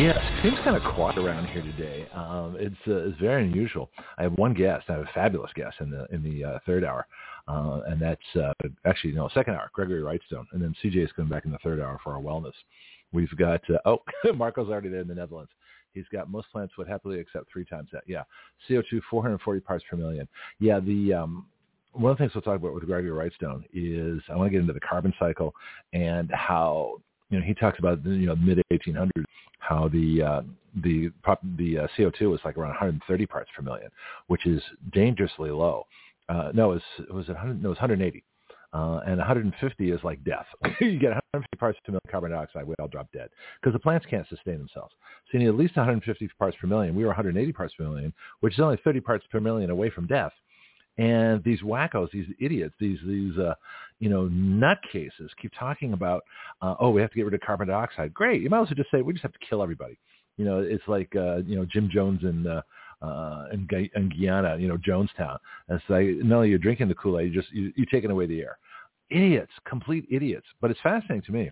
Yes, seems kind of quiet around here today. Um, it's uh, it's very unusual. I have one guest. I have a fabulous guest in the in the uh, third hour, uh, and that's uh, actually no second hour. Gregory Wrightstone, and then CJ is coming back in the third hour for our wellness. We've got uh, oh Marco's already there in the Netherlands. He's got most plants would happily accept three times that. Yeah, CO2 440 parts per million. Yeah, the um, one of the things we'll talk about with Gregory Wrightstone is I want to get into the carbon cycle and how you know he talks about you know mid 1800s how the uh, the the uh, CO2 was like around 130 parts per million, which is dangerously low. Uh, no, it was it was 100, no, it was 180. Uh, and 150 is like death. you get 150 parts per million carbon dioxide, we all drop dead because the plants can't sustain themselves. So you need at least 150 parts per million. We were 180 parts per million, which is only 30 parts per million away from death. And these wackos, these idiots, these these uh, you know nutcases keep talking about, uh, oh, we have to get rid of carbon dioxide. Great, you might as well just say we just have to kill everybody. You know, it's like uh, you know Jim Jones and uh, uh, in, in Guyana, you know Jonestown. And it's like not you're drinking the Kool Aid, you just you, you're taking away the air. Idiots, complete idiots. But it's fascinating to me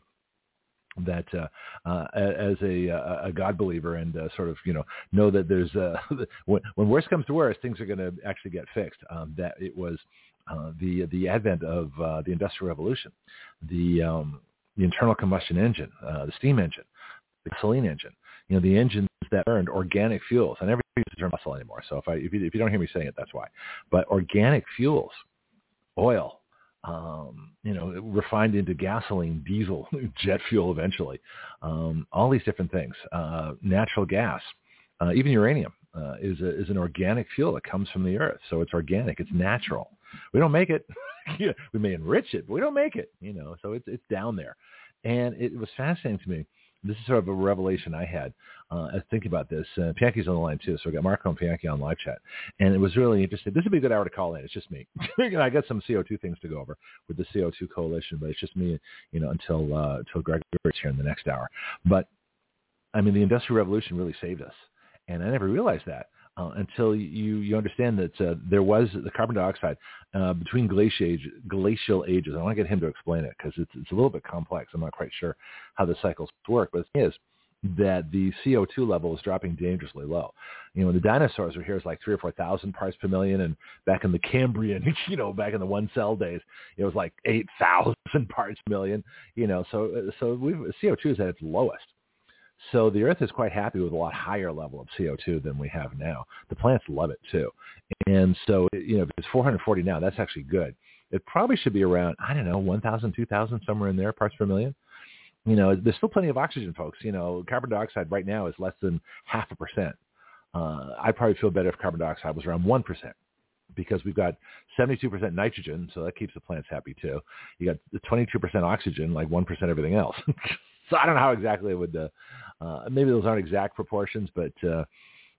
that uh, uh, as a, a God believer and uh, sort of you know know that there's uh, when, when comes to worse, things are going to actually get fixed. Um, that it was uh, the the advent of uh, the Industrial Revolution, the um, the internal combustion engine, uh, the steam engine, the gasoline engine. You know the engines that burned organic fuels. I never use the term muscle anymore. So if I if you, if you don't hear me saying it, that's why. But organic fuels, oil, um, you know, refined into gasoline, diesel, jet fuel eventually, um, all these different things, uh, natural gas, uh, even uranium uh, is, a, is an organic fuel that comes from the earth. So it's organic, it's natural. We don't make it. we may enrich it, but we don't make it, you know, so it's, it's down there. And it was fascinating to me this is sort of a revelation I had uh, as thinking about this. Uh, Pianki's on the line too, so we got Marco and Pianki on live chat, and it was really interesting. This would be a good hour to call in. It's just me. I got some CO2 things to go over with the CO2 coalition, but it's just me, you know, until uh, until Greg Burt's here in the next hour. But I mean, the Industrial Revolution really saved us, and I never realized that uh, until you you understand that uh, there was the carbon dioxide uh, between glacial, age, glacial ages. I want to get him to explain it because it's it's a little bit complex. I'm not quite sure how the cycles work, but it is that the CO2 level is dropping dangerously low. You know, when the dinosaurs were here, like three or four thousand parts per million, and back in the Cambrian, you know, back in the one cell days, it was like eight thousand parts per million. You know, so so we CO2 is at its lowest. So the Earth is quite happy with a lot higher level of CO2 than we have now. The plants love it too. And so, you know, if it's 440 now, that's actually good. It probably should be around, I don't know, 1,000, 2,000, somewhere in there, parts per million. You know, there's still plenty of oxygen, folks. You know, carbon dioxide right now is less than half a percent. Uh, I'd probably feel better if carbon dioxide was around 1% because we've got 72% nitrogen, so that keeps the plants happy too. You got the 22% oxygen, like 1% everything else. so I don't know how exactly it would uh, uh, maybe those aren't exact proportions, but uh,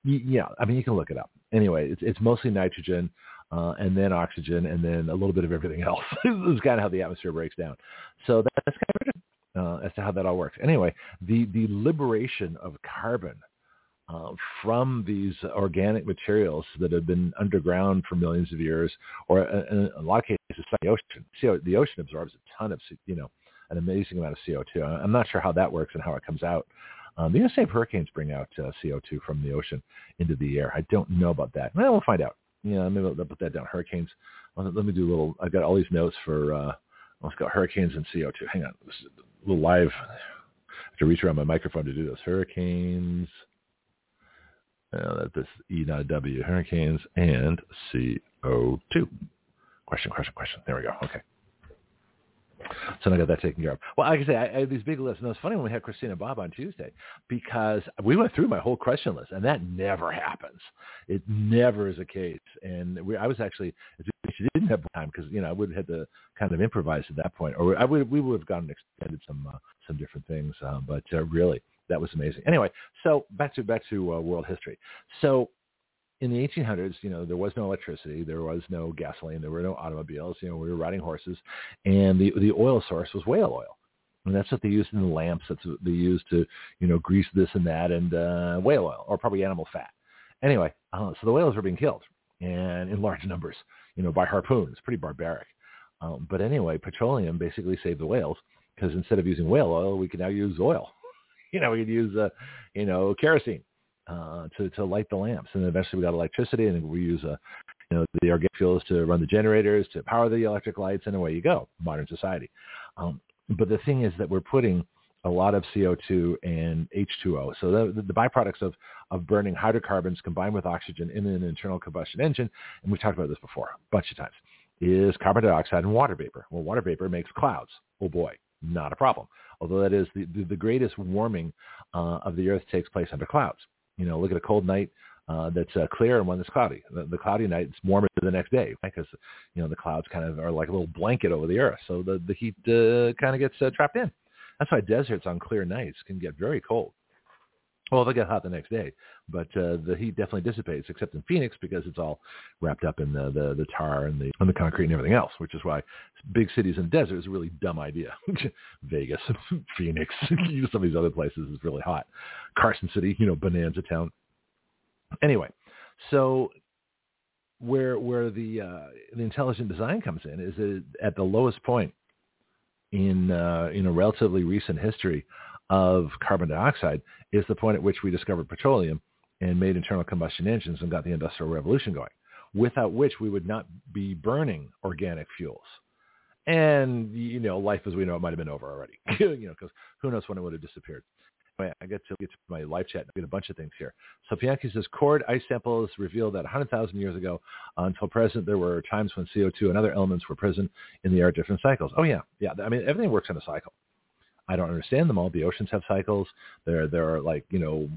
yeah, I mean, you can look it up. Anyway, it's, it's mostly nitrogen uh, and then oxygen and then a little bit of everything else. this is kind of how the atmosphere breaks down. So that's kind of uh, as to how that all works. Anyway, the, the liberation of carbon uh, from these organic materials that have been underground for millions of years, or uh, in a lot of cases, the ocean. See, the ocean absorbs a ton of, you know, an amazing amount of CO2. I'm not sure how that works and how it comes out. Um, the USA hurricanes bring out uh, CO2 from the ocean into the air. I don't know about that. Well, we'll find out. Yeah, maybe I'll put that down. Hurricanes. Let me do a little. I've got all these notes for. Uh, let's go. Hurricanes and CO2. Hang on. This is a little live. I have to reach around my microphone to do this. Hurricanes. Uh, this E not W. Hurricanes and CO2. Question. Question. Question. There we go. Okay. So I got that taken care of. Well, like I say, I, I have these big lists. And it was funny when we had Christina Bobb on Tuesday because we went through my whole question list, and that never happens. It never is a case. And we, I was actually, she didn't have time because you know I would have had to kind of improvise at that point, or I would we would have gone and extended some uh, some different things. Uh, but uh, really, that was amazing. Anyway, so back to back to uh, world history. So in the 1800s, you know, there was no electricity, there was no gasoline, there were no automobiles. You know, we were riding horses, and the the oil source was whale oil. And that's what they used in the lamps. That's what they used to, you know, grease this and that, and uh, whale oil or probably animal fat. Anyway, uh, so the whales were being killed, and in large numbers, you know, by harpoons. Pretty barbaric. Um, but anyway, petroleum basically saved the whales because instead of using whale oil, we can now use oil. You know, we could use, uh, you know, kerosene uh, to to light the lamps, and eventually we got electricity, and we use, uh, you know, the organic fuels to run the generators to power the electric lights, and away you go. Modern society. Um, but the thing is that we're putting a lot of CO2 and H2O. So the, the, byproducts of, of burning hydrocarbons combined with oxygen in an internal combustion engine, and we've talked about this before a bunch of times, is carbon dioxide and water vapor. Well, water vapor makes clouds. Oh boy, not a problem. Although that is the, the, the greatest warming uh, of the earth takes place under clouds. You know, look at a cold night uh, that's uh, clear and one that's cloudy. The, the cloudy night is warmer the next day because you know the clouds kind of are like a little blanket over the earth, so the the heat uh, kind of gets uh, trapped in. That's why deserts on clear nights can get very cold. Well, they'll get hot the next day, but uh, the heat definitely dissipates, except in Phoenix because it's all wrapped up in the, the, the tar and the, and the concrete and everything else, which is why big cities in desert is a really dumb idea. Vegas, Phoenix, some of these other places is really hot. Carson City, you know, bonanza town. Anyway, so where where the uh, the intelligent design comes in is that at the lowest point in uh, in a relatively recent history of carbon dioxide is the point at which we discovered petroleum and made internal combustion engines and got the industrial revolution going, without which we would not be burning organic fuels. And, you know, life as we know it might have been over already, you know, because who knows when it would have disappeared. I get to get to my live chat and get a bunch of things here. So Bianchi says, cord ice samples reveal that 100,000 years ago until present, there were times when CO2 and other elements were present in the air at different cycles. Oh yeah, yeah. I mean, everything works in a cycle. I don't understand them all. The oceans have cycles. There, there are like you know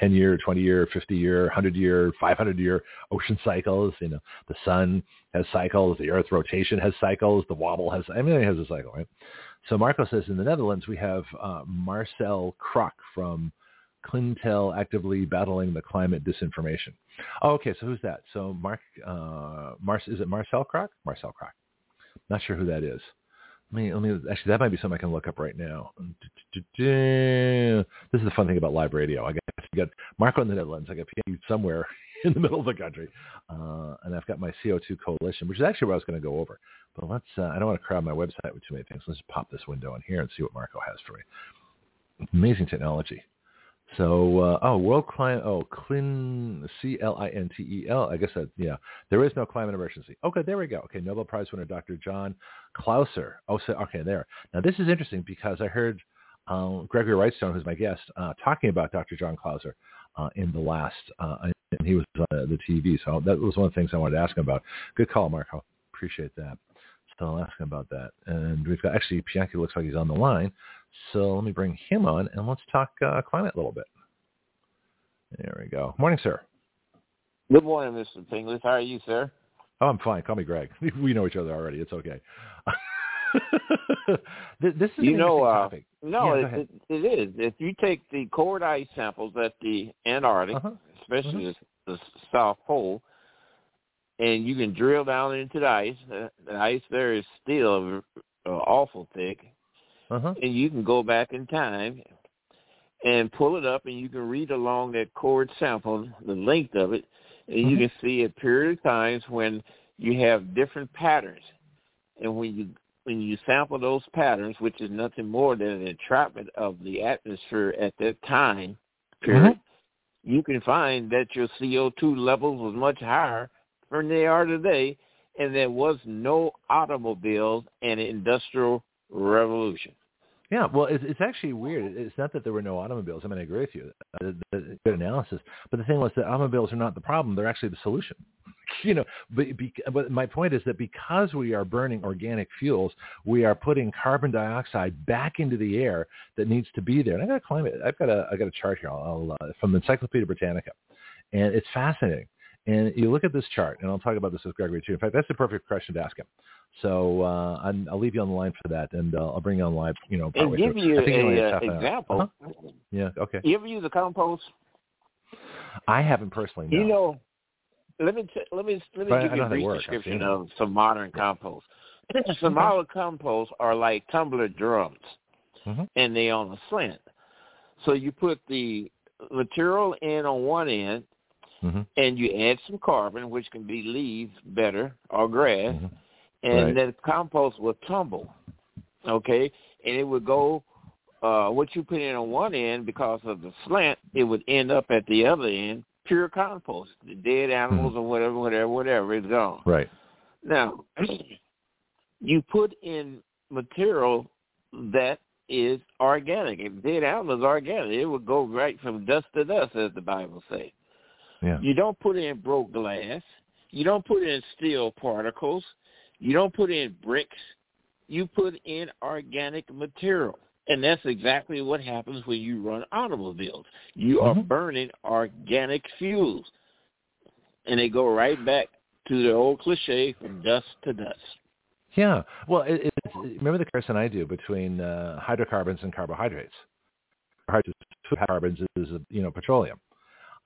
10 year, 20 year, 50 year, 100 year, 500 year ocean cycles. You know, the sun has cycles. The earth rotation has cycles. The wobble has, everything has a cycle, right? So Marco says in the Netherlands, we have uh, Marcel Crok from Clintel actively battling the climate disinformation. Oh, okay. So who's that? So Mark, uh, is it Marcel Crok? Marcel Crok. Not sure who that is. Let me, let me, actually, that might be something I can look up right now. This is the fun thing about live radio. I got, I got Marco in the Netherlands. I got you somewhere in the middle of the country. Uh, and I've got my CO2 coalition, which is actually what I was going to go over. But let's, uh, I don't want to crowd my website with too many things. Let's just pop this window in here and see what Marco has for me. Amazing technology. So, uh, oh, World Climate, oh, Clin, C-L-I-N-T-E-L. I guess that, yeah, there is no climate emergency. Okay, there we go. Okay, Nobel Prize winner Dr. John Clauser. Oh, so, okay, there. Now, this is interesting because I heard um, Gregory Wrightstone, who's my guest, uh, talking about Dr. John Clauser uh, in the last, uh, and he was on the TV. So that was one of the things I wanted to ask him about. Good call, Marco. Appreciate that. So I'll ask him about that. And we've got, actually, Bianchi looks like he's on the line. So let me bring him on and let's talk uh, climate a little bit. There we go. Morning, sir. Good morning, Mr. Pingley. How are you, sir? Oh, I'm fine. Call me Greg. We know each other already. It's okay. this is you know, uh, topic. No, yeah, it, it, it is. If you take the core ice samples at the Antarctic, uh-huh. especially uh-huh. The, the South Pole, and you can drill down into the ice, uh, the ice there is still uh, awful thick, uh-huh. and you can go back in time and pull it up, and you can read along that core sample, the length of it, and you can see a period of times when you have different patterns. And when you when you sample those patterns, which is nothing more than an entrapment of the atmosphere at that time period, mm-hmm. you can find that your CO2 levels was much higher than they are today, and there was no automobiles and industrial revolution. Yeah, well, it's, it's actually weird. It's not that there were no automobiles. I mean, I agree with you. Uh, good analysis. But the thing was that automobiles are not the problem. They're actually the solution. you know, but, be, but my point is that because we are burning organic fuels, we are putting carbon dioxide back into the air that needs to be there. And I got a climate. I've got a I got a chart here. I'll, uh, from the Encyclopedia Britannica, and it's fascinating. And you look at this chart, and I'll talk about this with Gregory too. In fact, that's the perfect question to ask him. So uh, i will leave you on the line for that, and uh, I'll bring you on live. You know, and give you an uh, example. Uh-huh. Yeah. Okay. You ever use a compost? I haven't personally. You know, let me t- let me let me But give you a brief work. Description of some modern compost. some modern composts are like tumbler drums, Mhm. and they on a slant. So you put the material in on one end, Mhm. and you add some carbon, which can be leaves better or grass, Mhm. and Right. then compost will tumble. Okay, and it would go. Uh, what you put in on one end because of the slant, it would end up at the other end pure compost. The dead animals or whatever, whatever, whatever is gone. Right. Now, you put in material that is organic. If dead animal is organic, it would go right from dust to dust, as the Bible says. Yeah. You don't put in broke glass. You don't put in steel particles. You don't put in bricks. You put in organic material. And that's exactly what happens when you run automobiles. You are Mhm. burning organic fuels. And they go right back to the old cliche from dust to dust. Yeah. Well, it, it's, remember the comparison I do between uh, hydrocarbons and carbohydrates. Hydrocarbons is you know petroleum.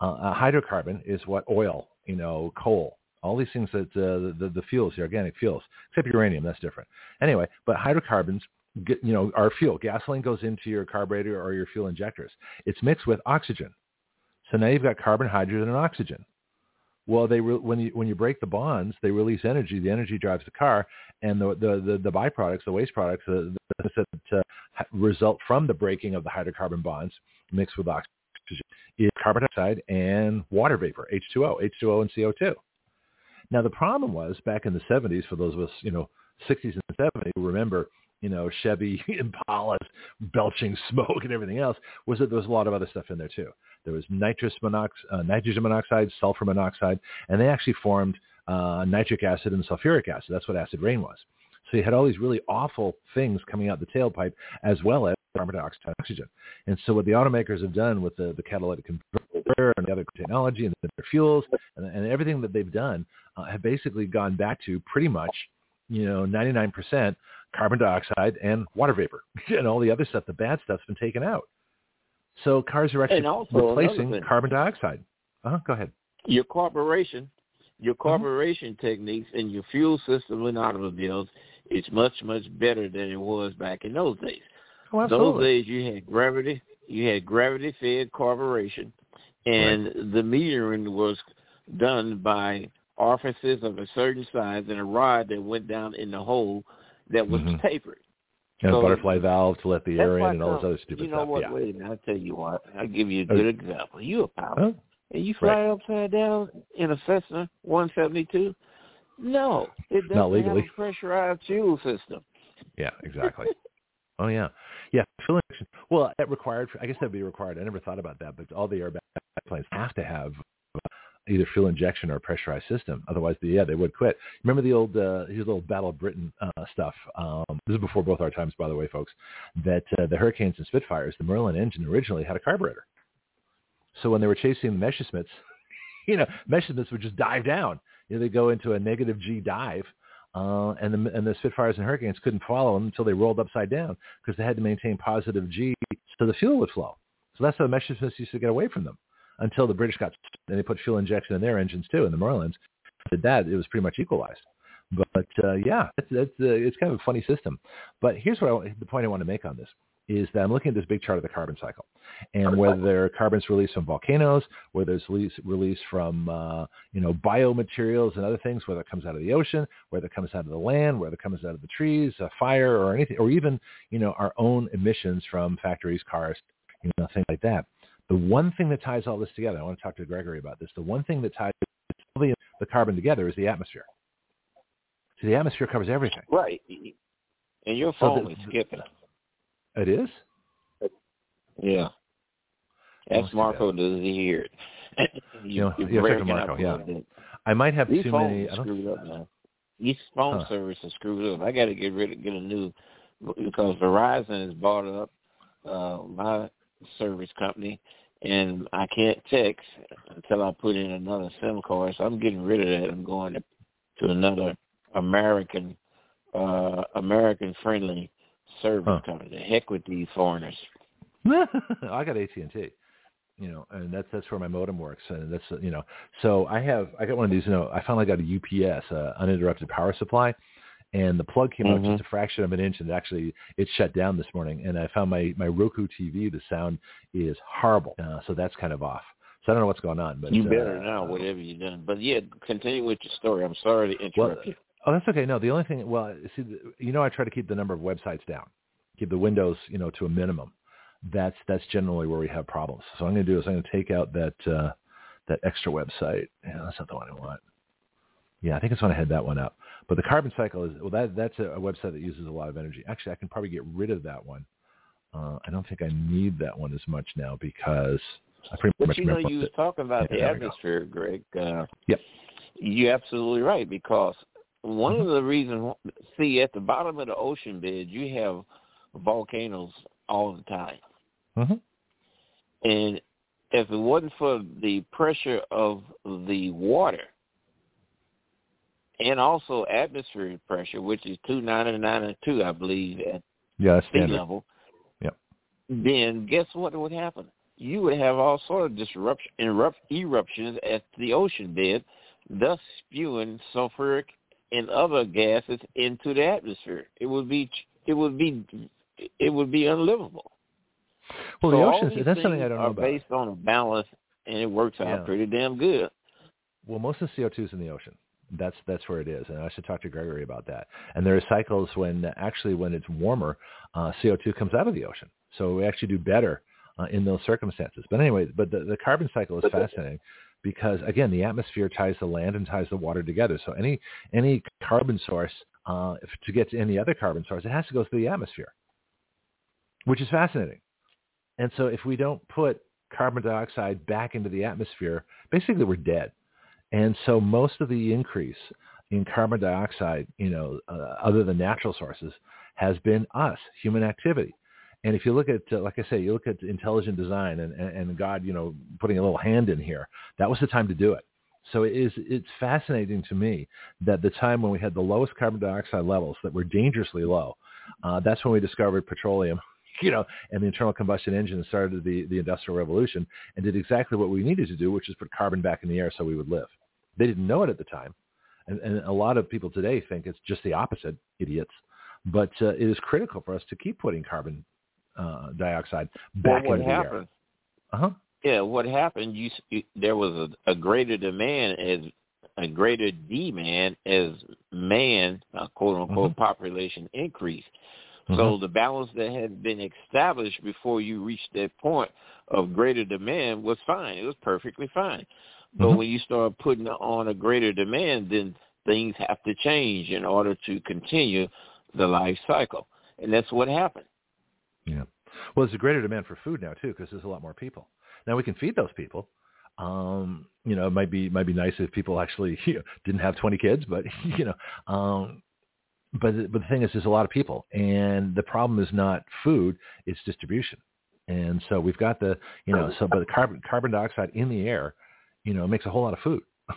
Uh, a hydrocarbon is what oil, you know, coal, all these things that uh, the the fuels, the organic fuels, except uranium, that's different. Anyway, but hydrocarbons, you know, are fuel. Gasoline goes into your carburetor or your fuel injectors. It's mixed with oxygen. So now you've got carbon, hydrogen, and oxygen. Well, they re- when you when you break the bonds, they release energy. The energy drives the car, and the the the, the byproducts, the waste products that uh, result from the breaking of the hydrocarbon bonds mixed with oxygen is carbon dioxide and water vapor, H2O, H2O and CO2. Now the problem was back in the 70s for those of us, you know, 60s and 70s who remember, you know, Chevy Impalas belching smoke and everything else, was that there was a lot of other stuff in there too. There was nitrous uh, nitrogen monoxide, sulfur monoxide, and they actually formed uh, nitric acid and sulfuric acid. That's what acid rain was. So you had all these really awful things coming out the tailpipe as well as carbon dioxide and oxygen. And so what the automakers have done with the, the catalytic converter and the other technology and their fuels and, and everything that they've done uh, have basically gone back to pretty much, you know, 99% carbon dioxide and water vapor and all the other stuff, the bad stuff's been taken out. So cars are actually replacing carbon dioxide. Uh-huh, go ahead. Your carburation, your carburation techniques and your fuel system in automobiles is much, much better than it was back in those days. Oh, Those days you had gravity, you had gravity fed carburation, and the metering was done by orifices of a certain size and a rod that went down in the hole that was Mhm. tapered. And So- a butterfly valve to let the air in and all this come- other stupid You know stuff. what? yeah. Wait a minute. I'll tell you what. I'll give you a Oh. good example. You a pilot. Oh, And you fly upside down in a Cessna 172? No, it doesn't Not legally. have a pressurized fuel system. Yeah, exactly. oh yeah, yeah. Fuel injection. Well, that required. I guess that'd be required. I never thought about that, but all the airbag planes have to have uh, either fuel injection or a pressurized system. Otherwise, the, yeah, they would quit. Remember the old uh, here's the old Battle of Britain uh, stuff. Um, this is before both our times, by the way, folks. That uh, the Hurricanes and Spitfires, the Merlin engine originally had a carburetor. So when they were chasing the Messerschmitts, you know, Messerschmitts would just dive down. You know, they go into a negative G dive, uh, and the and the Spitfires and Hurricanes couldn't follow them until they rolled upside down because they had to maintain positive G so the fuel would flow. So that's how the Messerschmitts used to get away from them until the British got and they put fuel injection in their engines too, and the Merlins did that. It was pretty much equalized. But uh, yeah, it's it's, uh, it's kind of a funny system. But here's what I, the point I want to make on this is that I'm looking at this big chart of the carbon cycle, and whether carbon's released from volcanoes, whether it's released, from uh, you know biomaterials and other things, whether it comes out of the ocean, whether it comes out of the land, whether it comes out of the trees, a fire, or anything, or even you know our own emissions from factories, cars, you know things like that. The one thing that ties all this together, I want to talk to Gregory about this. The one thing that ties all the, the carbon together is the atmosphere. See, the atmosphere covers everything. Right. And your So phone the- is skipping. It is. Yeah. Too Marco does he hear it. You know, yeah, check Marco, yeah. I might have These too many. I screwed up now. These phone Huh. service are screwed up. I got to get rid of get a new because Verizon has bought up uh, my service company, and I can't text until I put in another SIM card. So I'm getting rid of that. I'm going to, to another American uh American friendly service Huh. company. The heck with these foreigners. I got AT and T. you know, and that's that's where my modem works, and that's you know, so I have I got one of these, you know, I finally got a UPS, uh, uninterrupted power supply, and the plug came Mhm. out just a fraction of an inch, and actually it shut down this morning, and I found my my Roku TV, the sound is horrible, uh, so that's kind of off. So I don't know what's going on, but You uh, better now, whatever you done. But yeah, continue with your story. I'm sorry to interrupt Well, you. Oh, that's okay. No, the only thing, well, see, you know, I try to keep the number of websites down, keep the windows, you know, to a minimum. That's that's generally where we have problems. So what I'm going to do is I'm going to take out that uh, that extra website. Yeah, that's not the one I want. Yeah, I think it's when I had that one up. But the carbon cycle is well, that that's a, a website that uses a lot of energy. Actually, I can probably get rid of that one. Uh, I don't think I need that one as much now because I pretty But much you know, you was talking about Yeah, the there we go. atmosphere, Greg. Uh, Yep. You're absolutely right because one Mm-hmm. of the reasons, see, at the bottom of the ocean bed, you have volcanoes all the time, Mhm. and if it wasn't for the pressure of the water and also atmospheric pressure, which is two ninety nine and two, I believe, at Yeah, sea standard. level, Yep. then guess what would happen? You would have all sort of disruption, erupt, eruptions at the ocean bed, thus spewing sulfuric and other gases into the atmosphere. It would be, it would be, it would be unlivable. Well, so the oceans, that's something I don't know are about. based on a balance, and it works out Yeah. pretty damn good. Well, most of the CO2 is in the ocean. That's that's where it is, and I should talk to Gregory about that. And there are cycles when actually when it's warmer, uh, CO2 comes out of the ocean, so we actually do better uh, in those circumstances. But anyway, but the, the carbon cycle is fascinating because again, the atmosphere ties the land and ties the water together. So any any carbon source uh, to get to any other carbon source, it has to go through the atmosphere, which is fascinating. And so if we don't put carbon dioxide back into the atmosphere, basically we're dead. And so most of the increase in carbon dioxide, you know, uh, other than natural sources, has been us, human activity. And if you look at, uh, like I say, you look at intelligent design and, and, God, you know, putting a little hand in here, that was the time to do it. So it is, it's fascinating to me that the time when we had the lowest carbon dioxide levels that were dangerously low, uh, that's when we discovered petroleum, you know, and the internal combustion engine started the, the industrial revolution and did exactly what we needed to do, which is put carbon back in the air so we would live. They didn't know it at the time. And, and a lot of people today think it's just the opposite, idiots. But uh, it is critical for us to keep putting carbon uh, dioxide back well, what into the air. happened? Uh-huh. Yeah, what happened? You, you there was a, a greater demand as a greater demand as man, uh, quote unquote, Mm-hmm. population increased. So the balance that had been established before you reached that point of greater demand was fine. It was perfectly fine. But Mhm. when you start putting on a greater demand, then things have to change in order to continue the life cycle, and that's what happened. Yeah. Well, there's a greater demand for food now too, because there's a lot more people. Now we can feed those people. Um, you know, it might be might be nice if people actually you know, didn't have 20 kids, but you know, um, but but the thing is, there's a lot of people, and the problem is not food; it's distribution. And so we've got the you know, so but the carbon carbon dioxide in the air, you know, makes a whole lot of food.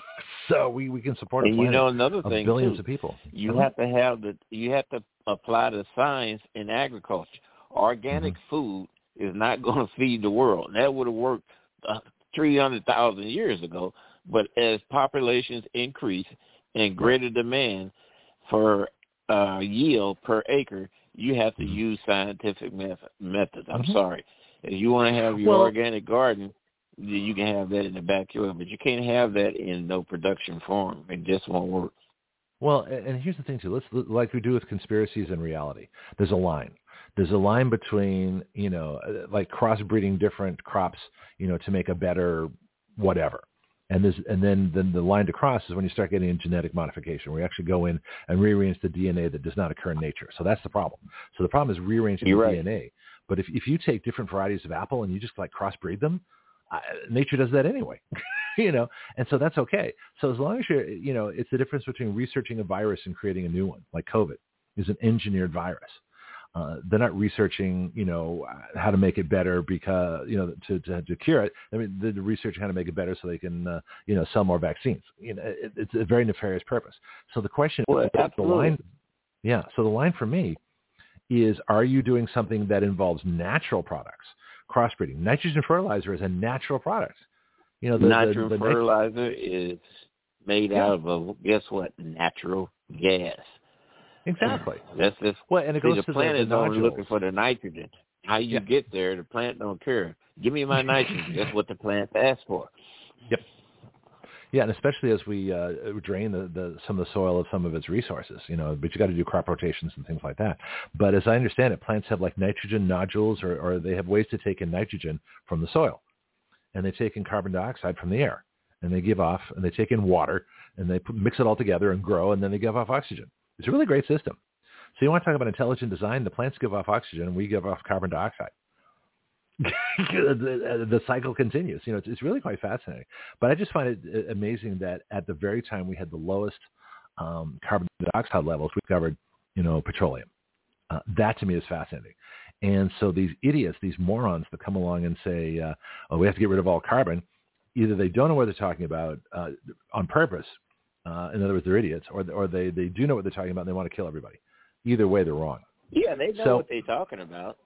so we we can support a And you know another thing billions too. of people. You Uh-huh. have to have the you have to apply the science in agriculture. Organic Mm-hmm. food is not going to feed the world. That would have worked uh, three hundred thousand years ago. But as populations increase and greater demand for uh, yield per acre, you have to Mhm. use scientific method, methods. I'm Mhm. sorry. If you want to have your Well- organic garden, you can have that in the backyard, but you can't have that in no production form. It just won't work. Well, and here's the thing too. Let's like we do with conspiracies and reality. There's a line. There's a line between you know uh, like crossbreeding different crops, you know, to make a better whatever. And there's and then then the line to cross is when you start getting in genetic modification, where you actually go in and rearrange the DNA that does not occur in nature. So that's the problem. So the problem is rearranging You're the right. DNA. But if if you take different varieties of apple and you just like crossbreed them, uh, nature does that anyway. you know, and so that's okay. So as long as you're, you know, it's the difference between researching a virus and creating a new one, like COVID is an engineered virus. Uh, they're not researching, you know, how to make it better because, you know, to, to, to cure it. I mean, they're researching how to make it better so they can, uh, you know, sell more vaccines. You know, it, it's a very nefarious purpose. So the question, Well, the line, yeah. So the line for me is, are you doing something that involves natural products, crossbreeding. Nitrogen fertilizer is a natural product. You know, the, nitrogen the, the fertilizer is made Yeah. out of a guess what? Natural gas. Exactly. That's just Well, and it see, goes the to plant the, is the only nodules. looking for the nitrogen. How you Yeah. get there, the plant don't care. Give me my nitrogen. That's what the plant asks for. Yep. Yeah, and especially as we uh, drain the, the some of the soil of some of its resources, you know, but you got to do crop rotations and things like that. But as I understand it, plants have like nitrogen nodules, or, or they have ways to take in nitrogen from the soil, and they take in carbon dioxide from the air, and they give off, and they take in water, and they put, mix it all together and grow, and then they give off oxygen. It's a really great system. So you want to talk about intelligent design? The plants give off oxygen, and we give off carbon dioxide. the, the cycle continues. You know, it's, it's really quite fascinating. But I just find it uh, amazing that at the very time we had the lowest um, carbon dioxide levels, we covered, you know, petroleum. Uh, that to me is fascinating. And so these idiots, these morons that come along and say, uh, oh, we have to get rid of all carbon, either they don't know what they're talking about uh, on purpose. Uh, in other words, they're idiots, or, or they, they do know what they're talking about and they want to kill everybody. Either way, they're wrong. Yeah, they know So- what they're talking about.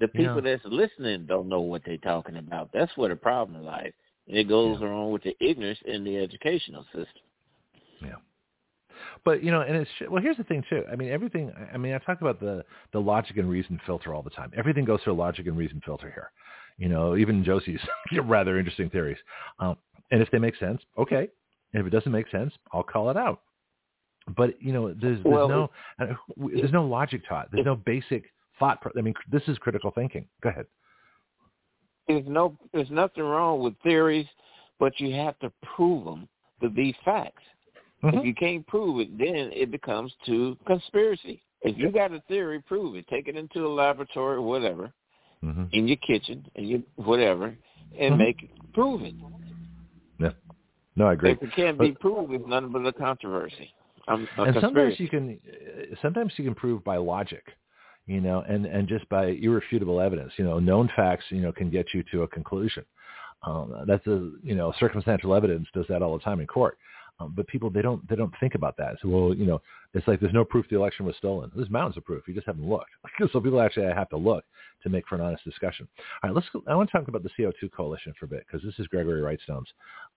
The people Yeah. that's listening don't know what they're talking about. That's where the problem lies. And it goes along with the ignorance in the educational system. Yeah. But you know, and it's well. Here's the thing too. I mean, everything. I mean, I talk about the the logic and reason filter all the time. Everything goes through a logic and reason filter here. You know, even Josie's rather interesting theories. Um, and if they make sense, okay. And if it doesn't make sense, I'll call it out. But you know, there's there's Well, no uh, there's no logic taught. There's no basic thought. Pro- I mean, this is critical thinking. Go ahead. There's no, there's nothing wrong with theories, but you have to prove them to be facts. If Mhm. you can't prove it, then it becomes to conspiracy. If you got a theory, prove it. Take it into a laboratory or whatever, Mhm. in your kitchen, and you whatever, and Mhm. make it, prove it. No, I agree. If it can't be proved, it's nothing but a controversy. Um, a and sometimes you can uh, sometimes you can prove by logic you know and and just by irrefutable evidence you know known facts you know can get you to a conclusion um, that's a you know circumstantial evidence does that all the time in court um, but people they don't they don't think about that so well you know it's like there's no proof the election was stolen there's mountains of proof you just haven't looked so people actually have to look to make for an honest discussion all right let's go, i want to talk about the co2 coalition for a bit because this is gregory wrightstone's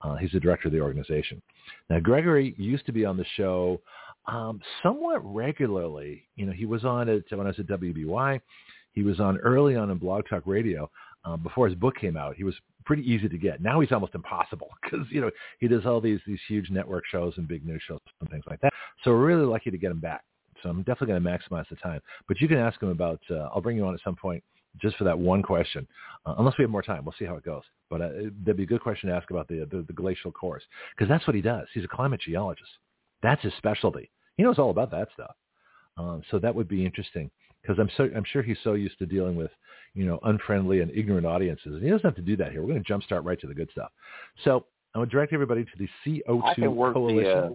uh, he's the director of the organization now gregory used to be on the show um, somewhat regularly. You know, he was on it when I was at WBY. He was on early on in Blog Talk Radio um, before his book came out. He was pretty easy to get. Now he's almost impossible because you know he does all these these huge network shows and big news shows and things like that. So we're really lucky to get him back. So I'm definitely going to maximize the time. But you can ask him about. Uh, I'll bring you on at some point just for that one question, uh, unless we have more time. We'll see how it goes. But uh, that'd be a good question to ask about the the, the glacial cores because that's what he does. He's a climate geologist. That's his specialty. He knows all about that stuff. Um, so that would be interesting because I'm so I'm sure he's so used to dealing with you know unfriendly and ignorant audiences. And he doesn't have to do that here. We're going to jumpstart right to the good stuff. So I'm going to direct everybody to the CO2 I can work coalition. the uh,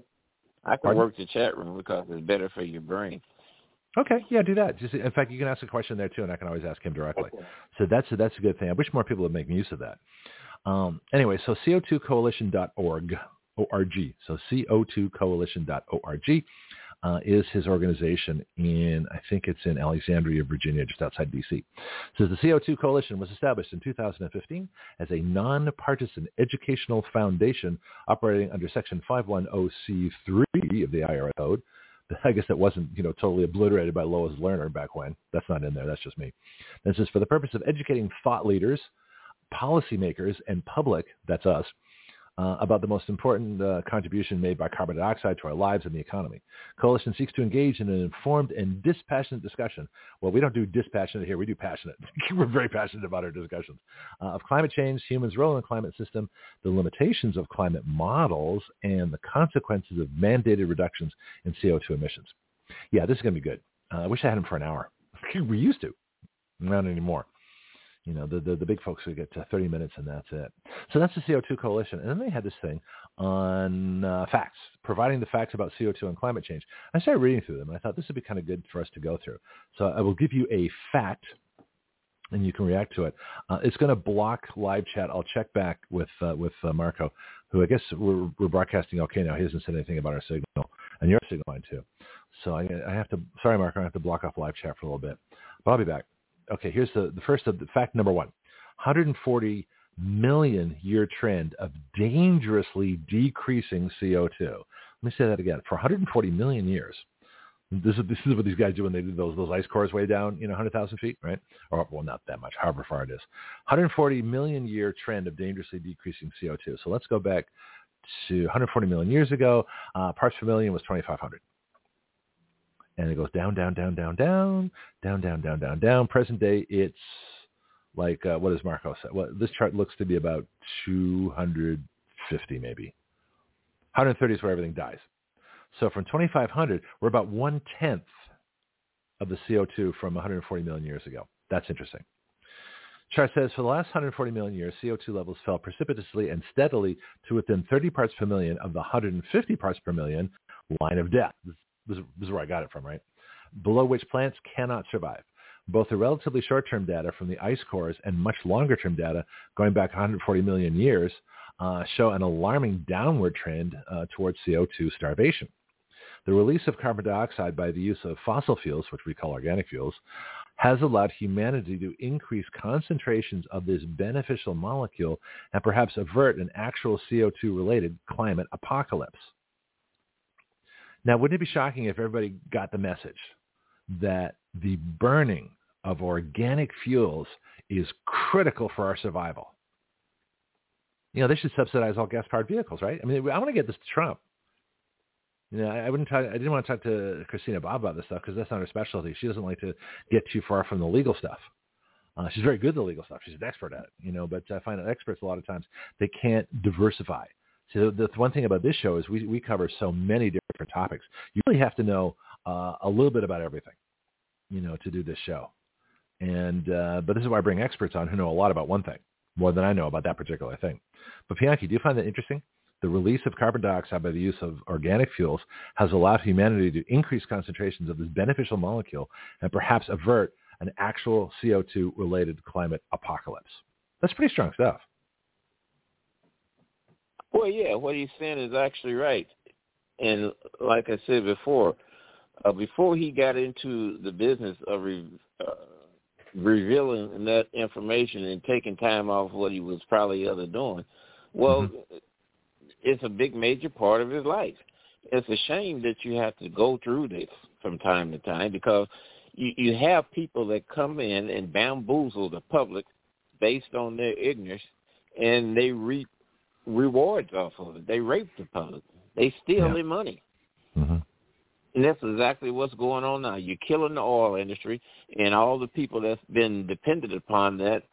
I can Pardon? work the chat room because it's better for your brain. Okay, yeah, do that. Just in fact, you can ask a question there too, and I can always ask him directly. Okay. So that's that's a good thing. I wish more people would make use of that. Um, anyway, so co2coalition.org, O-R-G. So co2coalition.org uh, is his organization in, I think it's in Alexandria, Virginia, just outside D.C. Says the CO2 Coalition was established in 2015 as a nonpartisan educational foundation operating under Section 510C3 of the IRS Code. I guess that wasn't, you know, totally obliterated by Lois Lerner back when. That's not in there. That's just me. This is for the purpose of educating thought leaders, policymakers, and public, that's us, uh, about the most important uh, contribution made by carbon dioxide to our lives and the economy. Coalition seeks to engage in an informed and dispassionate discussion. Well, we don't do dispassionate here. We do passionate. We're very passionate about our discussions uh, of climate change, humans' role in the climate system, the limitations of climate models, and the consequences of mandated reductions in CO2 emissions. Yeah, this is going to be good. Uh, I wish I had him for an hour. we used to. Not anymore. You know, the, the, the big folks would get to 30 minutes and that's it. So that's the CO2 Coalition. And then they had this thing on uh, facts, providing the facts about CO2 and climate change. I started reading through them and I thought this would be kind of good for us to go through. So I will give you a fact and you can react to it. Uh, it's going to block live chat. I'll check back with uh, with uh, Marco, who I guess we're, we're broadcasting okay now. He hasn't said anything about our signal, and your signal line too. So I, I have to. Sorry, Marco, I have to block off live chat for a little bit, but I'll be back. Okay, here's the, the first of the fact number one. 140 million year trend of dangerously decreasing CO2. Let me say that again. For 140 million years, this is this is what these guys do when they do those those ice cores way down, you know, 100,000 feet, right? Or well, not that much, however far it is. 140 million year trend of dangerously decreasing CO2. So let's go back to 140 million years ago. Uh, parts per million was 2,500 and it goes down, down, down, down, down, down, down, down, down, down. Present day, it's like uh, what does Marco say? Well, this chart looks to be about 250 maybe. 130 is where everything dies. So from 2,500, we're about one tenth of the CO2 from 140 million years ago. That's interesting. Chart says for the last 140 million years, CO2 levels fell precipitously and steadily to within 30 parts per million of the 150 parts per million line of death. This is where I got it from, right? Below which plants cannot survive. Both the relatively short-term data from the ice cores and much longer-term data going back 140 million years uh, show an alarming downward trend uh, towards CO2 starvation. The release of carbon dioxide by the use of fossil fuels, which we call organic fuels, has allowed humanity to increase concentrations of this beneficial molecule and perhaps avert an actual CO2-related climate apocalypse. Now, wouldn't it be shocking if everybody got the message that the burning of organic fuels is critical for our survival? You know, they should subsidize all gas-powered vehicles, right? I mean, I want to get this to Trump. You know, I wouldn't talk, I didn't want to talk to Christina Bobb about this stuff because that's not her specialty. She doesn't like to get too far from the legal stuff. Uh, she's very good at the legal stuff. She's an expert at it, you know, but I find that experts a lot of times, they can't diversify. So the one thing about this show is we, we cover so many different topics. You really have to know uh, a little bit about everything, you know, to do this show. And uh, but this is why I bring experts on who know a lot about one thing more than I know about that particular thing. But Bianchi, do you find that interesting? The release of carbon dioxide by the use of organic fuels has allowed humanity to increase concentrations of this beneficial molecule and perhaps avert an actual CO2 related climate apocalypse. That's pretty strong stuff. Well, yeah, what he's saying is actually right. And like I said before, uh, before he got into the business of re, uh, revealing that information and taking time off what he was probably other doing, well, mm-hmm. it's a big major part of his life. It's a shame that you have to go through this from time to time because you, you have people that come in and bamboozle the public based on their ignorance, and they reap rewards off of it. They rape the public. They steal yeah. their money. Mm-hmm. And that's exactly what's going on now. You're killing the oil industry and all the people that's been dependent upon that,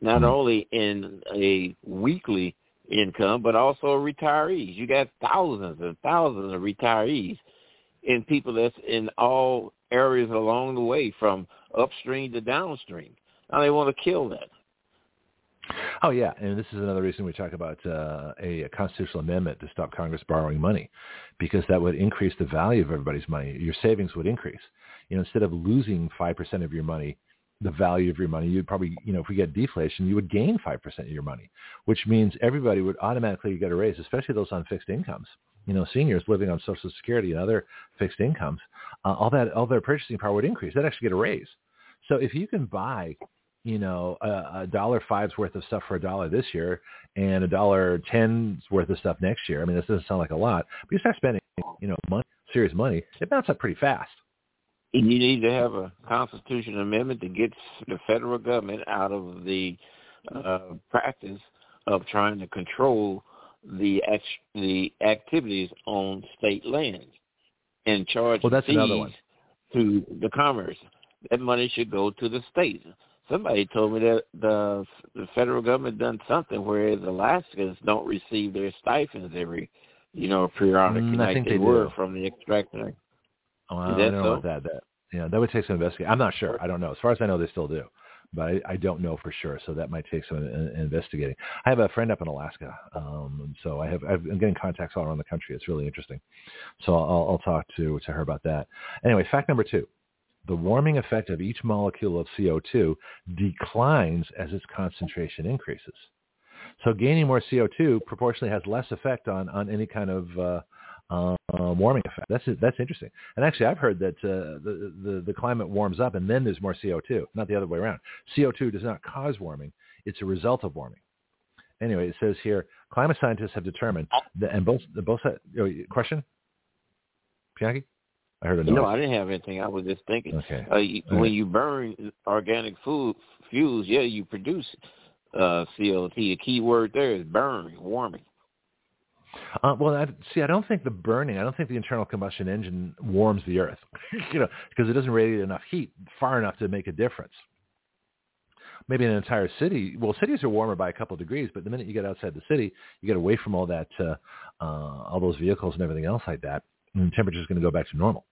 not mm-hmm. only in a weekly income, but also retirees. You got thousands and thousands of retirees and people that's in all areas along the way from upstream to downstream. Now they want to kill that. Oh yeah, and this is another reason we talk about uh, a, a constitutional amendment to stop Congress borrowing money, because that would increase the value of everybody's money. Your savings would increase. You know, instead of losing five percent of your money, the value of your money, you'd probably, you know, if we get deflation, you would gain five percent of your money, which means everybody would automatically get a raise, especially those on fixed incomes. You know, seniors living on Social Security and other fixed incomes, uh, all that, all their purchasing power would increase. They'd actually get a raise. So if you can buy you know, a, a dollar five's worth of stuff for a dollar this year and a dollar ten's worth of stuff next year. I mean, this doesn't sound like a lot, but you start spending, you know, money, serious money, it mounts up pretty fast. You need to have a constitutional amendment that gets the federal government out of the uh, practice of trying to control the ex- the activities on state lands and charge well, that's fees another one. to the commerce. That money should go to the states somebody told me that the the federal government done something whereas Alaskans don't receive their stipends every you know periodically mm, like think they, they were from the extractor. Oh, I, don't know so? about that. That yeah, that would take some investigation. I'm not sure. I don't know. As far as I know, they still do, but I, I don't know for sure. So that might take some uh, investigating. I have a friend up in Alaska, um, so I have I've, I'm getting contacts all around the country. It's really interesting. So I'll, I'll talk to to her about that. Anyway, fact number two the warming effect of each molecule of CO2 declines as its concentration increases. So gaining more CO2 proportionally has less effect on, on any kind of uh, uh, warming effect. That's that's interesting. And actually, I've heard that uh, the, the the climate warms up and then there's more CO2, not the other way around. CO2 does not cause warming; It's a result of warming. Anyway, it says here, climate scientists have determined that, and both both oh, question, Pianki? I heard a noise. No, I didn't have anything. I was just thinking. Okay. Uh, you, when you burn organic food fuels, yeah, you produce uh, CO2. The key word there is burn, warming. Uh, well, I, see, I don't think the burning, I don't think the internal combustion engine warms the earth, you know, because it doesn't radiate enough heat far enough to make a difference. Maybe an entire city, well, cities are warmer by a couple of degrees, but the minute you get outside the city, you get away from all that, uh, uh, all those vehicles and everything else like that, and the temperature is going to go back to normal.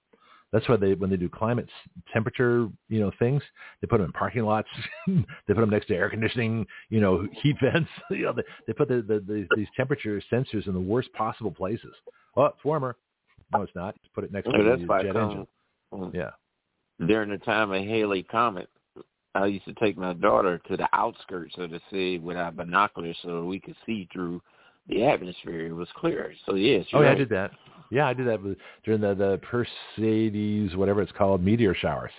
That's why they when they do climate temperature you know things, they put them in parking lots. they put them next to air conditioning, you know, heat vents. you know, they, they put the, the, the these temperature sensors in the worst possible places. Oh, it's warmer. No, it's not. Just put it next to the jet engine. um, Yeah. During the time of Halley Comet, I used to take my daughter to the outskirts of the city with our binoculars so we could see through the atmosphere. It was clear. So yes. Oh you're yeah, I did that. Yeah, I did that during the the Perseids, whatever it's called, meteor showers,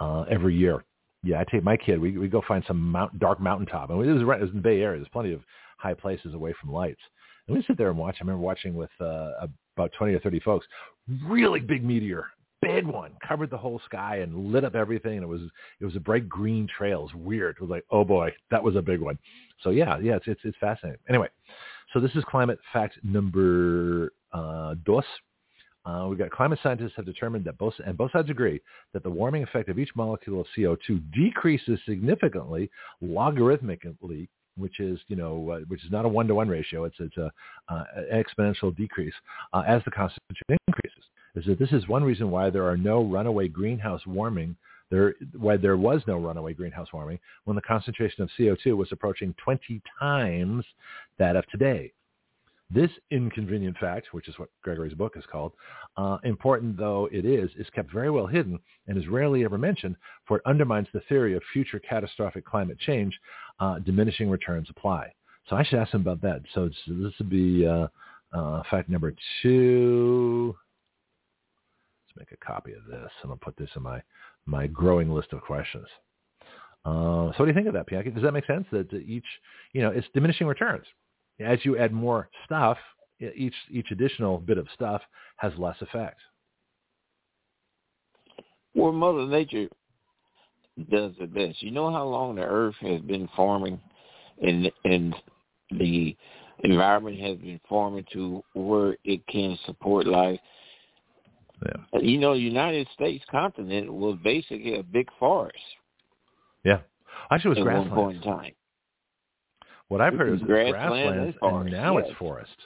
uh, every year. Yeah, I take my kid. We we go find some mount, dark mountaintop, and it was right. It was in the Bay Area. There's plenty of high places away from lights, and we sit there and watch. I remember watching with uh, about twenty or thirty folks. Really big meteor, big one, covered the whole sky and lit up everything. And it was it was a bright green trail. It was weird. It was like, oh boy, that was a big one. So yeah, yeah, it's it's, it's fascinating. Anyway, so this is climate fact number uh, dos. Uh, we've got climate scientists have determined that both, and both sides agree, that the warming effect of each molecule of CO2 decreases significantly, logarithmically, which is, you know, uh, which is not a one-to-one ratio. It's, it's a uh, exponential decrease uh, as the concentration increases. Is that this is one reason why there are no runaway greenhouse warming there, why there was no runaway greenhouse warming when the concentration of CO2 was approaching 20 times that of today. This inconvenient fact, which is what Gregory's book is called, uh, important though it is, is kept very well hidden and is rarely ever mentioned, for it undermines the theory of future catastrophic climate change, uh, diminishing returns apply. So I should ask him about that. So this would be uh, uh, fact number two. Let's make a copy of this, and I'll put this in my my growing list of questions. Uh, so what do you think of that, Pianki? Does that make sense? That each, you know, it's diminishing returns. As you add more stuff, each each additional bit of stuff has less effect. Well, Mother Nature does the best. You know how long the Earth has been forming, and and the environment has been forming to where it can support life. Yeah. You know, United States continent was basically a big forest Yeah. Actually, it was at one point in time. What I've heard is it's Grassland grasslands, and now yes. it's forest.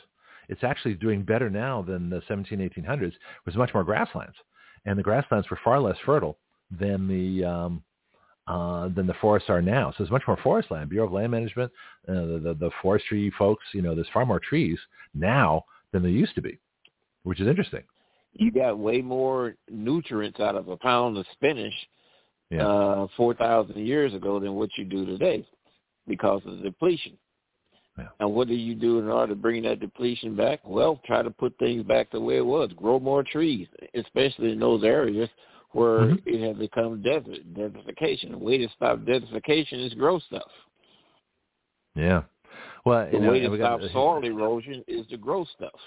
It's actually doing better now than the 17, 1800s. It was much more grasslands, and the grasslands were far less fertile than the um, uh, than the forests are now. So there's much more forest land. Bureau of Land Management, uh, the, the the forestry folks, you know, there's far more trees now than there used to be, which is interesting. You got way more nutrients out of a pound of spinach Yeah. uh, 4,000 years ago than what you do today because of depletion. Yeah. And what do you do in order to bring that depletion back? Well, try to put things back the way it was. Grow more trees, especially in those areas where Mhm. it has become desert, desertification. The way to stop desertification is grow stuff. Yeah. Well, The know, way to stop got, soil erosion is to grow stuff.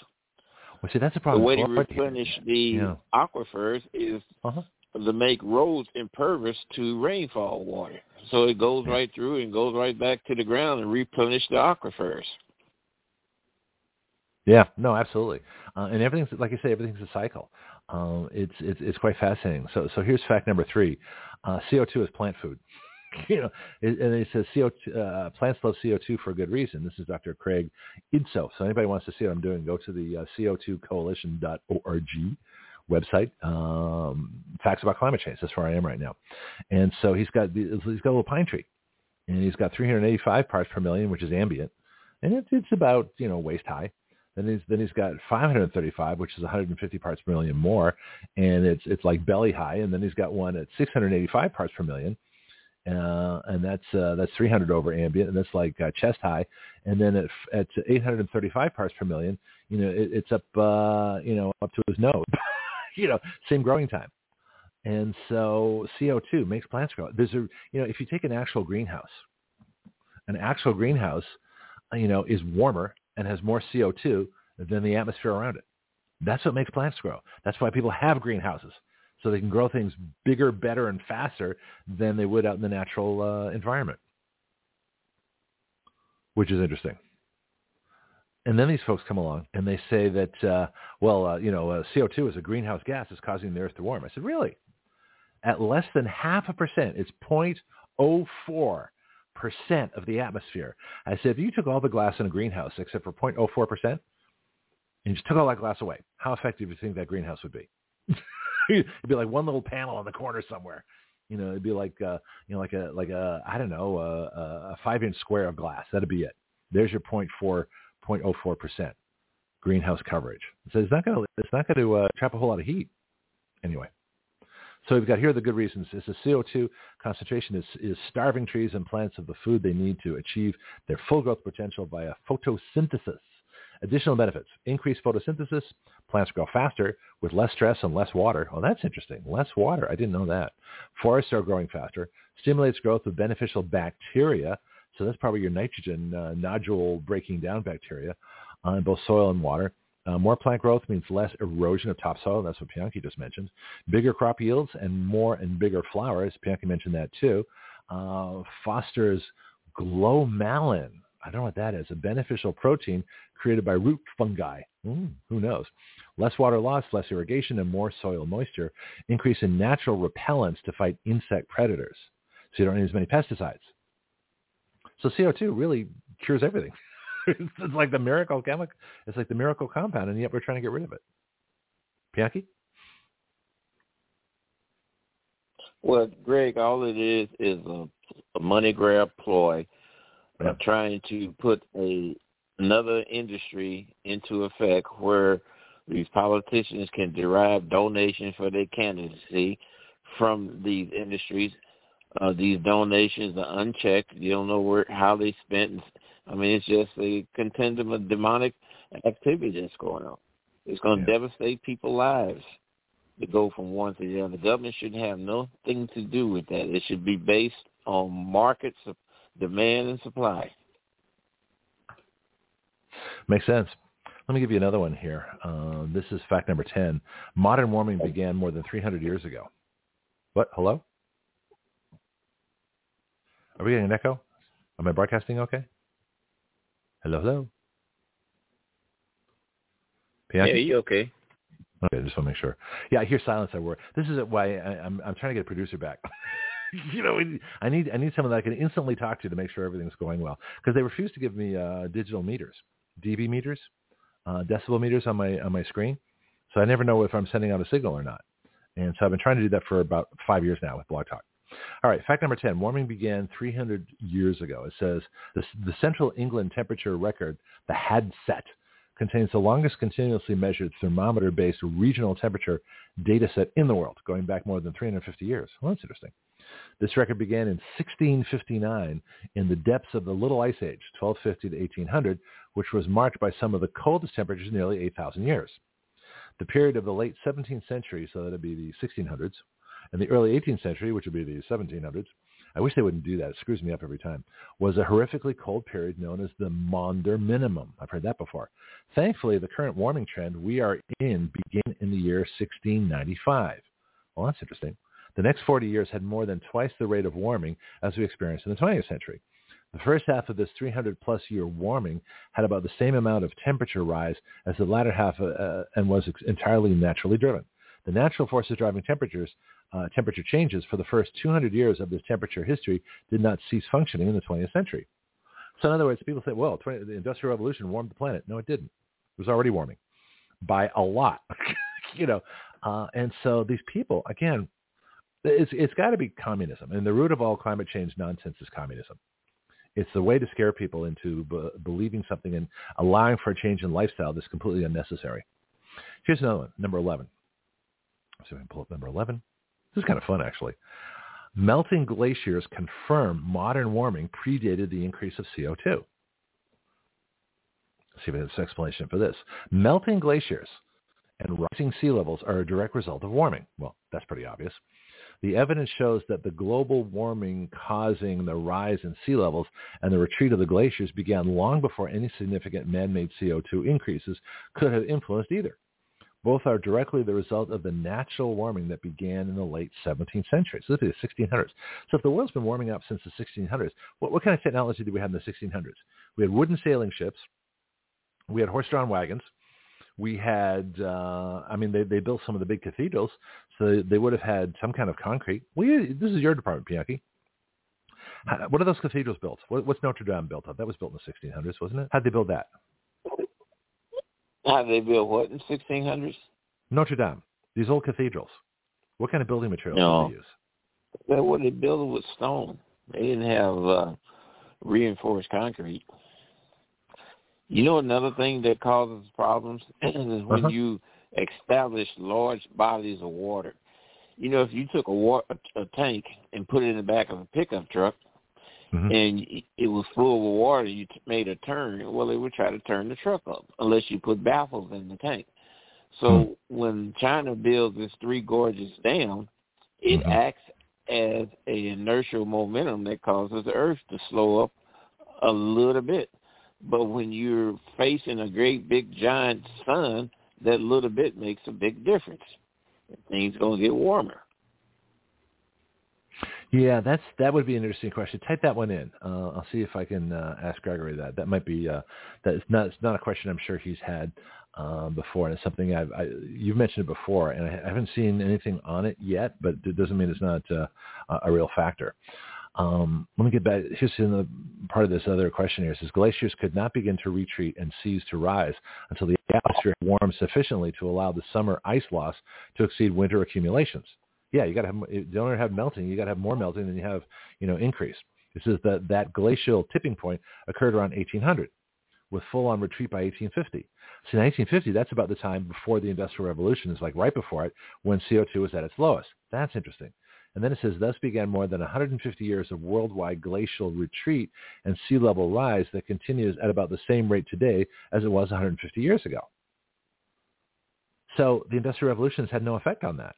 Well, see, that's a problem. The way to replenish the Yeah. aquifers is Uh-huh. To make roads impervious to rainfall water. So it goes right through and goes right back to the ground and replenish the aquifers. Yeah, no, absolutely. Uh, and everything's like I say, everything's a cycle. Um, it's it's it's quite fascinating. So so here's fact number three: uh, CO2 is plant food. you know, and it says CO2, uh, plants love CO2 for a good reason. This is Dr. Craig Idso. So anybody wants to see what I'm doing, go to the uh, CO2coalition.org website. Um, facts about climate change. That's where I am right now. And so he's got he's got a little pine tree, and he's got 385 parts per million, which is ambient, and it's it's about you know waist high. Then he's then he's got 535, which is 150 parts per million more, and it's it's like belly high. And then he's got one at 685 parts per million, uh, and that's uh, that's 300 over ambient, and that's like uh, chest high. And then at at 835 parts per million, you know, it, it's up uh, you know up to his nose, you know, same growing time. And so CO2 makes plants grow. There's a you know if you take an actual greenhouse an actual greenhouse, you know, is warmer and has more CO2 than the atmosphere around it. That's what makes plants grow. That's why people have greenhouses, so they can grow things bigger, better, and faster than they would out in the natural uh, environment, which is interesting. And then these folks come along and they say that, uh, well, uh, you know, uh, CO2 is a greenhouse gas is causing the earth to warm. I said, really? At less than half a percent, it's 0.04 percent of the atmosphere. I said, if you took all the glass in a greenhouse except for 0.04 percent, and you just took all that glass away, how effective do you think that greenhouse would be? it'd be like one little panel on the corner somewhere. You know, it'd be like, uh, you know, like a, like a, I don't know, a, a five inch square of glass. That'd be it. There's your 0.4 0.04 percent greenhouse coverage. So it's not going to it's not going to uh, trap a whole lot of heat anyway. So we've got here the good reasons. Is the CO2 concentration is, is starving trees and plants of the food they need to achieve their full growth potential via photosynthesis. Additional benefits. Increased photosynthesis. Plants grow faster with less stress and less water. Oh, that's interesting. Less water. I didn't know that. Forests are growing faster. Stimulates growth of beneficial bacteria so that's probably your nitrogen uh, nodule breaking down bacteria uh, both soil and water. Uh, more plant growth means less erosion of topsoil. That's what Bianchi just mentioned. Bigger crop yields and more and bigger flowers. Bianchi mentioned that too. Uh, fosters glomalin. I don't know what that is. A beneficial protein created by root fungi. Mm, who knows? Less water loss, less irrigation, and more soil moisture. Increase in natural repellents to fight insect predators. So you don't need as many pesticides. So CO2 really cures everything. it's like the miracle chemical. It's like the miracle compound, and yet we're trying to get rid of it. Bianchi? Well, Greg, all it is is a, a money grab ploy, yeah. trying to put a another industry into effect where these politicians can derive donations for their candidacy from these industries uh, these donations are unchecked. You don't know where how they spent. I mean, it's just a contingent of demonic activity that's going on. It's going to yeah. devastate people's lives to go from one to the other. The government should have nothing to do with that. It should be based on markets of demand and supply. Makes sense. Let me give you another one here. Uh, this is fact number 10. Modern warming began more than 300 years ago. What? Hello? Are we getting an echo? Am I broadcasting okay? Hello, hello. Yeah, you okay? Okay, I just want to make sure. Yeah, I hear silence. I worry. This is why I, am I'm, I'm trying to get a producer back. you know, I need I need someone that I can instantly talk to to make sure everything's going well because they refuse to give me uh, digital meters, dB meters, uh, decibel meters on my on my screen. So I never know if I'm sending out a signal or not. And so I've been trying to do that for about five years now with Blog Talk. All right, fact number 10. Warming began 300 years ago. It says the, the Central England temperature record, the HadCET, contains the longest continuously measured thermometer-based regional temperature data set in the world, going back more than 350 years. Well, that's interesting. This record began in 1659 in the depths of the Little Ice Age, 1250 to 1800, which was marked by some of the coldest temperatures in nearly 8,000 years. The period of the late 17th century, so that would be the 1600s, in the early 18th century, which would be the 1700s, I wish they wouldn't do that. It screws me up every time. Was a horrifically cold period known as the Maunder Minimum. I've heard that before. Thankfully, the current warming trend we are in began in the year 1695. Well, that's interesting. The next 40 years had more than twice the rate of warming as we experienced in the 20th century. The first half of this 300 plus year warming had about the same amount of temperature rise as the latter half uh, uh and was entirely naturally driven. The natural forces driving temperatures uh, temperature changes for the first 200 years of this temperature history did not cease functioning in the 20th century. So in other words, people say, well, 20, the Industrial Revolution warmed the planet. No, it didn't. It was already warming by a lot, you know. Uh, and so these people, again, it's, it's got to be communism. And the root of all climate change nonsense is communism. It's the way to scare people into b- believing something and allowing for a change in lifestyle that's completely unnecessary. Here's another one, number 11. So I can pull up number 11. This is kind of fun, actually. Melting glaciers confirm modern warming predated the increase of CO2. Let's see if there's an explanation for this. Melting glaciers and rising sea levels are a direct result of warming. Well, that's pretty obvious. The evidence shows that the global warming causing the rise in sea levels and the retreat of the glaciers began long before any significant man-made CO2 increases could have influenced either. Both are directly the result of the natural warming that began in the late 17th century. So this is the 1600s. So if the world's been warming up since the 1600s, what, what kind of technology did we have in the 1600s? We had wooden sailing ships. We had horse-drawn wagons. We had, uh, I mean, they, they built some of the big cathedrals, so they would have had some kind of concrete. We, this is your department, Pianki. What are those cathedrals built? What, what's Notre Dame built of? That was built in the 1600s, wasn't it? How'd they build that? How they build what in 1600s? Notre Dame. These old cathedrals. What kind of building materials no. did they use? Well, what they built with stone. They didn't have uh, reinforced concrete. You know another thing that causes problems is when Uh-huh. you establish large bodies of water. You know, if you took a, wa- a, a tank and put it in the back of a pickup truck, Mhm. and it was full of water, you t- made a turn. Well, they would try to turn the truck up unless you put baffles in the tank. So when China builds this Three Gorges Dam, it Mhm. acts as a inertial momentum that causes the Earth to slow up a little bit. But when you're facing a great big giant sun, that little bit makes a big difference. Things gonna get warmer. Yeah, that's that would be an interesting question. Type that one in. Uh, I'll see if I can uh, ask Gregory that. That might be uh, not it's not a question I'm sure he's had um, before, and it's something I've I, you've mentioned it before, and I haven't seen anything on it yet, but it doesn't mean it's not uh, a real factor. Um, let me get back. Here's in the part of this other question here. It says glaciers could not begin to retreat and seas to rise until the atmosphere warmed sufficiently to allow the summer ice loss to exceed winter accumulations. Yeah, you got to have you don't have melting, you got to have more melting than you have, you know, increase. It says that that glacial tipping point occurred around 1800, with full-on retreat by 1850. So 1950, that's about the time before the Industrial Revolution, is like right before it, when CO2 was at its lowest. That's interesting. And then it says, thus began more than 150 years of worldwide glacial retreat and sea level rise that continues at about the same rate today as it was 150 years ago. So the Industrial Revolution has had no effect on that.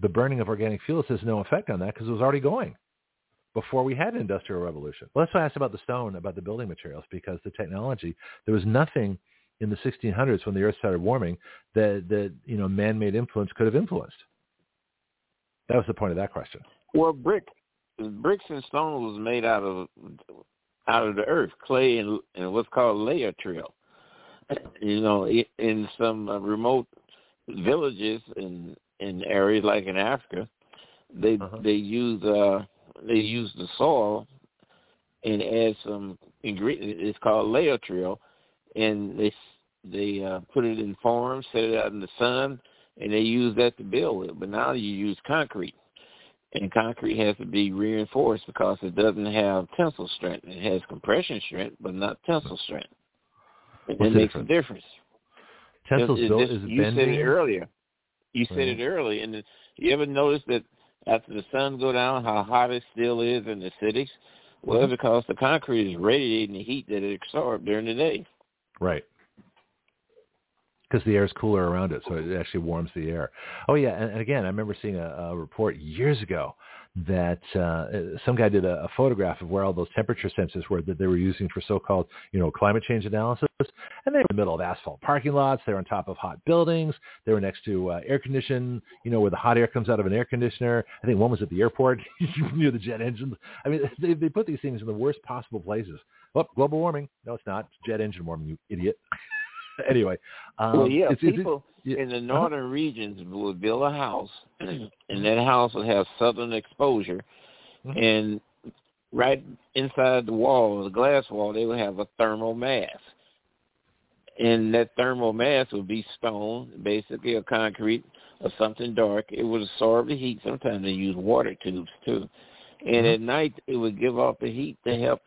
The burning of organic fuels has no effect on that because it was already going before we had an Industrial Revolution. Well, that's why I asked about the stone, about the building materials, because the technology, there was nothing in the 1600s when the Earth started warming that, that you know, man-made influence could have influenced. That was the point of that question. Well, brick, bricks and stone was made out of out of the earth, clay and, and what's called laterite. You know, in some remote villages in in areas like in Africa, they Uh-huh. they use uh they use the soil and add some ingredient. It's called layer and they they uh, put it in farms, set it out in the sun, and they use that to build with. But now you use concrete, and concrete has to be reinforced because it doesn't have tensile strength. It has compression strength, but not tensile strength. And What's it the makes a difference? difference. Tensil's It- it built is you said bending. it earlier. You said Right. it early, and you ever notice that after the sun go down, how hot it still is in the cities? Well, Mhm. because the concrete is radiating the heat that it absorbed during the day. Right. Because the air is cooler around it, so it actually warms the air. Oh yeah, and, and again, I remember seeing a, a report years ago that uh, some guy did a, a photograph of where all those temperature sensors were that they were using for so-called, you know, climate change analysis, and they were in the middle of asphalt parking lots. They were on top of hot buildings. They were next to uh, air condition, you know, where the hot air comes out of an air conditioner. I think one was at the airport near the jet engines. I mean, they, they put these things in the worst possible places. Oh, global warming. No, it's not. It's jet engine warming, you idiot. anyway. Um, well, yeah, it's- it's- people in the northern regions would build a house, and that house would have southern exposure, Mhm. and right inside the wall, the glass wall, they would have a thermal mass. And that thermal mass would be stone, basically, or concrete, or something dark. It would absorb the heat. Sometimes they use water tubes too. And Mhm. at night, it would give off the heat to help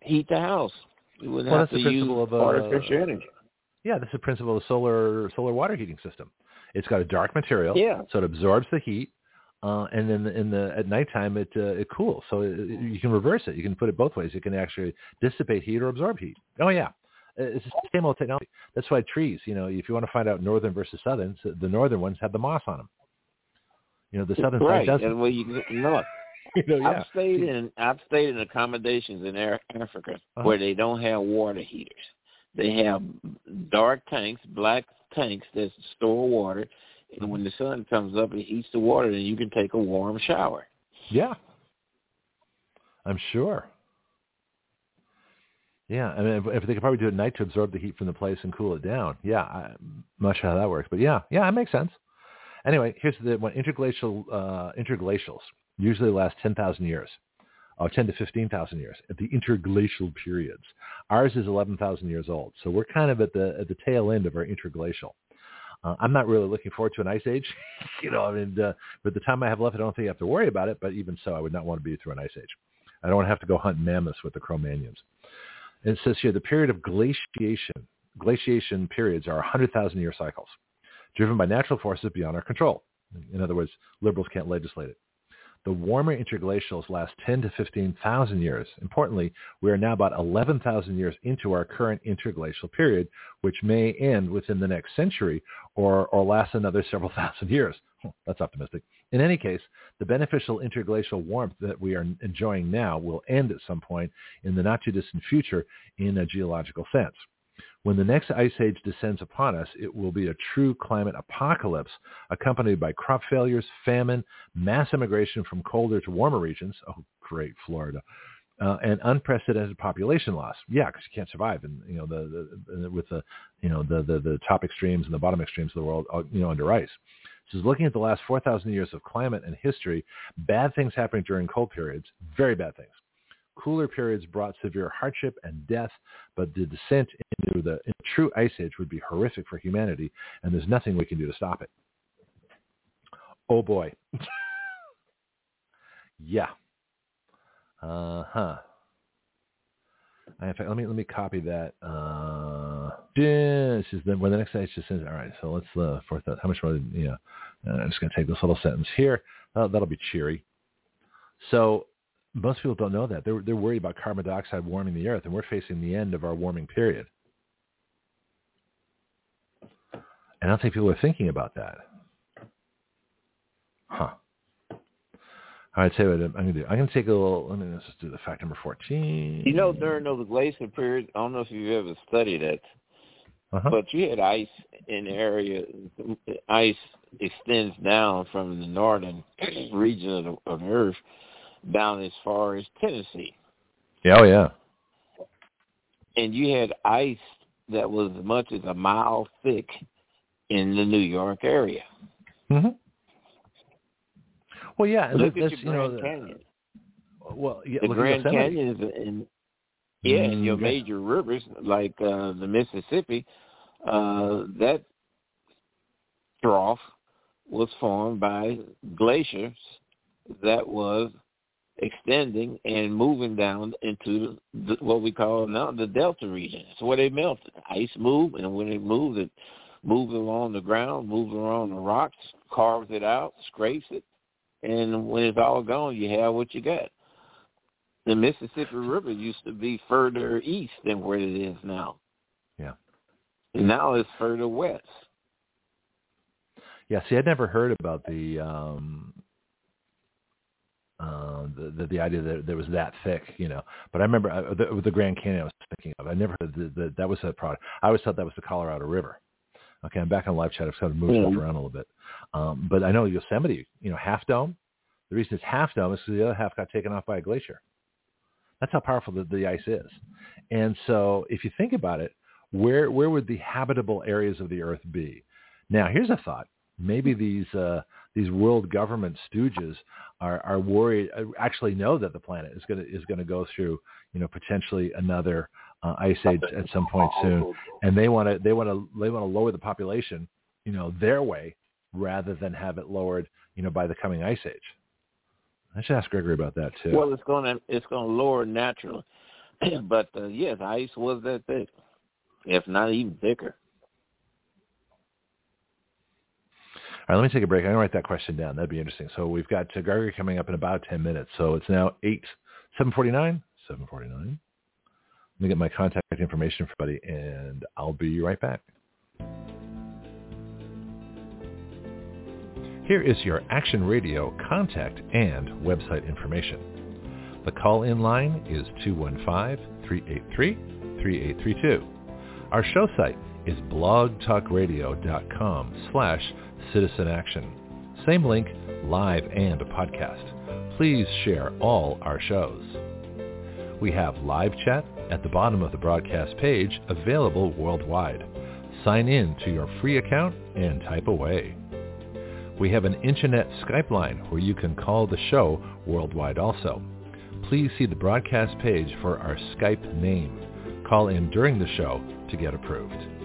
heat the house. You wouldn't Well, have to use of, uh, artificial energy. Yeah, that's the principle of solar solar water heating system. It's got a dark material, Yeah. so it absorbs the heat, uh, and then in the at nighttime it uh, it cools. So it, it- you can reverse it. You can put it both ways. You can actually dissipate heat or absorb heat. Oh yeah, Uh, it's the same old technology. That's why trees. You know, if you want to find out northern versus southern, so the northern ones have the moss on them. You know, the southern right. side doesn't. And well, you know, you know, yeah. I've stayed in I've stayed in accommodations in Africa Uh-huh. where they don't have water heaters. They have dark tanks, black tanks that store water, and when the sun comes up, it heats the water, and you can take a warm shower. Yeah. I'm sure. Yeah, I mean, if, if they could probably do it at night to absorb the heat from the place and cool it down. Yeah, I'm not sure how that works, but yeah, yeah, it makes sense. Anyway, here's the one: interglacial uh, interglacials usually last 10,000 years, or 10 to 15,000 years at the interglacial periods. Ours is 11,000 years old, so we're kind of at the at the tail end of our interglacial. Uh, I'm not really looking forward to an ice age. you know, I mean, uh, with the time I have left, I don't think I have to worry about it. But even so, I would not want to be through an ice age. I don't want to have to go hunt mammoths with the Cro-Magnons. And it says here the period of glaciation, glaciation periods are 100,000 year cycles, driven by natural forces beyond our control. In other words, liberals can't legislate it. The warmer interglacials last 10 to 15,000 years. Importantly, we are now about 11,000 years into our current interglacial period, which may end within the next century or, or last another several thousand years. That's optimistic. In any case, the beneficial interglacial warmth that we are enjoying now will end at some point in the not too distant future in a geological sense. When the next ice age descends upon us, it will be a true climate apocalypse accompanied by crop failures, famine, mass immigration from colder to warmer regions. Oh, great, Florida. Uh, and unprecedented population loss. Yeah, because you can't survive, and you know the, the with the you know the, the the top extremes and the bottom extremes of the world, uh, you know, under ice. Is looking at the last 4,000 years of climate and history. Bad things happening during cold periods, very bad things. Cooler periods brought severe hardship and death, but the descent into the into true ice age would be horrific for humanity, and there's nothing we can do to stop it. Oh boy. yeah. Uh huh. In fact, let me let me copy that. Uh, this is then when the next sentence just says, all right. So let's uh, fourth. How much more? Yeah, uh, I'm just going to take this little sentence here. Uh, that'll be cheery. So most people don't know that they're they're worried about carbon dioxide warming the earth, and we're facing the end of our warming period. And I don't think people are thinking about that. Huh. All right, tell you what I'm going to do. I'm going to take a little. Let me let's just do the fact number fourteen. You know, during those glacial periods, I don't know if you've ever studied it, uh-huh. but you had ice in areas. Ice extends down from the northern region of the, of the Earth down as far as Tennessee. Yeah, oh yeah. And you had ice that was as much as a mile thick in the New York area. Mm-hmm. Well, yeah, look at you your know, Grand Canyon. well, yeah, the Grand Canyon is in yeah, and your Mm, major rivers like uh, the Mississippi, uh, that trough was formed by glaciers that was extending and moving down into the, what we call now the delta region. It's where they melted. Ice moved, and when it moved, it moved along the ground, moved along the rocks, carves it out, scrapes it, and when it's all gone, you have what you got. The Mississippi River used to be further east than where it is now. Yeah. And now it's further west. Yeah, see, I'd never heard about the um, uh, the, the the idea that there was that thick, you know. But I remember uh, the, the Grand Canyon I was thinking of. I never heard that that that was a product. I always thought that was the Colorado River. Okay, I'm back on live chat. I've kind of moved Mhm. stuff around a little bit. Um, but I know Yosemite, you know, Half Dome. The reason it's Half Dome is because the other half got taken off by a glacier. That's how powerful the, the ice is. And so, if you think about it, where where would the habitable areas of the Earth be? Now, here's a thought. Maybe these uh, these world government stooges are, are worried. uh, Actually, know that the planet is going to is going to go through, you know, potentially another uh, ice age at some point soon, and they want to they want to they want to lower the population, you know, their way rather than have it lowered, you know, by the coming ice age. I should ask Gregory about that too. Well, it's going to it's going to lower naturally, but uh, yes, ice was that thick, if not even thicker. All right, let me take a break. I'm going to write that question down. That'd be interesting. So we've got Gregory coming up in about 10 minutes. So it's now 8, 749, 749. Let me get my contact information for everybody, and I'll be right back. Here is your Action Radio contact and website information. The call-in line is 215-383-3832. Our show site is blogtalkradio.com slash citizenaction. Same link, live and podcast. Please share all our shows. We have live chat at the bottom of the broadcast page available worldwide. Sign in to your free account and type away. We have an internet Skype line where you can call the show worldwide also. Please see the broadcast page for our Skype name. Call in during the show to get approved.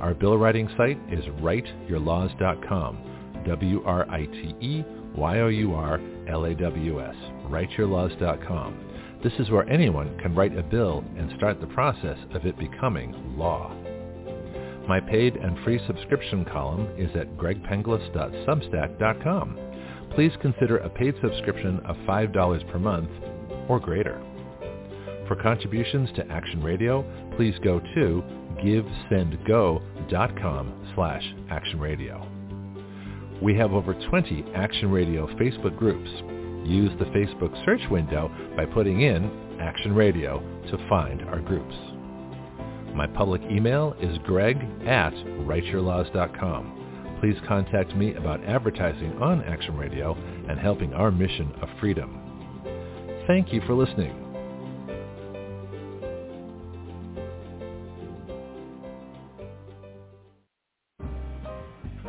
Our bill writing site is writeyourlaws.com, W-R-I-T-E-Y-O-U-R-L-A-W-S, writeyourlaws.com. This is where anyone can write a bill and start the process of it becoming law. My paid and free subscription column is at gregpenglis.substack.com. Please consider a paid subscription of $5 per month or greater. For contributions to Action Radio, please go to givesendgo.com slash actionradio. We have over 20 Action Radio Facebook groups. Use the Facebook search window by putting in Action Radio to find our groups. My public email is greg at writeyourlaws.com. Please contact me about advertising on Action Radio and helping our mission of freedom. Thank you for listening.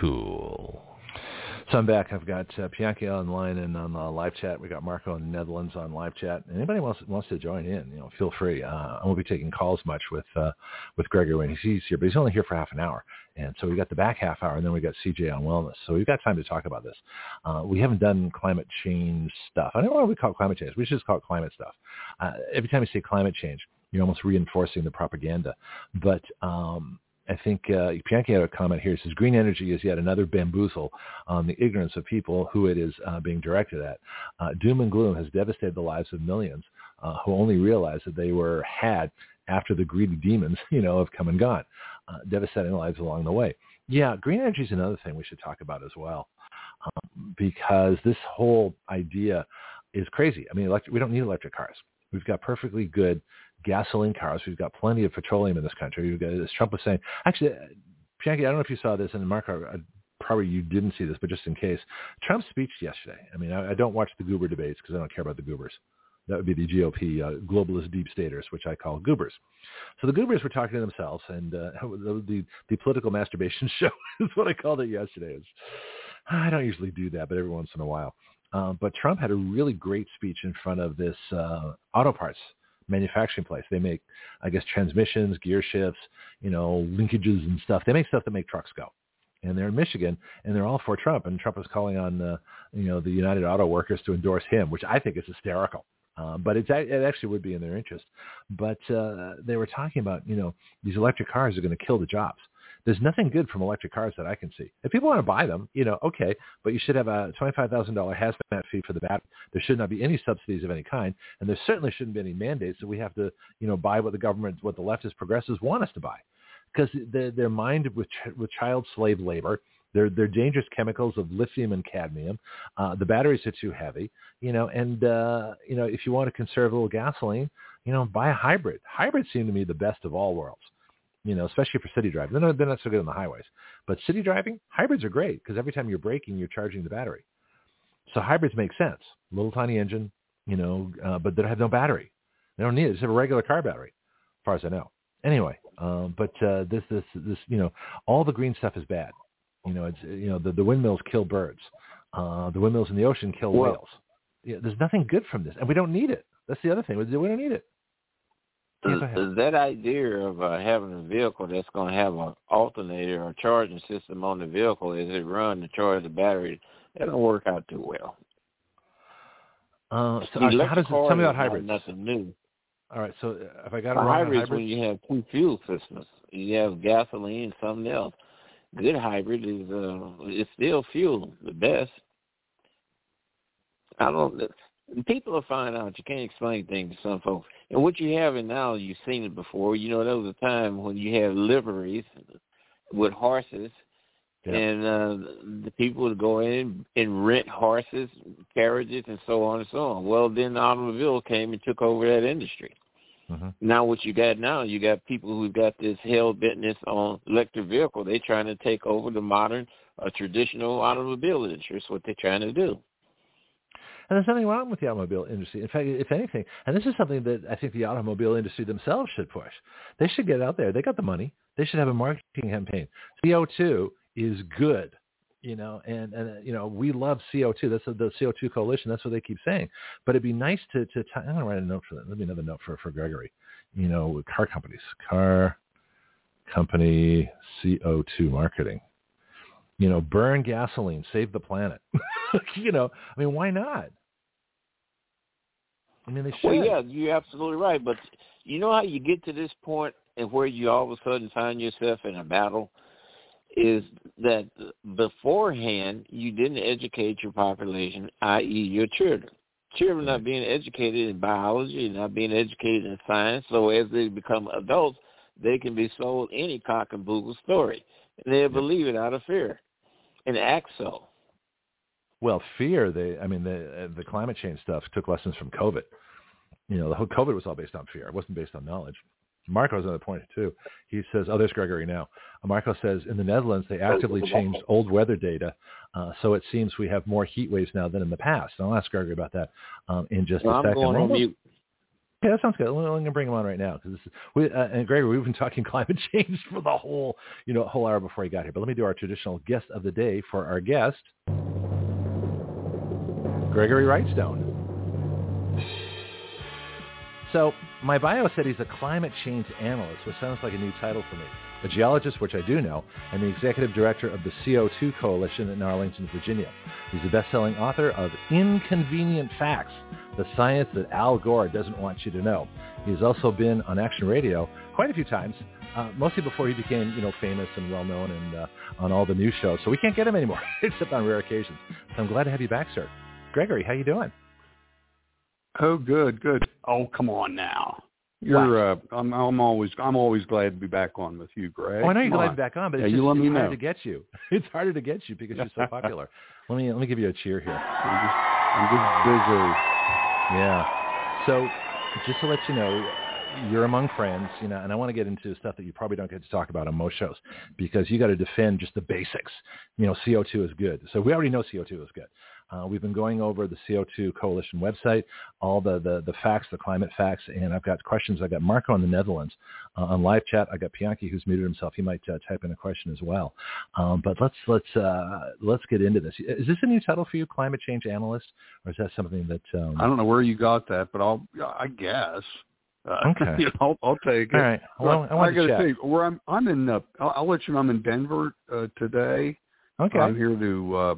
Cool. So I'm back. I've got uh, Pianki online and on the live chat. We got Marco in the Netherlands on live chat. Anybody wants wants to join in, you know, feel free. Uh, I won't be taking calls much with uh, with Gregory when he's here, but he's only here for half an hour. And so we got the back half hour, and then we got CJ on wellness. So we've got time to talk about this. Uh, we haven't done climate change stuff. I don't know why we call it climate change. We should just call it climate stuff. Uh, every time you say climate change, you're almost reinforcing the propaganda. But um, I think uh, Pianki had a comment here. He says, green energy is yet another bamboozle on the ignorance of people who it is uh, being directed at. Uh, doom and gloom has devastated the lives of millions uh, who only realized that they were had after the greedy demons, you know, have come and gone, uh, devastating lives along the way. Yeah, green energy is another thing we should talk about as well, um, because this whole idea is crazy. I mean, electric, we don't need electric cars. We've got perfectly good gasoline cars. We've got plenty of petroleum in this country. Got, as Trump was saying, actually, Pianki, I don't know if you saw this, and Mark, probably you didn't see this, but just in case, Trump's speech yesterday. I mean, I, I don't watch the goober debates because I don't care about the goobers. That would be the GOP uh, globalist deep staters, which I call goobers. So the goobers were talking to themselves, and uh, the, the the political masturbation show is what I called it yesterday. It's, I don't usually do that, but every once in a while. Uh, but Trump had a really great speech in front of this uh, auto parts manufacturing place. They make, I guess, transmissions, gear shifts, you know, linkages and stuff. They make stuff that make trucks go. And they're in Michigan, and they're all for Trump. And Trump is calling on, the, you know, the United Auto Workers to endorse him, which I think is hysterical. Uh, but it's, it actually would be in their interest. But uh, they were talking about, you know, these electric cars are going to kill the jobs. There's nothing good from electric cars that I can see. If people want to buy them, you know, okay, but you should have a $25,000 hazmat fee for the battery. There should not be any subsidies of any kind, and there certainly shouldn't be any mandates that we have to, you know, buy what the government, what the leftist progressives want us to buy, because they're, they're mined with with child slave labor. They're they're dangerous chemicals of lithium and cadmium. Uh, the batteries are too heavy, you know, and uh, you know if you want to conserve a little gasoline, you know, buy a hybrid. Hybrids seem to me the best of all worlds you know, especially for city driving. They're not, they're not so good on the highways. But city driving, hybrids are great because every time you're braking, you're charging the battery. So hybrids make sense. Little tiny engine, you know, uh, but they don't have no battery. They don't need it. They just have a regular car battery, as far as I know. Anyway, um, but uh, this, this, this, you know, all the green stuff is bad. You know, it's, you know, the, the windmills kill birds. Uh, the windmills in the ocean kill well, whales. Yeah, there's nothing good from this, and we don't need it. That's the other thing. We don't need it that idea of uh, having a vehicle that's going to have an alternator or charging system on the vehicle as it runs to charge the battery, that don't work out too well. Uh, so how does it, tell me about hybrids? Nothing new. All right, so uh, if I got it wrong, hybrids, when you have two fuel systems, you have gasoline and something else. Good hybrid is uh, it's still fuel, the best. I don't people will find out you can't explain things to some folks. And what you have in now, you've seen it before. You know, there was a time when you had liveries with horses, yeah. and uh, the people would go in and rent horses, carriages, and so on and so on. Well, then the automobile came and took over that industry. Mm-hmm. Now what you got now, you got people who've got this hell bentness on electric vehicle. They're trying to take over the modern, uh, traditional automobile industry. That's what they're trying to do. And there's nothing wrong with the automobile industry. In fact, if anything, and this is something that I think the automobile industry themselves should push. They should get out there. They got the money. They should have a marketing campaign. CO2 is good, you know, and, and you know, we love CO2. That's the CO2 coalition. That's what they keep saying. But it'd be nice to, to, I'm going to write a note for that. Let me another note for, for Gregory. You know, car companies, car company CO2 marketing you know, burn gasoline, save the planet. you know, I mean, why not? I mean, they should. Well, yeah, you're absolutely right. But you know how you get to this point and where you all of a sudden find yourself in a battle is that beforehand you didn't educate your population, i.e., your children. Children not being educated in biology, not being educated in science, so as they become adults, they can be sold any cock and bugle story, and they'll believe it out of fear and act so. Well, fear. They, I mean, the the climate change stuff took lessons from COVID. You know, the whole COVID was all based on fear. It wasn't based on knowledge. Marco's another point too. He says, "Oh, there's Gregory now." Marco says, in the Netherlands, they actively changed old weather data, uh, so it seems we have more heat waves now than in the past. And I'll ask Gregory about that um, in just well, a second. I'm going on mute. Yeah, that sounds good. I'm going to bring him on right now because we uh, and Gregory, we've been talking climate change for the whole you know whole hour before he got here. But let me do our traditional guest of the day for our guest. Gregory Wrightstone. So my bio said he's a climate change analyst, which sounds like a new title for me. A geologist, which I do know, and the executive director of the CO2 Coalition in Arlington, Virginia. He's the best-selling author of Inconvenient Facts, the science that Al Gore doesn't want you to know. He's also been on Action Radio quite a few times, uh, mostly before he became, you know, famous and well-known and uh, on all the news shows. So we can't get him anymore, except on rare occasions. So I'm glad to have you back, sir. Gregory, how you doing? Oh, good, good. Oh, come on now. You're. Uh, I'm. I'm always. I'm always glad to be back on with you, Greg. Oh, I know you're come glad to be back on, but yeah, it's, just, it's harder to get you. It's harder to get you because you're so popular. let me. Let me give you a cheer here. I'm just, I'm just busy. Yeah. So, just to let you know, you're among friends, you know, and I want to get into stuff that you probably don't get to talk about on most shows because you got to defend just the basics. You know, CO2 is good. So we already know CO2 is good. Uh, we've been going over the CO2 Coalition website, all the, the, the facts, the climate facts, and I've got questions. I've got Marco in the Netherlands uh, on live chat. I've got Pianki who's muted himself. He might uh, type in a question as well. Um, but let's let's uh, let's get into this. Is this a new title for you, climate change analyst, or is that something that um... I don't know where you got that, but I'll I guess. Uh, okay, you know, I'll, I'll take it. All right. Well, I, I got to tell you, where I'm I'm in. Uh, I'll, I'll let you know. I'm in Denver today. Okay. I'm here to uh,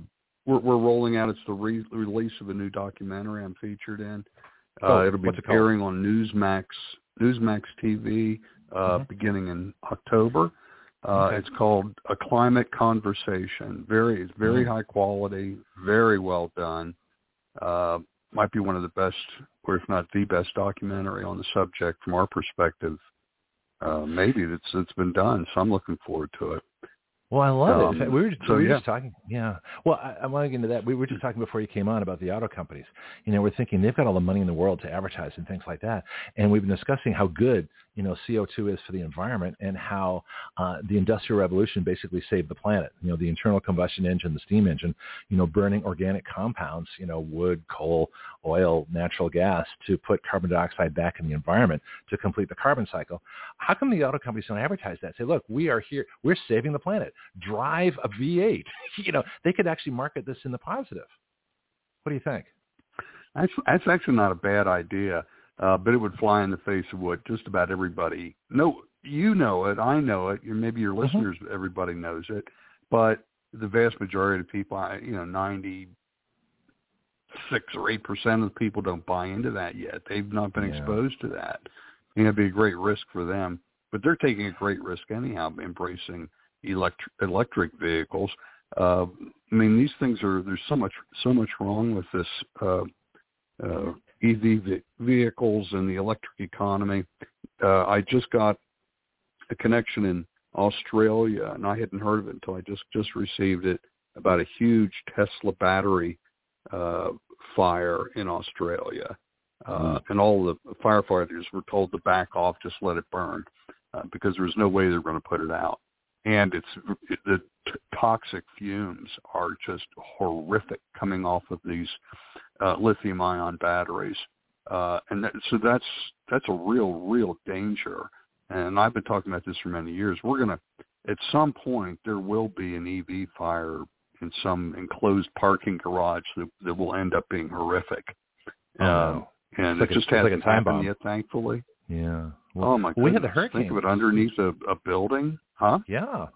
we're, we're rolling out. It's the re- release of a new documentary I'm featured in. Uh, oh, it'll be airing on Newsmax Newsmax TV uh, Mhm. beginning in October. Uh, Okay. It's called A Climate Conversation. Very, it's very Mhm. high quality, very well done. Uh, might be one of the best, or if not the best, documentary on the subject from our perspective. Uh, maybe that's it's been done. So I'm looking forward to it. Well, I love it. Um, fact, we were, just, so, we were yeah. just talking. Yeah. Well, I, I want to get into that. We were just talking before you came on about the auto companies. You know, we're thinking they've got all the money in the world to advertise and things like that. And we've been discussing how good, you know, CO2 is for the environment and how uh, the Industrial Revolution basically saved the planet. You know, the internal combustion engine, the steam engine, you know, burning organic compounds, you know, wood, coal, oil, natural gas to put carbon dioxide back in the environment to complete the carbon cycle. How come the auto companies don't advertise that? Say, look, we are here. We're saving the planet. Drive a V8. you know, they could actually market this in the positive. What do you think? That's that's actually not a bad idea, uh, but it would fly in the face of what just about everybody know. You know it, I know it. Maybe your Mhm. listeners, everybody knows it, but the vast majority of people, I- you know, ninety six or eight percent of the people don't buy into that yet. They've not been Yeah. exposed to that. And it'd be a great risk for them, but they're taking a great risk anyhow, embracing electric electric vehicles. Uh, I mean, these things are there's so much so much wrong with this uh, uh, EV vehicles and the electric economy. Uh, I just got a connection in Australia, and I hadn't heard of it until I just just received it about a huge Tesla battery uh, fire in Australia, uh, and all the firefighters were told to back off, just let it burn, uh, because there was no way they're going to put it out. And it's it, the t- toxic fumes are just horrific coming off of these uh, lithium-ion batteries, uh, and that, so that's that's a real real danger. And I've been talking about this for many years. We're gonna at some point there will be an EV fire in some enclosed parking garage that, that will end up being horrific. Oh, Um, and like it a- just it's like a hasn't time happened bomb. yet, thankfully. Yeah. oh my goodness! we had the hurricane. Think of it underneath a, a building, huh? Yeah.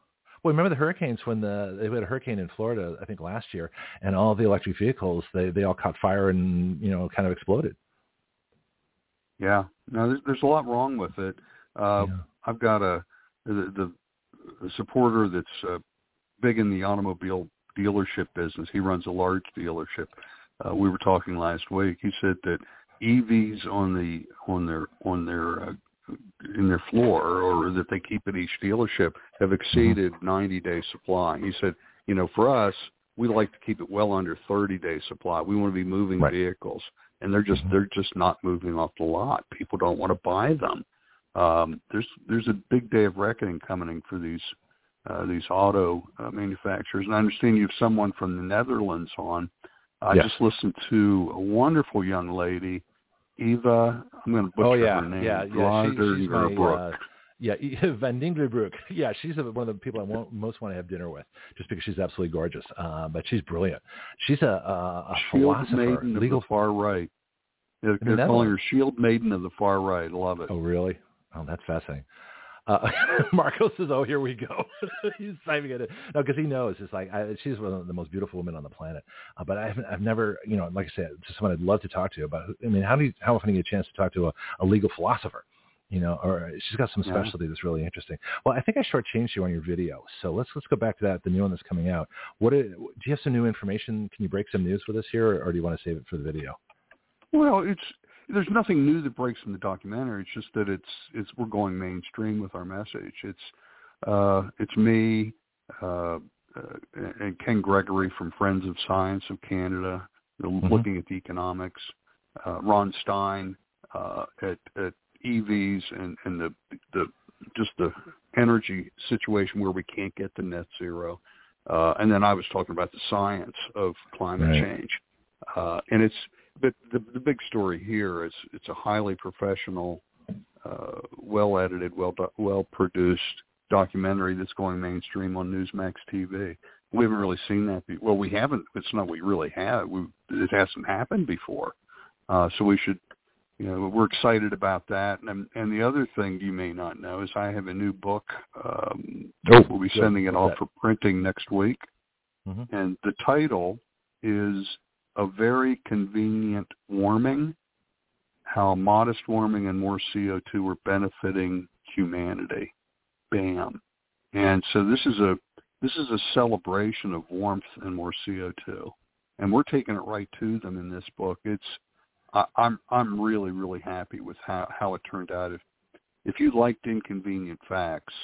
Well, remember the hurricanes when the they had a hurricane in Florida, I think last year, and all the electric vehicles they they all caught fire and you know kind of exploded. Yeah. No, there's, there's a lot wrong with it. Uh, Yeah. I've got a the, the, supporter that's uh, big in the automobile dealership business. He runs a large dealership. Uh, we were talking last week. He said that EVs on the on their on their uh, in their floor or that they keep at each dealership have exceeded 90 day supply. He said, you know, for us, we like to keep it well under 30 day supply. We want to be moving Right. vehicles, and they're just Mhm. they're just not moving off the lot. People don't want to buy them. Um, there's there's a big day of reckoning coming for these uh, these auto uh, manufacturers. And I understand you have someone from the Netherlands on. I Yes. just listened to a wonderful young lady, Eva. I'm going to butcher oh yeah, her name. yeah, yeah. She, she's my uh, yeah Van Dinglebroek. Yeah, she's one of the people I want, most want to have dinner with, just because she's absolutely gorgeous. Uh, but she's brilliant. She's a, a, a Shield philosopher, maiden of legal. the far right. They're, they're calling her Shield Maiden of the far right. Love it. Oh really? Oh, that's fascinating. Uh, Marco says, "Oh, here we go." He's typing it. in. No, because he knows it's like I, she's one of the most beautiful women on the planet. Uh, but I've I've never, you know, like I said, just someone I'd love to talk to about. I mean, how do you, how often do you get a chance to talk to a, a legal philosopher? You know, or she's got some Yeah. specialty that's really interesting. Well, I think I shortchanged you on your video, so let's let's go back to that. The new one that's coming out. What is, do you have some new information? Can you break some news with us here, or, or do you want to save it for the video? Well, it's there's nothing new that breaks from the documentary. It's just that it's it's we're going mainstream with our message. It's uh, it's me uh, uh, and Ken Gregory from Friends of Science of Canada, you know, Mhm. looking at the economics. Uh, Ron Stein uh, at, at EVs and, and the the just the energy situation where we can't get to net zero. Uh, and then I was talking about the science of climate right. change. Uh, and it's but the, the big story here is it's a highly professional, uh, well edited, well well produced documentary that's going mainstream on Newsmax TV. We haven't really seen that. Be- well, we haven't. It's not we really have. We, it hasn't happened before. Uh, so we should, you know, we're excited about that. And and the other thing you may not know is I have a new book. Um, oh, we'll be sending it off for printing next week, mm-hmm. and the title is "A Very Convenient Warming: How Modest Warming and More CO2 Are Benefiting Humanity." Bam. And so this is a this is a celebration of warmth and more CO2, and we're taking it right to them in this book. It's I, I'm I'm really really happy with how how it turned out. If if you liked inconvenient facts,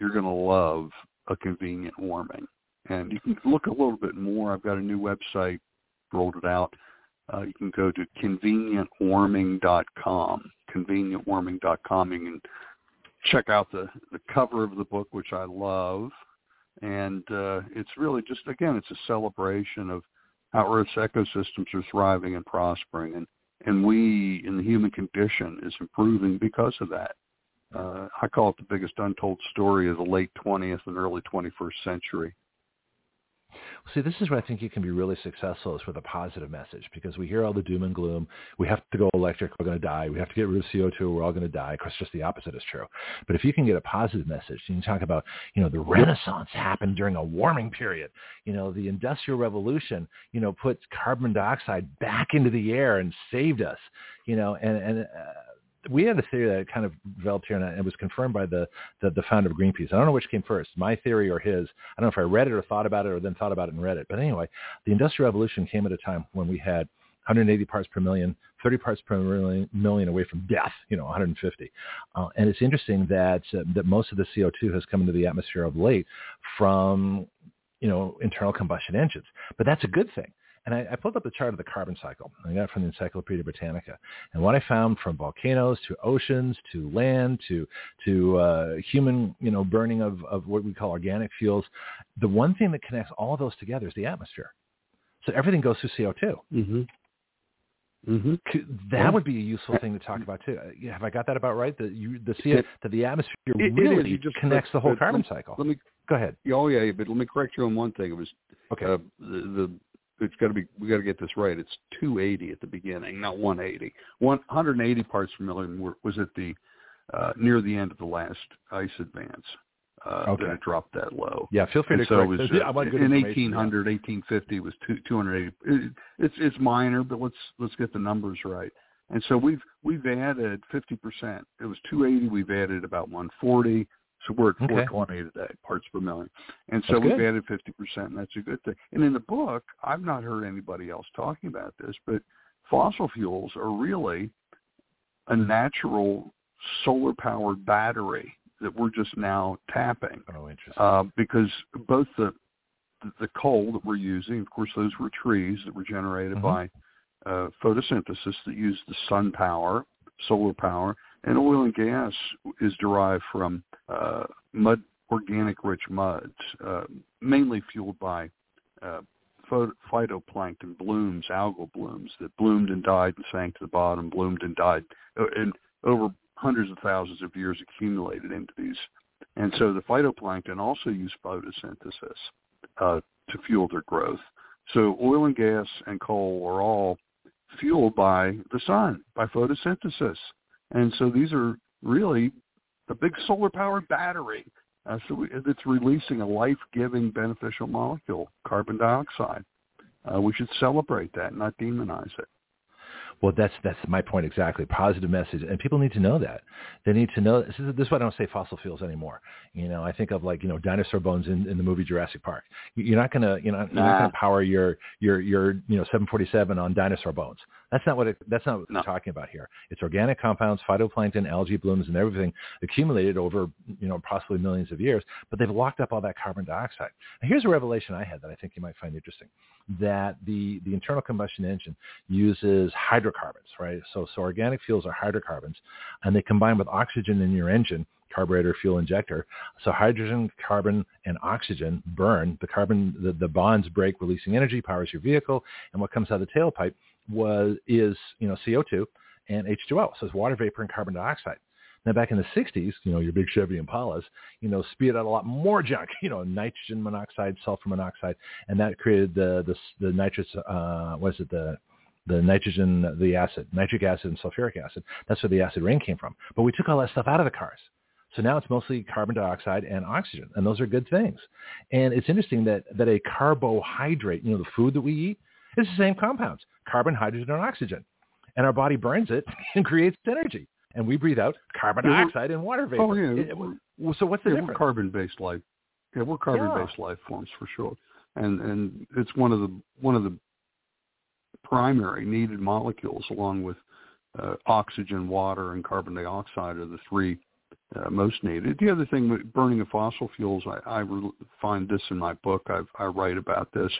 you're going to love a convenient warming. And you can look a little bit more. I've got a new website, rolled it out. Uh, you can go to convenientwarming.com, convenientwarming.com. You can check out the, the cover of the book, which I love. And uh, it's really just, again, it's a celebration of how Earth's ecosystems are thriving and prospering. And and we in the human condition is improving because of that. Uh, I call it the biggest untold story of the late 20th and early 21st century. See, this is where I think you can be really successful is with a positive message because we hear all the doom and gloom. We have to go electric. We're going to die. We have to get rid of CO2. We're all going to die. Of course, just the opposite is true. But if you can get a positive message, you can talk about, you know, the Renaissance happened during a warming period. You know, the Industrial Revolution, you know, put carbon dioxide back into the air and saved us. You know, and and uh, we had a theory that kind of developed here, and it was confirmed by the, the, the founder of Greenpeace. I don't know which came first, my theory or his. I don't know if I read it or thought about it or then thought about it and read it. But anyway, the Industrial Revolution came at a time when we had 180 parts per million, 30 parts per million, million away from death, you know, 150. Uh, and it's interesting that uh, that most of the CO2 has come into the atmosphere of late from, you know, internal combustion engines. But that's a good thing and I, I pulled up the chart of the carbon cycle. I got it from the Encyclopedia Britannica. And what I found from volcanoes to oceans to land to to uh, human, you know, burning of, of what we call organic fuels, the one thing that connects all of those together is the atmosphere. So everything goes through CO2. Mm-hmm. Mm-hmm. That would be a useful thing to talk about too. Uh, have I got that about right? That you the CO, that the atmosphere it, really it just, connects the whole carbon cycle. Let me go ahead. Oh yeah, but let me correct you on one thing. It was okay. Uh, the, the it's got to be we got to get this right. It's 280 at the beginning, not 180. 180 parts per million were, was at the uh, near the end of the last ice advance. Uh, okay. that it dropped that low. Yeah, feel free and to so correct. It was, uh, I in 1800, 1850 was two, 280. It, it's it's minor, but let's let's get the numbers right. And so we've we've added 50 percent. It was 280. We've added about 140. So we're at okay. 420 today, parts per million. And so we've added 50%, and that's a good thing. And in the book, I've not heard anybody else talking about this, but fossil fuels are really a natural solar-powered battery that we're just now tapping. Oh, interesting. Uh, because both the the coal that we're using, of course, those were trees that were generated mm-hmm. by uh, photosynthesis that use the sun power, solar power, and oil and gas is derived from uh, mud, organic-rich muds, uh, mainly fueled by uh, phytoplankton blooms, algal blooms that bloomed and died and sank to the bottom, bloomed and died, uh, and over hundreds of thousands of years accumulated into these. And so the phytoplankton also use photosynthesis uh, to fuel their growth. So oil and gas and coal are all fueled by the sun, by photosynthesis. And so these are really a big solar powered battery. Uh, so we, it's releasing a life-giving beneficial molecule, carbon dioxide. Uh, we should celebrate that, not demonize it. Well, that's that's my point exactly. Positive message, and people need to know that. They need to know. This is, this is why I don't say fossil fuels anymore. You know, I think of like you know dinosaur bones in, in the movie Jurassic Park. You're not gonna you know you're not gonna power your your your you know 747 on dinosaur bones. That's not what it, that's not what No. we're talking about here. It's organic compounds, phytoplankton, algae blooms, and everything accumulated over you know possibly millions of years. But they've locked up all that carbon dioxide. Here's a revelation I had that I think you might find interesting: that the the internal combustion engine uses hydrocarbons, right? So so organic fuels are hydrocarbons, and they combine with oxygen in your engine carburetor fuel injector. So hydrogen, carbon, and oxygen burn. The carbon, the, the bonds break, releasing energy, powers your vehicle, and what comes out of the tailpipe was is you know CO2 and H2O. So it's water vapor and carbon dioxide. Now back in the 60s, you know, your big Chevy Impalas, you know, spewed out a lot more junk, you know, nitrogen monoxide, sulfur monoxide, and that created the the, the nitrous, uh, what is it, the the nitrogen, the acid, nitric acid and sulfuric acid. That's where the acid rain came from. But we took all that stuff out of the cars. So now it's mostly carbon dioxide and oxygen, and those are good things. And it's interesting that, that a carbohydrate, you know, the food that we eat, is the same compounds, carbon, hydrogen, and oxygen. And our body burns it and creates energy. And we breathe out carbon Yeah, dioxide and water vapor. Oh yeah. It- it- so what's the yeah, we're carbon-based life. Yeah, we're carbon-based life forms for sure, and and it's one of the one of the primary needed molecules, along with uh, oxygen, water, and carbon dioxide, are the three uh, most needed. The other thing, with burning of fossil fuels, I, I re- find this in my book. I've, I write about this.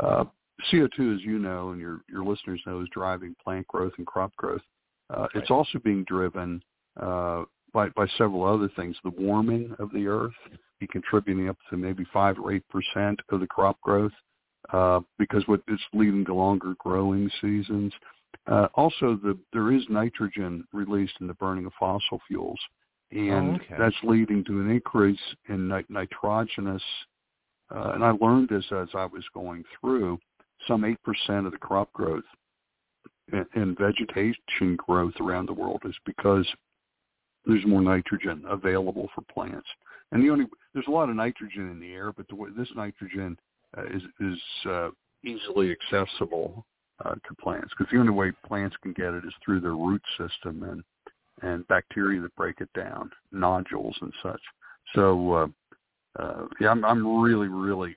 Uh, CO2, as you know, and your your listeners know, is driving plant growth and crop growth. Uh, It's also being driven uh, by by several other things. The warming of the earth be contributing up to maybe five or eight percent of the crop growth uh, because what it's leading to longer growing seasons. Uh, also, the there is nitrogen released in the burning of fossil fuels, and Oh, okay. that's leading to an increase in nit- nitrogenous. Uh, and I learned this as I was going through. Some eight percent of the crop growth and, vegetation growth around the world is because there's more nitrogen available for plants. And the only there's a lot of nitrogen in the air, but the, this nitrogen uh, is is uh, easily accessible uh, to plants because the only way plants can get it is through their root system and and bacteria that break it down, nodules and such. So uh, uh, yeah, I'm, I'm really really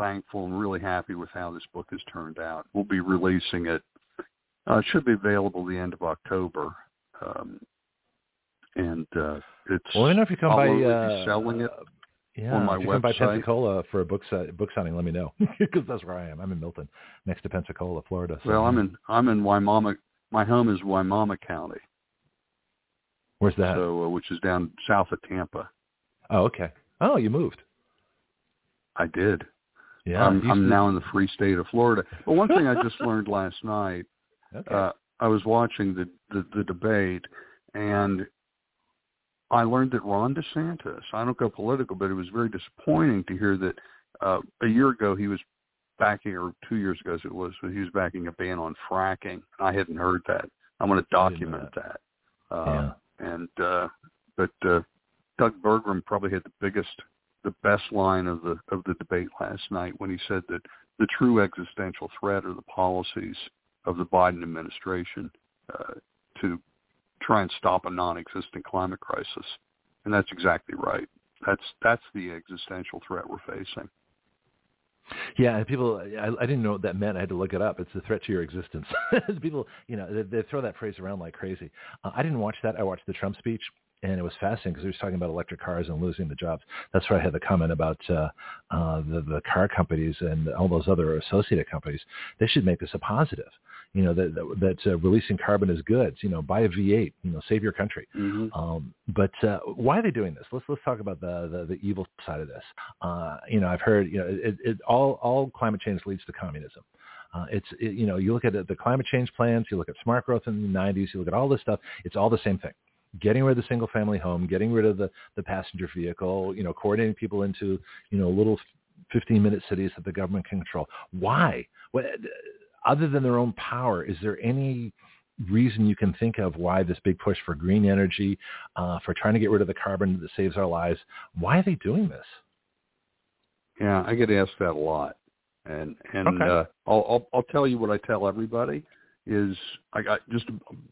thankful and really happy with how this book has turned out. We'll be releasing it. Uh, it should be available the end of October. Um, and uh, it's well, let me know if you come by uh, selling it uh, yeah, on my if you come by website. Pensacola for a book si- book signing, let me know because that's where I am. I'm in Milton, next to Pensacola, Florida. So, Well, I'm in I'm in Wimauma. My home is Wimauma County, Where's that? so uh, which is down south of Tampa. oh, okay. Oh, you moved. I did. Yeah, I'm, I'm now in the free state of Florida. But one thing I just learned last night, Okay. uh, I was watching the, the the debate, and I learned that Ron DeSantis. I don't go political, but it was very disappointing to hear that uh, a year ago he was backing, or two years ago as it was, he was backing a ban on fracking. I hadn't heard that. I'm going to I didn't know document that. yeah. Uh, and uh, but uh, Doug Burgum probably had the biggest, the best line of the of the debate last night when he said that the true existential threat are the policies of the Biden administration uh, to try and stop a non-existent climate crisis, and that's exactly right. That's that's the existential threat we're facing. Yeah, people, I, I didn't know what that meant. I had to look it up. It's a threat to your existence. people, you know, they, they throw that phrase around like crazy. Uh, I didn't watch that. I watched the Trump speech, and it was fascinating because he was talking about electric cars and losing the jobs. That's where I had the comment about uh, uh, the, the car companies and all those other associated companies. They should make this a positive. You know, that, that, that uh, releasing carbon is good. You know, buy a V8. You know, save your country. Mm-hmm. Um, but uh, why are they doing this? Let's let's talk about the the, the evil side of this. Uh, you know, I've heard you know it, it all all climate change leads to communism. Uh, it's it, you know you look at the, the climate change plans, you look at smart growth in the 90s, you look at all this stuff. It's all the same thing. Getting rid of the single family home, getting rid of the the passenger vehicle, you know, coordinating people into you know little 15 minute cities that the government can control. Why? What, other than their own power, is there any reason you can think of why this big push for green energy, uh, for trying to get rid of the carbon that saves our lives? Why are they doing this? Yeah, I get asked that a lot, and and Okay. uh, I'll, I'll I'll tell you what I tell everybody is I got just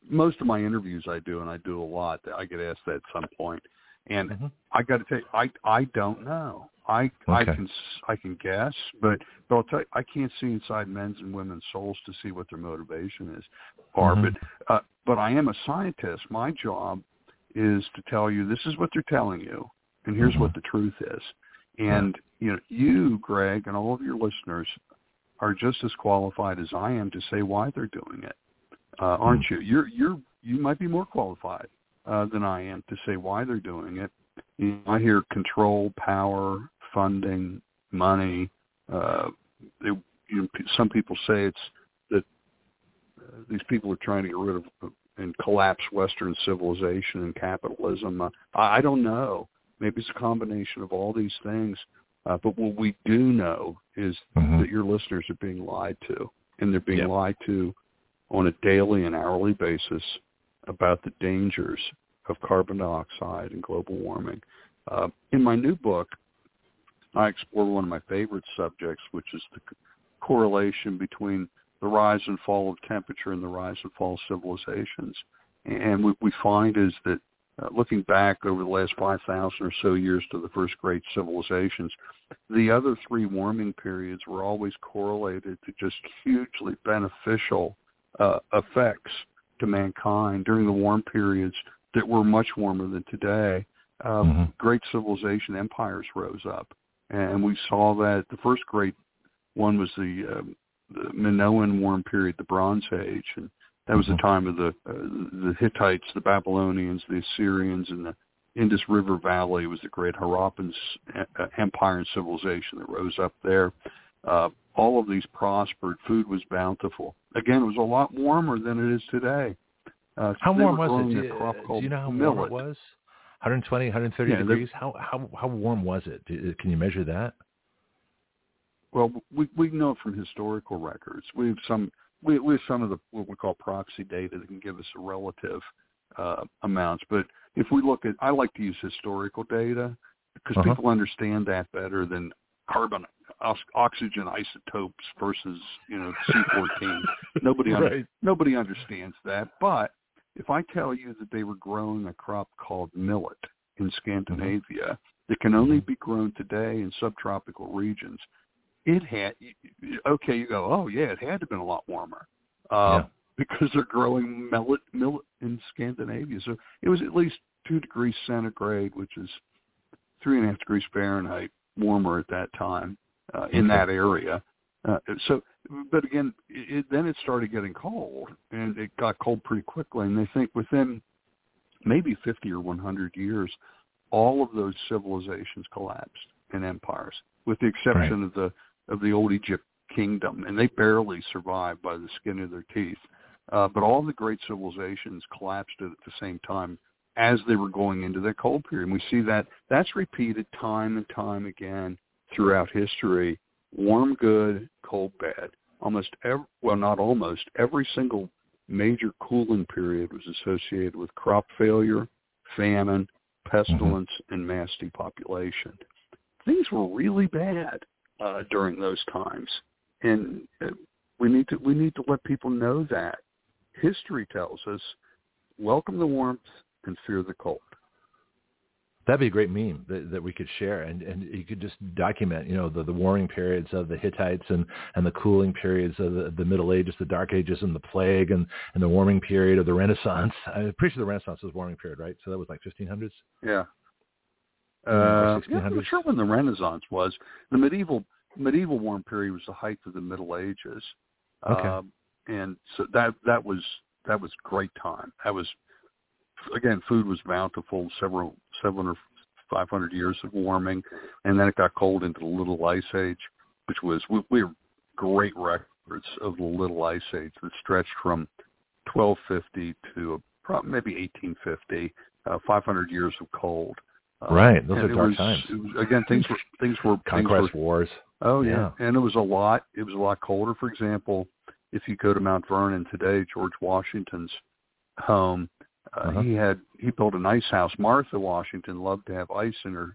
most of my interviews I do, and I do a lot. I get asked that at some point, And Mhm. I got to tell you, I I don't know. I I can I can guess, but but I'll tell you, I can't see inside men's and women's souls to see what their motivation is. Are Mhm. but uh, but I am a scientist. My job is to tell you this is what they're telling you, and here's Mhm. what the truth is. And you know, you, Greg, and all of your listeners are just as qualified as I am to say why they're doing it, uh, aren't you? You're you're you might be more qualified uh, than I am to say why they're doing it. You know, I hear control, power, funding, money. Uh, they, you know, some people say it's that uh, these people are trying to get rid of uh, and collapse Western civilization and capitalism. Uh, I, I don't know. Maybe it's a combination of all these things. Uh, but what we do know is Mhm. that your listeners are being lied to, and they're being Yep. lied to on a daily and hourly basis about the dangers of carbon dioxide and global warming. Uh, in my new book, I explore one of my favorite subjects, which is the c- correlation between the rise and fall of temperature and the rise and fall of civilizations. And what we find is that uh, looking back over the last 5,000 or so years to the first great civilizations, the other three warming periods were always correlated to just hugely beneficial uh, effects to mankind during the warm periods that were much warmer than today. Uh, Mhm. Great civilization empires rose up, and we saw that the first great one was the, um, the Minoan warm period, the Bronze Age, and that was the time of the uh, the Hittites, the Babylonians, the Assyrians, and the Indus River Valley was the great Harappan uh, empire and civilization that rose up there. Uh, all of these prospered. Food was bountiful. Again, it was a lot warmer than it is today. Uh, How warm was it? Do you, do you know how warm it was? 120, 130 Yeah, degrees. How how how warm was it? Can you measure that? Well, we we know from historical records. We have some we we have some of the what we call proxy data that can give us a relative uh, amounts. But if we look at, I like to use historical data because Uh-huh. people understand that better than carbon oxygen isotopes versus you know C14. nobody under, Right. nobody understands that. But if I tell you that they were growing a crop called millet in Scandinavia that can only be grown today in subtropical regions, it had okay. You go, oh yeah, it had to have been a lot warmer uh, Yeah. because they're growing millet millet in Scandinavia. So it was at least two degrees centigrade, which is three and a half degrees Fahrenheit warmer at that time uh, in that area. Uh, so, but again, it, then it started getting cold, and it got cold pretty quickly. And they think within maybe 50 or 100 years, all of those civilizations collapsed in empires, with the exception of the of the old Egypt kingdom, and they barely survived by the skin of their teeth. Uh, but all the great civilizations collapsed at the same time as they were going into their cold period. And we see that that's repeated time and time again throughout history. Warm good, cold bad. Almost every, well, not almost every single major cooling period was associated with crop failure, famine, pestilence, and mass depopulation. Things were really bad uh, during those times, and uh, we need to we need to let people know that. History tells us, welcome the warmth and fear the cold. That'd be a great meme that, that we could share, and and you could just document, you know, the, the warming periods of the Hittites and and the cooling periods of the, the Middle Ages, the Dark Ages, and the Plague, and and the warming period of the Renaissance. I'm pretty sure the Renaissance was a warming period, right? So that was like 1500s. Yeah. Uh, yeah, I'm not sure when the Renaissance was. The medieval medieval warm period was the height of the Middle Ages. Okay. Um, and so that that was that was great time. That was again, food was bountiful, several seven or five hundred years of warming, and then it got cold into the Little Ice Age, which was we, we have great records of the Little Ice Age that stretched from 1250 to maybe 1850, uh, 500 years of cold. Uh, Right, those are dark was- times. was- again, things were things were things were Conquest wars. Oh yeah. Yeah. and it was a lot. It was a lot colder. For example, if you go to Mount Vernon today, George Washington's home, uh, Uh-huh. he had he built an ice house. Martha Washington loved to have ice in her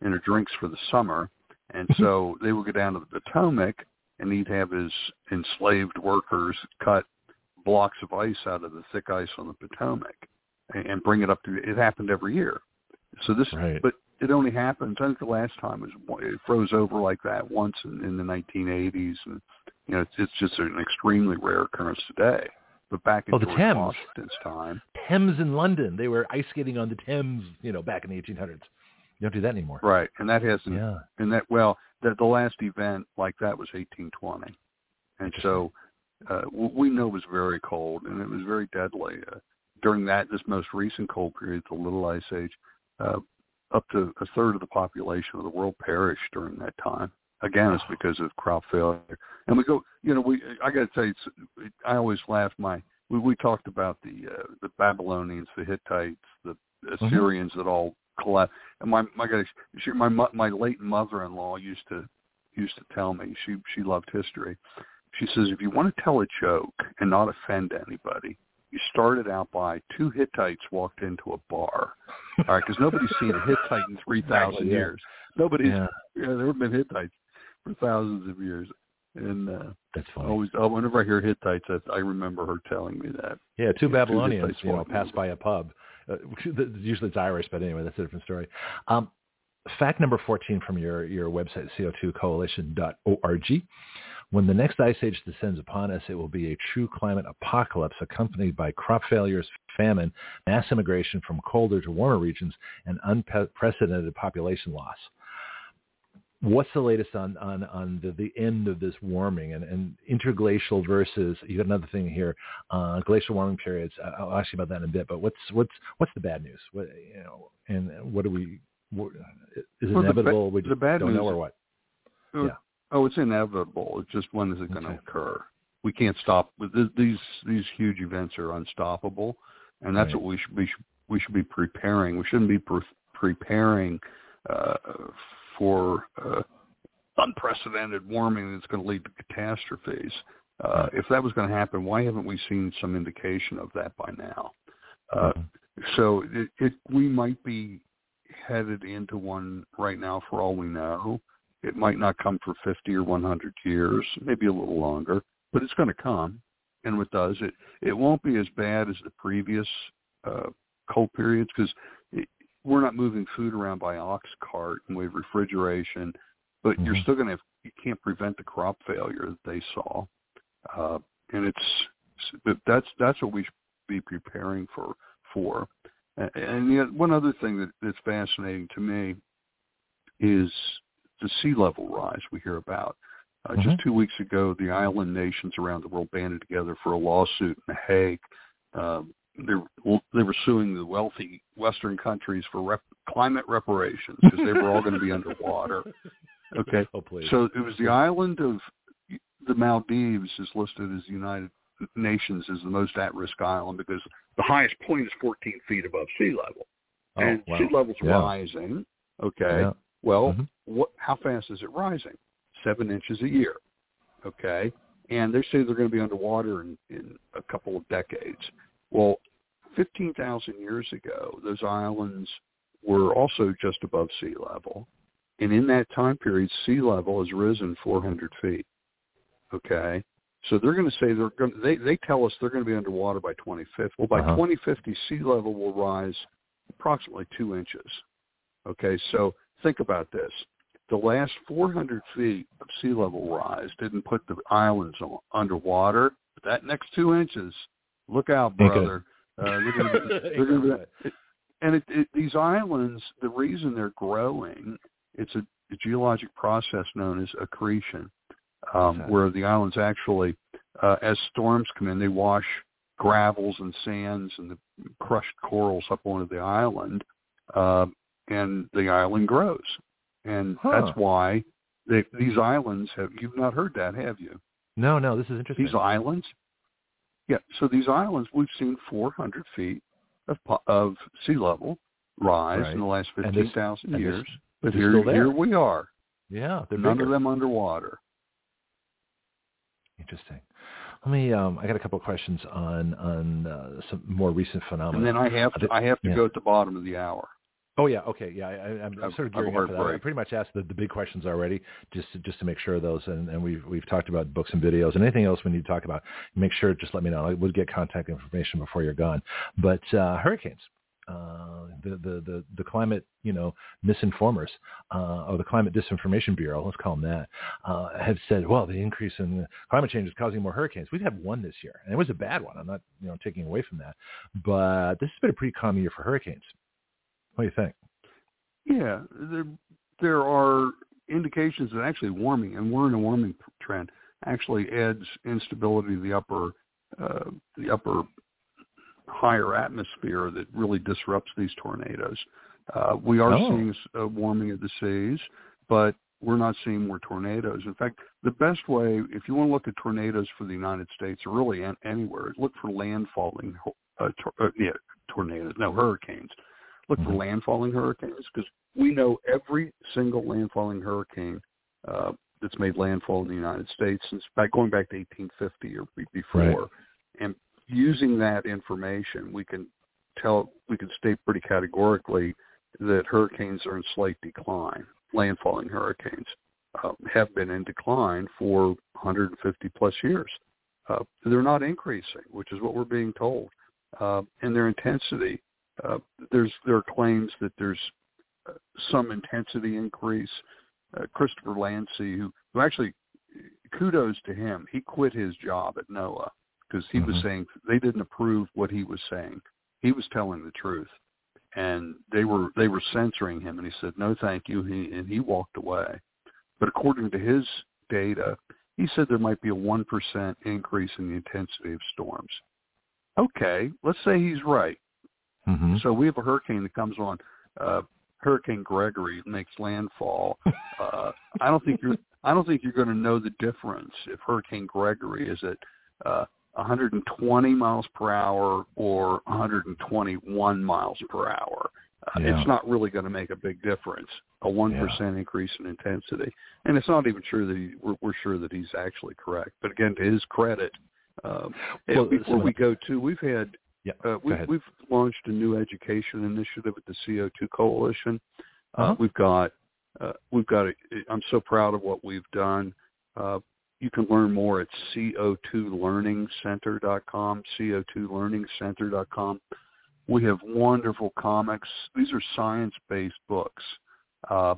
in her drinks for the summer, and so they would go down to the Potomac, and he'd have his enslaved workers cut blocks of ice out of the thick ice on the Potomac and, and bring it up to. It happened every year. So this, Right. but it only happens. I think the last time was it froze over like that once in, in the 1980s, and you know it's, it's just an extremely rare occurrence today. But back in Oh, the George Thames. Washington's time, Thames in London. They were ice skating on the Thames, you know, back in the 1800s. You don't do that anymore. right? And that hasn't, Yeah. and that well, the, the last event like that was 1820, and so uh, we know it was very cold and it was very deadly uh, during that this most recent cold period, the Little Ice Age. Uh, up to a third of the population of the world perished during that time. Again, it's because of crop failure. And we go, you know, we I got to tell you, I always laugh. My we we talked about the uh, the Babylonians, the Hittites, the Assyrians that all collapsed. And my my gosh, she, my my late mother-in-law used to used to tell me she she loved history. She says if you want to tell a joke and not offend anybody, you started out by two Hittites walked into a bar. All right, because nobody's seen a Hittite in three thousand yeah. years. Nobody's Yeah. yeah, there have been Hittites for thousands of years. And uh, That's funny. always, oh, whenever I hear Hittites, I, I remember her telling me that. Yeah, two two Babylonians, Hittites you know, walking pass by a pub. Uh, usually it's Irish, but anyway, that's a different story. Um, fact number 14 from your, your website, co2coalition.org. When the next ice age descends upon us, it will be a true climate apocalypse accompanied by crop failures, famine, mass immigration from colder to warmer regions, and unprecedented population loss. What's the latest on on on the, the end of this warming and, and interglacial versus you got another thing here, uh, glacial warming periods. Uh, I'll ask you about that in a bit. But what's what's what's the bad news? What you know, and what do we? Is it Well, the ba- inevitable? we the bad don't know news- or what? Yeah. Oh, it's inevitable. It's just when is it going to Okay. occur? We can't stop. These these huge events are unstoppable, and that's Right. what we should be. We should be preparing. We shouldn't be pre- preparing uh, for uh, unprecedented warming that's going to lead to catastrophes. Uh, if that was going to happen, why haven't we seen some indication of that by now? Uh, Mhm. so it, it we might be headed into one right now for all we know. It might not come for 50 or 100 years, maybe a little longer, but it's going to come. And when it does, it, it won't be as bad as the previous uh, cold periods because we're not moving food around by ox cart and we have refrigeration, but you're Mhm. still going to have, you can't prevent the crop failure that they saw. Uh, and it's, that's, that's what we should be preparing for, for. And, and yet one other thing that, that's fascinating to me is the sea level rise we hear about. Uh, Mhm. Just two weeks ago, the island nations around the world banded together for a lawsuit in The Hague. Um, they, were- they were suing the wealthy Western countries for rep- climate reparations because they were all going to be underwater. Okay, Oh please. so it was the island of the Maldives is listed as the United Nations as the most at-risk island because the highest point is 14 feet above sea level, oh, and wow. sea level's Yeah. rising. Okay, Yeah. Well, Mhm. what? How fast is it rising? Seven inches a year. Okay, and they say they're going to be underwater in, in a couple of decades. Well, 15,000 years ago, those islands were also just above sea level, and in that time period, sea level has risen 400 feet. Okay, so they're going to say they're going. They they tell us they're going to be underwater by 2050. Well, by Uh-huh. 2050, sea level will rise approximately two inches. Okay, so think about this. The last 400 feet of sea level rise didn't put the islands on, underwater. But that next two inches, look out, brother. Uh, they're going to they're going to and it, it, these islands, the reason they're growing, it's a, a geologic process known as accretion, um, Okay. where the islands actually, uh, as storms come in, they wash gravels and sands and the crushed corals up onto the island, uh, and the island grows. And Huh. that's why they, these islands have, you've not heard that, have you? No, no, this is interesting. These islands? Yeah, so these islands, we've seen 400 feet of, of sea level rise Right. in the last 15,000 and this- years. But here, still there. here we are, yeah, they're none bigger. of them underwater. Interesting. Let me. Um, I got a couple of questions on on uh, some more recent phenomena. And then I have to, I have to Yeah. go at the bottom of the hour. Oh yeah, okay, yeah. I, I'm sort of gearing up for that. I pretty much asked the, the big questions already, just to, just to make sure of those, and, and we've we've talked about books and videos and anything else we need to talk about. Make sure just let me know. I would get contact information before you're gone. But uh, hurricanes. uh, the, the the the climate you know misinformers uh, or the climate disinformation bureau, let's call them that, uh, have said, well, the increase in climate change is causing more hurricanes. We've had one this year, and it was a bad one. I'm not you know taking away from that, but this has been a pretty common year for hurricanes. What do you think? Yeah, there there are indications that actually warming, and we're in a warming trend, actually adds instability to the upper uh, the upper higher atmosphere that really disrupts these tornadoes. Uh, we are Oh. seeing a warming of the seas, but we're not seeing more tornadoes. In fact, the best way, if you want to look at tornadoes for the United States or really an- anywhere, look for landfalling uh, tor- uh, yeah, tornadoes, no hurricanes. Look for Mhm. landfalling hurricanes because we know every single landfalling hurricane uh, that's made landfall in the United States since back going back to 1850 or before, Right. and using that information, we can tell we can state pretty categorically that hurricanes are in slight decline. Landfalling hurricanes uh, have been in decline for 150 plus years. Uh, they're not increasing, which is what we're being told, uh, and their intensity. Uh, there's there are claims that there's uh, some intensity increase. Uh, Christopher Landsea, who, who actually kudos to him, he quit his job at NOAA because he was Mhm. saying they didn't approve what he was saying. He was telling the truth, and they were they were censoring him, and he said no, thank you, he, and he walked away. But according to his data, he said there might be a one percent increase in the intensity of storms. Okay, let's say he's right. Mm-hmm. So we have a hurricane that comes on. Uh, hurricane Gregory makes landfall. Uh, I don't think you're. I don't think you're going to know the difference if Hurricane Gregory is at uh, 120 miles per hour or 121 miles per hour. Uh, Yeah. It's not really going to make a big difference. A one increase in intensity, and it's not even sure that he, we're, we're sure that he's actually correct. But again, to his credit, um, Well, before we go to, we've had Yeah. uh, we, we've launched a new education initiative at the CO2 Coalition. Uh, Uh-huh. We've got, uh, we've got. A, I'm so proud of what we've done. Uh, you can learn more at co2learningcenter.com. co2learningcenter.com. We have wonderful comics. These are science-based books uh,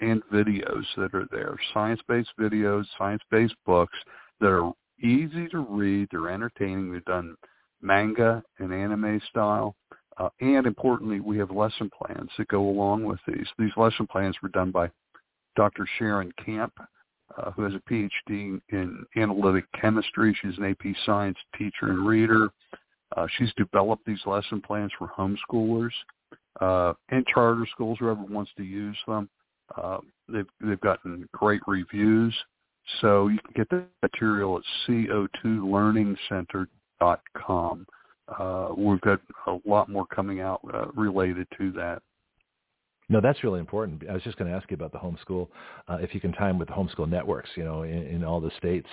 and videos that are there. Science-based videos, science-based books that are easy to read. They're entertaining. They're done manga and anime style. Uh, and importantly, we have lesson plans that go along with these. These lesson plans were done by Dr. Sharon Camp, uh, who has a PhD in analytic chemistry. She's an AP Science teacher and reader. Uh, she's developed these lesson plans for homeschoolers uh, and charter schools, whoever wants to use them. Uh, they've, they've gotten great reviews. So you can get the material at co2learningcenter.com. Uh, we've got a lot more coming out uh, related to that. No, that's really important. I was just going to ask you about the homeschool, uh, if you can time with the homeschool networks, you know, in, in all the states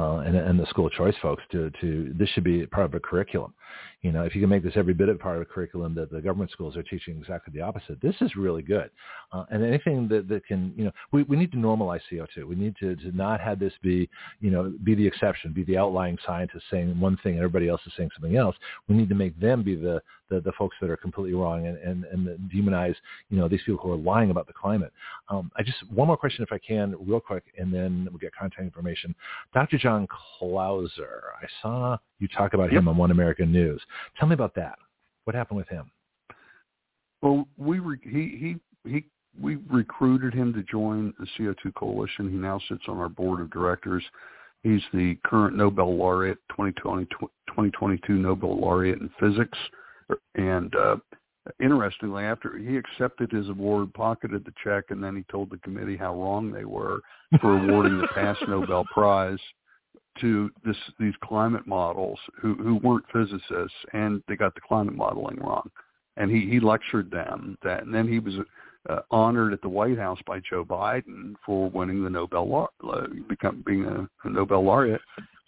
uh, and, and the school choice folks. To, to this should be part of a curriculum. You know, if you can make this every bit of part of a curriculum that the government schools are teaching exactly the opposite, this is really good. Uh, and anything that, that can, you know, we, we need to normalize CO2. We need to, to not have this be, you know, be the exception, be the outlying scientist saying one thing and everybody else is saying something else. We need to make them be the, the, the folks that are completely wrong and, and, and demonize, you know, these people who are lying about the climate. Um, I just, one more question if I can, real quick, and then we'll get contact information. Dr. John Clauser, I saw you talk about him on One American News. Tell me about that. What happened with him? Well, we re- he he he we recruited him to join the CO2 coalition. He now sits on our board of directors. He's the current Nobel laureate, 2020, 2022 Nobel laureate in physics. And uh, interestingly, after he accepted his award, pocketed the check, and then he told the committee how wrong they were for awarding the past Nobel Prize to this these climate models who who weren't physicists, and they got the climate modeling wrong. And he he lectured them that, and then he was uh, honored at the White House by Joe Biden for winning the Nobel law, become being a, a Nobel laureate.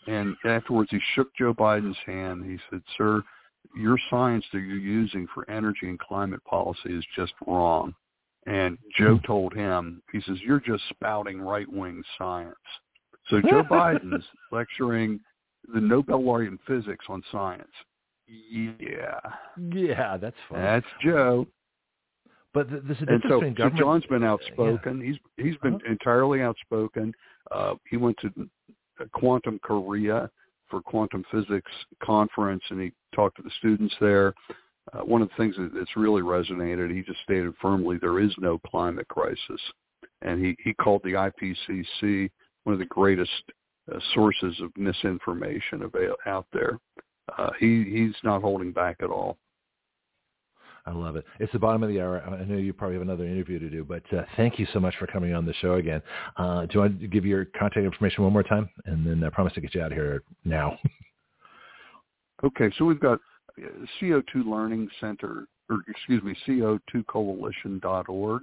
And afterwards, he shook Joe Biden's hand. He said, "Sir, your science that you're using for energy and climate policy is just wrong." And Joe told him, he says, "You're just spouting right-wing science." So Joe Biden's lecturing the Nobel laureate in physics on science. Yeah. Yeah, that's fine. That's Joe. But th- there's a And so, so. John's been outspoken. He's he's been Uh-huh. entirely outspoken. Uh, he went to Quantum Korea for quantum physics conference, and he talked to the students there. Uh, one of the things that, that's really resonated, he just stated firmly, there is no climate crisis, and he he called the IPCC one of the greatest uh, sources of misinformation avail- out there. Uh, he he's not holding back at all. I love it. It's the bottom of the hour. I know you probably have another interview to do, but uh, thank you so much for coming on the show again. Uh, do you want to give your contact information one more time? And then I promise to get you out of here now. Okay, so we've got uh, CO2 Learning Center, or excuse me, CO2coalition.org.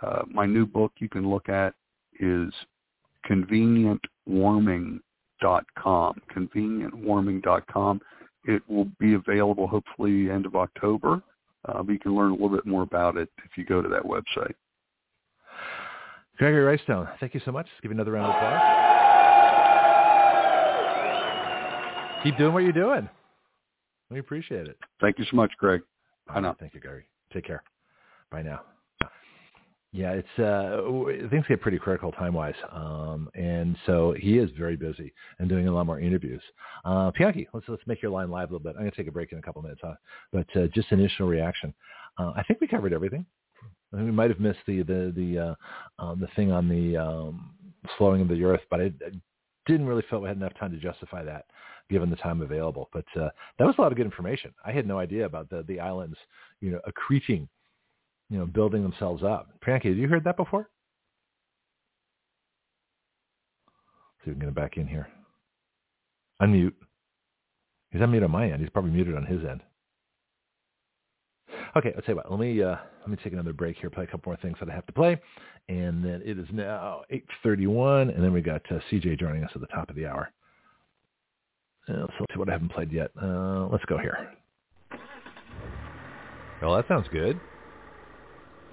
Uh, my new book you can look at is convenientwarming.com, convenientwarming.com. It will be available hopefully end of October, uh, but you can learn a little bit more about it if you go to that website. Gregory Wrightstone, thank you so much. Let's give you another round of applause. Keep doing what you're doing. We appreciate it. Thank you so much, Greg. Bye now. Thank you, Gary. Take care. Bye now. Yeah, it's uh, things get pretty critical time wise, um, and so he is very busy and doing a lot more interviews. Uh, Pianki, let's let's make your line live a little bit. I'm going to take a break in a couple minutes, huh? But uh, just initial reaction. Uh, I think we covered everything. I we might have missed the the the uh, um, the thing on the um, slowing of the Earth, but I, I didn't really feel we had enough time to justify that given the time available. But uh, that was a lot of good information. I had no idea about the the islands, you know, accreting, you know, building themselves up. Priyanka, have you heard that before? See if we can get him back in here. Unmute. He's unmuted on my end. He's probably muted on his end. Okay, I'll tell you what. Let me uh, let me take another break here. Play a couple more things that I have to play, and then it is now 8:31, and then we got uh, CJ joining us at the top of the hour. Uh, so let's see what I haven't played yet. Uh, let's go here. Well, that sounds good.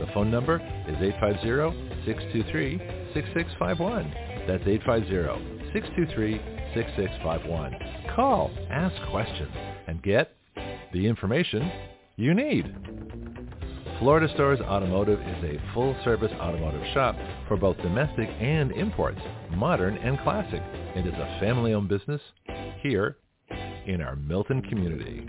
The phone number is 850-623-6651. That's 850-623-6651. Call, ask questions, and get the information you need. Florida Stores Automotive is a full-service automotive shop for both domestic and imports, modern and classic. It is a family-owned business here in our Milton community.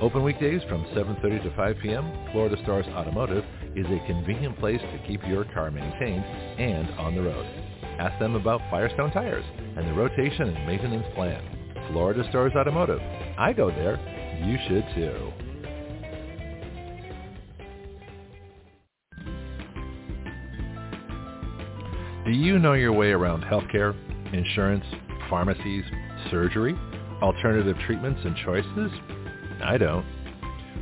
Open weekdays from 7.30 to 5 p.m., Florida Stars Automotive is a convenient place to keep your car maintained and on the road. Ask them about Firestone tires and the rotation and maintenance plan. Florida Stars Automotive. I go there. You should too. Do you know your way around healthcare, insurance, pharmacies, surgery, alternative treatments and choices? I don't.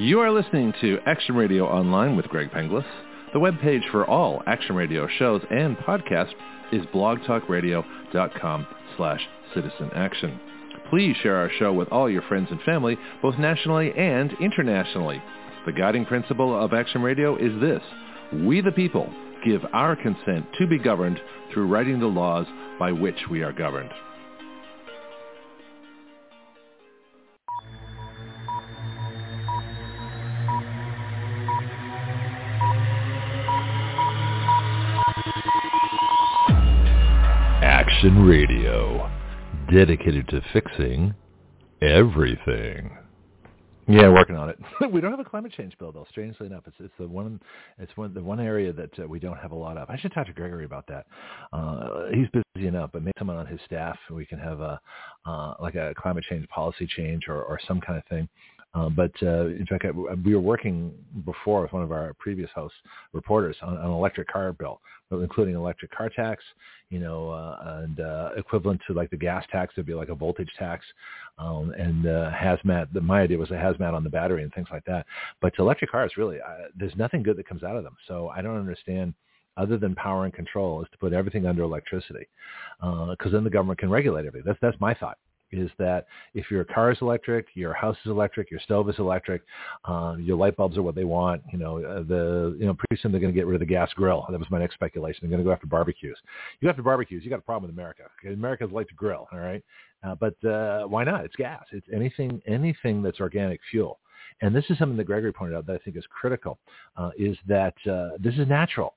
You are listening to Action Radio Online with Greg Penglis. The webpage for all Action Radio shows and podcasts is blogtalkradio.com slash citizen action. Please share our show with all your friends and family, both nationally and internationally. The guiding principle of Action Radio is this. We the people give our consent to be governed through writing the laws by which we are governed. Dedicated to fixing everything. Yeah, working on it. we don't have a climate change bill, though. Strangely enough, it's it's the one it's one the one area that uh, we don't have a lot of. I should talk to Gregory about that. Uh, he's busy enough, but maybe someone on his staff we can have a uh, like a climate change policy change or or some kind of thing uh, but uh, in fact, I, we were working before with one of our previous house reporters on an electric car bill, including electric car tax, you know, uh, and uh, equivalent to like the gas tax, it'd be like a voltage tax, um, and uh, hazmat. The, my idea was a hazmat on the battery and things like that. But electric cars, really, uh, there's nothing good that comes out of them. So I don't understand other than power and control is to put everything under electricity because uh, then the government can regulate everything. That's that's my thought is that if your car is electric, your house is electric, your stove is electric, uh, your light bulbs are what they want. You know, uh, the you know pretty soon they're going to get rid of the gas grill. That was my next speculation. They're going to go after barbecues. You go after barbecues, you got a problem with America. Okay? Americans like to grill, all right, uh, but uh, why not? It's gas. It's anything anything that's organic fuel. And this is something that Gregory pointed out that I think is critical, uh, is that this is natural.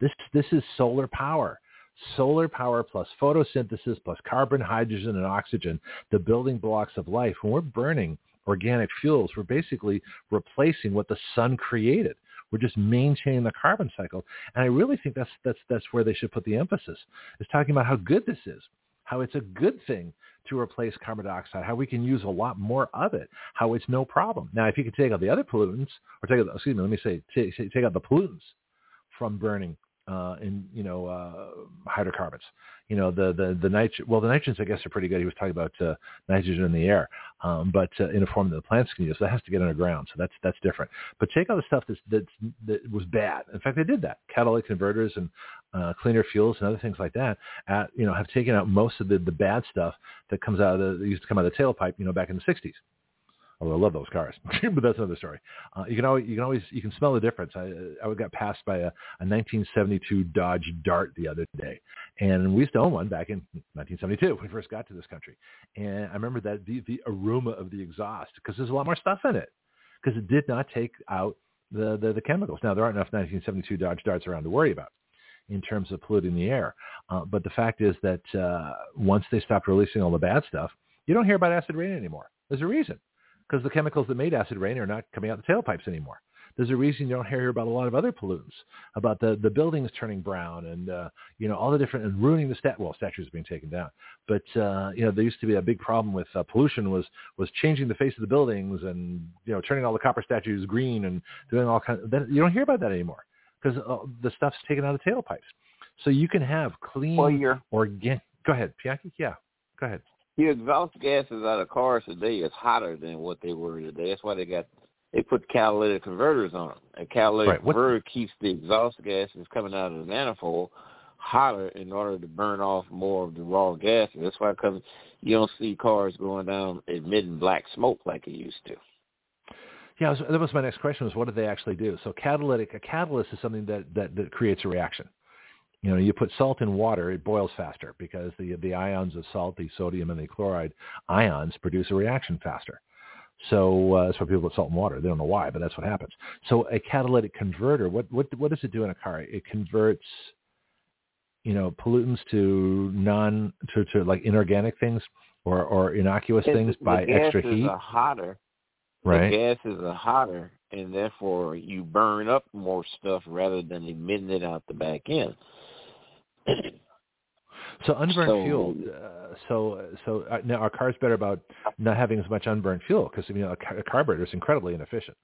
This this is solar power solar power plus photosynthesis plus carbon, hydrogen, and oxygen, the building blocks of life. When we're burning organic fuels, we're basically replacing what the sun created. We're just maintaining the carbon cycle. And I really think that's, that's, that's where they should put the emphasis, is talking about how good this is, how it's a good thing to replace carbon dioxide, how we can use a lot more of it, how it's no problem. Now, if you could take out the other pollutants, or take out, excuse me, let me say, take, take out the pollutants from burning uh, in you know uh, hydrocarbons. You know the the the nit well the nitrogens I guess are pretty good. He was talking about uh, nitrogen in the air, um, but uh, in a form that the plants can use. That has to get underground. So that's that's different. But take all the stuff that's, that's that was bad. In fact, they did that. Catalytic converters and uh, cleaner fuels and other things like that. At, you know have taken out most of the the bad stuff that comes out of the that used to come out of the tailpipe. You know back in the 60s. Although I love those cars, but that's another story. Uh, you can always, you can always, you can smell the difference. I, I got passed by a, a 1972 Dodge Dart the other day, and we used to own one back in 1972 when we first got to this country. And I remember that the, the aroma of the exhaust because there's a lot more stuff in it because it did not take out the, the, the chemicals. Now there aren't enough 1972 Dodge Darts around to worry about in terms of polluting the air. Uh, but the fact is that uh, once they stopped releasing all the bad stuff, you don't hear about acid rain anymore. There's a reason because the chemicals that made acid rain are not coming out the tailpipes anymore. There's a reason you don't hear about a lot of other pollutants, about the, the buildings turning brown and, uh, you know, all the different, and ruining the stat, well, statues being taken down. But, uh, you know, there used to be a big problem with uh, pollution was, was changing the face of the buildings and, you know, turning all the copper statues green and doing all kinds of, then you don't hear about that anymore because uh, the stuff's taken out of tailpipes. So you can have clean, well, organic, go ahead, Pianki, yeah, go ahead. The exhaust gases out of cars today is hotter than what they were today. That's why they got they put catalytic converters on them. A catalytic right. converter keeps the exhaust gases coming out of the manifold hotter in order to burn off more of the raw gases. That's why because you don't see cars going down emitting black smoke like it used to. Yeah, that was my next question was what do they actually do? So catalytic, a catalyst is something that, that, that creates a reaction you know, you put salt in water, it boils faster because the the ions of salt, the sodium and the chloride ions, produce a reaction faster. So uh, that's why people put salt in water. They don't know why, but that's what happens. So a catalytic converter, what what what does it do in a car? It converts, you know, pollutants to non to, to like inorganic things or or innocuous things by extra heat. Are hotter. Right. The gases are hotter and therefore you burn up more stuff rather than emitting it out the back end. So unburned So- fuel. Uh, so so uh, now our car's better about not having as much unburned fuel because you know a, car- a carburetor is incredibly inefficient.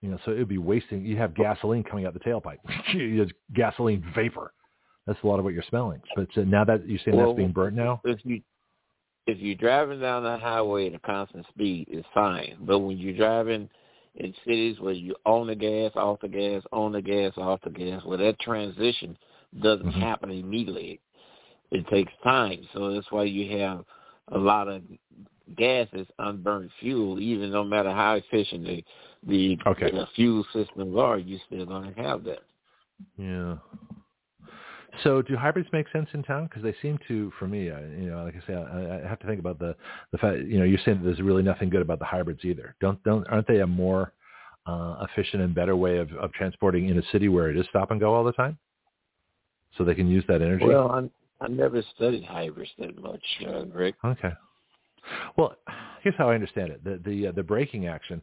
You know, so it would be wasting. You have gasoline coming out the tailpipe. it's gasoline vapor. That's a lot of what you're smelling. But uh, now that you're saying Well, that's being burnt now, If you if you're driving down the highway at a constant speed, it's fine. But when you're driving in cities where you on the gas, off the gas, on the gas, off the gas, where that transition doesn't Mhm. happen immediately. It takes time, so that's why you have a lot of gas gases unburned fuel. Even no matter how efficient the the, Okay. the fuel systems are, you still going to have that. Yeah. So do hybrids make sense in town? Because they seem to, for me, I, you know, like I say, I, I have to think about the the fact. You know, you're saying that there's really nothing good about the hybrids either. Don't don't aren't they a more uh, efficient and better way of, of transporting in a city where it is stop and go all the time? So they can use that energy. Well, I I never studied hybrids that much, uh, Greg. Okay. Well, here's how I understand it. The the uh, the braking action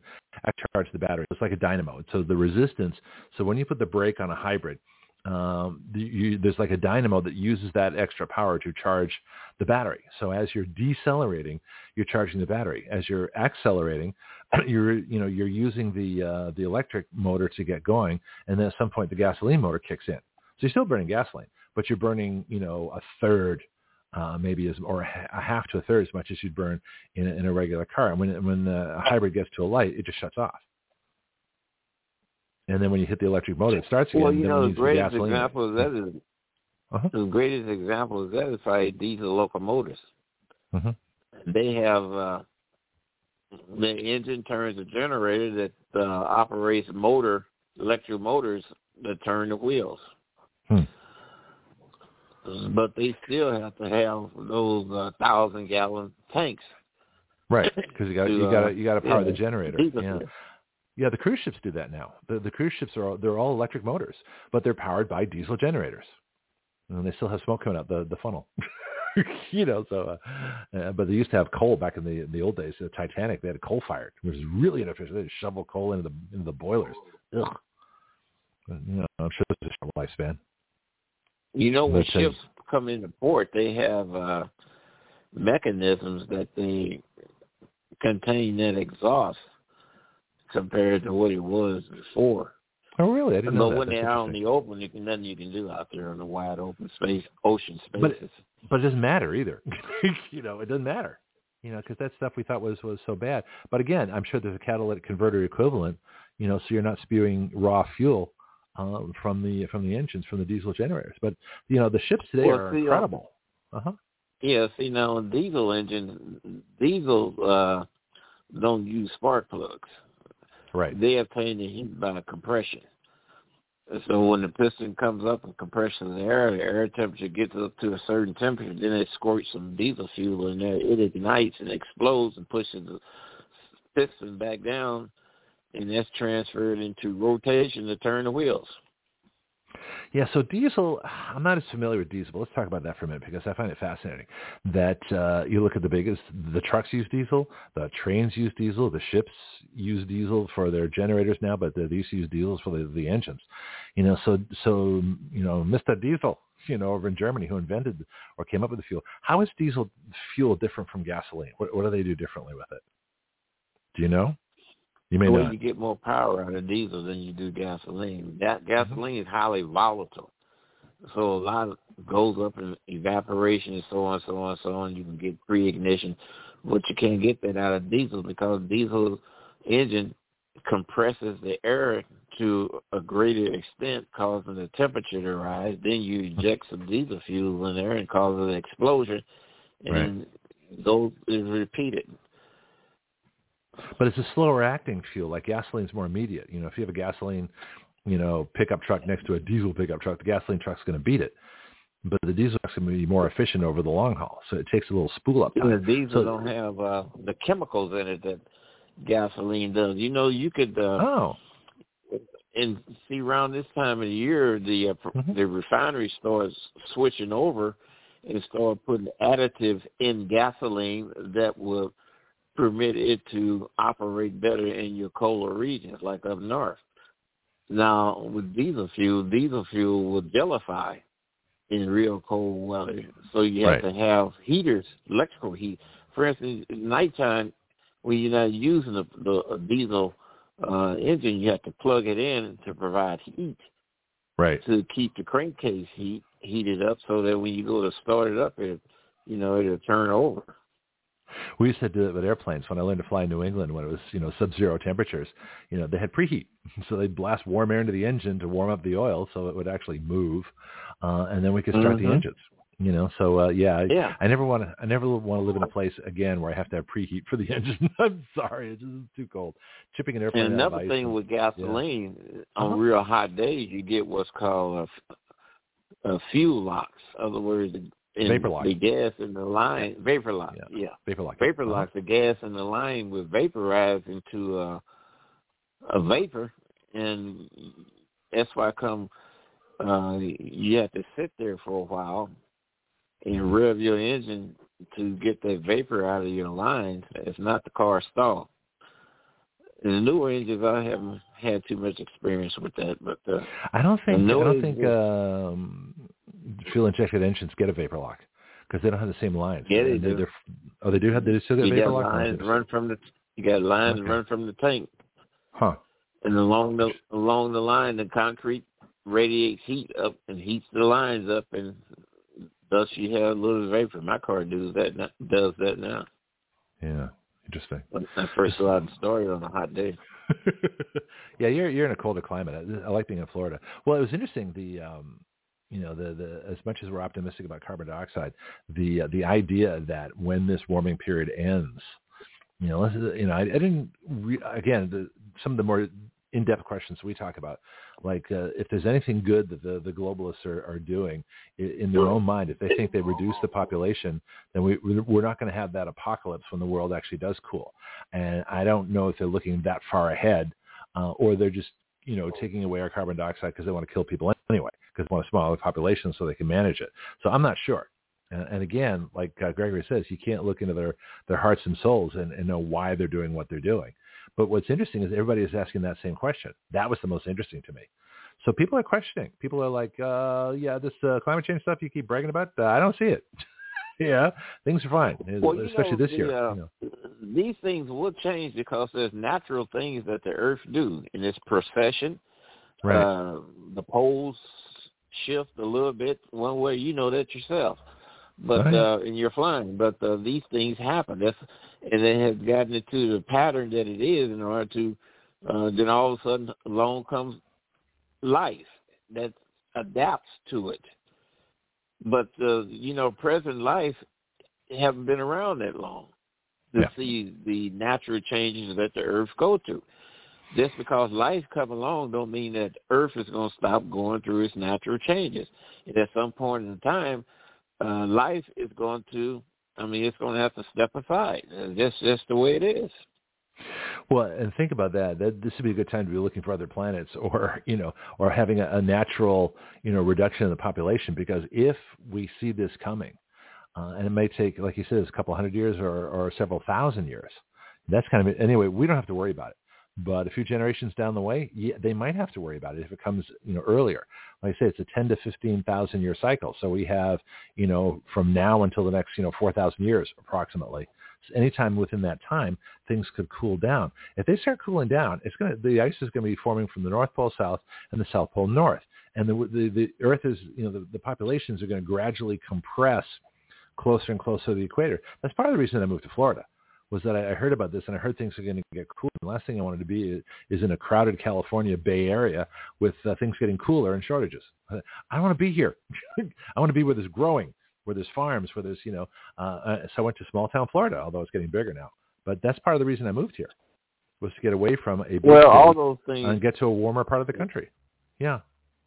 charges the battery. It's like a dynamo. So the resistance. So when you put the brake on a hybrid, um, you, there's like a dynamo that uses that extra power to charge the battery. So as you're decelerating, you're charging the battery. As you're accelerating, you're you know you're using the uh, the electric motor to get going, and then at some point the gasoline motor kicks in. So you're still burning gasoline, but you're burning you know a third uh, maybe as or a half to a third as much as you'd burn in a, in a regular car. And when when the hybrid gets to a light, it just shuts off. And then when you hit the electric motor, it starts again. Well, you know, the greatest gasoline. example of that is Uh-huh. the greatest example of that is by diesel locomotives. Mhm. They have uh, the engine turns a generator that uh, operates motor electric motors that turn the wheels. Hmm. But they still have to have those uh, thousand gallon tanks. Right, because you got to, you uh, got to you got to power yeah, the generator. Yeah. Yeah, the cruise ships do that now. The, the cruise ships are all, they're all electric motors, but they're powered by diesel generators, and they still have smoke coming out the the funnel. you know, so uh, uh, but they used to have coal back in the in the old days. The Titanic they had coal fired, which was really inefficient. They shovel coal into the into the boilers. Ugh. But, you know, I'm sure it's a short lifespan. You know, when say- ships come into port, they have uh, mechanisms that they contain that exhaust compared to what it was before. Oh, really? I didn't know But that. when That's they're out in the open, you can nothing you can do out there in the wide open space, ocean But- spaces. but it doesn't matter either. you know, it doesn't matter. You know, because that stuff we thought was was so bad. But again, I'm sure there's a catalytic converter equivalent. You know, so you're not spewing raw fuel um, from the from the engines from the diesel generators. But you know, the ships today Well, are see, uh, incredible. Uh huh. Yeah, see now diesel engines, diesel uh, don't use spark plugs. Right. They obtain the heat by compression. So when the piston comes up and compresses the air, the air temperature gets up to a certain temperature, then it squirts some diesel fuel in there. It ignites and explodes and pushes the piston back down, and that's transferred into rotation to turn the wheels. Yeah, so diesel, I'm not as familiar with diesel, but let's talk about that for a minute because I find it fascinating that uh, you look at the biggest, the trucks use diesel, the trains use diesel, the ships use diesel for their generators now, but they used to use diesels for the, the engines. You know, so, so, you know, Mr. Diesel, you know, over in Germany who invented or came up with the fuel, how is diesel fuel different from gasoline? What, what do they do differently with it? Do you know? You may well, not. you get more power out of diesel than you do gasoline. That mm-hmm. gasoline is highly volatile, so a lot goes up in evaporation and so on, so on, so on. You can get pre-ignition, but you can't get that out of diesel because diesel engine compresses the air to a greater extent, causing the temperature to rise. Then you mm-hmm. inject some diesel fuel in there and causes an explosion, and those is repeated. But it's a slower acting fuel. Like gasoline's more immediate. You know, if you have a gasoline, you know, pickup truck next to a diesel pickup truck, the gasoline truck's going to beat it. But the diesel truck's going to be more efficient over the long haul. So it takes a little spool up time. And The diesel So- don't have uh, the chemicals in it that gasoline does. You know, you could uh, Oh, and see around this time of the year, the uh, Mhm. the refinery starts switching over and start putting additives in gasoline that will permit it to operate better in your colder regions like up north. Now with diesel fuel, diesel fuel will gelify in real cold weather. So you have Right. to have heaters, electrical heat. For instance, at nighttime when you're not using the, the diesel uh, engine, you have to plug it in to provide heat Right. to keep the crankcase heat heated up, so that when you go to start it up, it you know it'll turn over. We used to do it with airplanes. When I learned to fly in New England, when it was you know sub-zero temperatures, you know they had preheat, so they'd blast warm air into the engine to warm up the oil, so it would actually move, uh, and then we could start the Mhm. engines. You know, so uh, yeah, Yeah. I never want to. I never want to live in a place again where I have to have preheat for the engine. I'm sorry, it's just too cold. Chipping an airplane. And another thing with gasoline, on Uh-huh. real hot days, you get what's called a, a fuel locks. In other words, the, in Vapor lock. the gas in the line, vapor lock. Yeah. Yeah, vapor lock. vapor Uh-huh. lock. The gas in the line will vaporize into a, a vapor, and that's why come uh, you have to sit there for a while and rev your engine to get that vapor out of your lines. If not, the car stall. In the newer engines, I haven't had too much experience with that, but uh, I don't think. I don't think um, fuel injected engines get a vapor lock because they don't have the same lines. Yeah, they they're- do. oh, they do have. They still get you vapor got lock. lines run from the you got lines Okay. run from the tank, Huh. and along the along the line, the concrete radiates heat up and heats the lines up, and thus you have a little vapor. My car does that now, does that now. Yeah. Interesting. When I first and started on a hot day. yeah, you're you're in a colder climate. I, I like being in Florida. Well, it was interesting. The um, you know, the the as much as we're optimistic about carbon dioxide, the uh, the idea that when this warming period ends, you know, you know, I, I didn't re- again the, some of the more in-depth questions we talk about, like uh, if there's anything good that the the globalists are, are doing in, in their own mind, if they think they reduce the population, then we we're not going to have that apocalypse when the world actually does cool. And I don't know if they're looking that far ahead, uh, or they're just you know taking away our carbon dioxide because they want to kill people anyway, because they want a smaller population so they can manage it. So I'm not sure. And, and again, like uh, Gregory says, you can't look into their their hearts and souls and, and know why they're doing what they're doing. But what's interesting is everybody is asking that same question. That was the most interesting to me. So people are questioning. People are like, uh, yeah, this uh, climate change stuff you keep bragging about, uh, I don't see it. yeah, things are fine, Well, especially know, this the, year. uh, you know. These things will change because there's natural things that the Earth do in its precession. Right. Uh, the poles shift a little bit one way. You know that yourself. But Right. uh, and you're flying. But uh, these things happen. That's and it has gotten into the pattern that it is in order to. Uh, then all of a sudden, along comes life that adapts to it. But uh, you know, present life haven't been around that long to Yeah. see the natural changes that the earth go through. Just because life come along don't mean that earth is going to stop going through its natural changes. And at some point in time, uh, life is going to, I mean, it's going to have to step aside. That's just the way it is. Well, and think about that. That this would be a good time to be looking for other planets, or you know, or having a, a natural, you know, reduction in the population. Because if we see this coming, uh, and it may take, like you said, a couple hundred years or, or several thousand years. That's kind of it. Anyway, we don't have to worry about it. But a few generations down the way, yeah, they might have to worry about it if it comes, you know, earlier. Like I say, it's a 10 to 15,000 year cycle. So we have, you know, from now until the next, you know, 4,000 years approximately. So anytime within that time, things could cool down. If they start cooling down, it's going to, the ice is going to be forming from the North Pole south and the South Pole north. And the, the, the Earth is, you know, the, the populations are going to gradually compress closer and closer to the equator. That's part of the reason I moved to Florida was that I heard about this and I heard things are going to get cooler. The last thing I wanted to be is, is in a crowded California Bay Area with uh, things getting cooler and shortages. I don't want to be here. I want to be where there's growing, where there's farms, where there's, you know, uh, uh, so I went to small town Florida, although it's getting bigger now. But that's part of the reason I moved here was to get away from a big Well, all those things and get to a warmer part of the country. Yeah.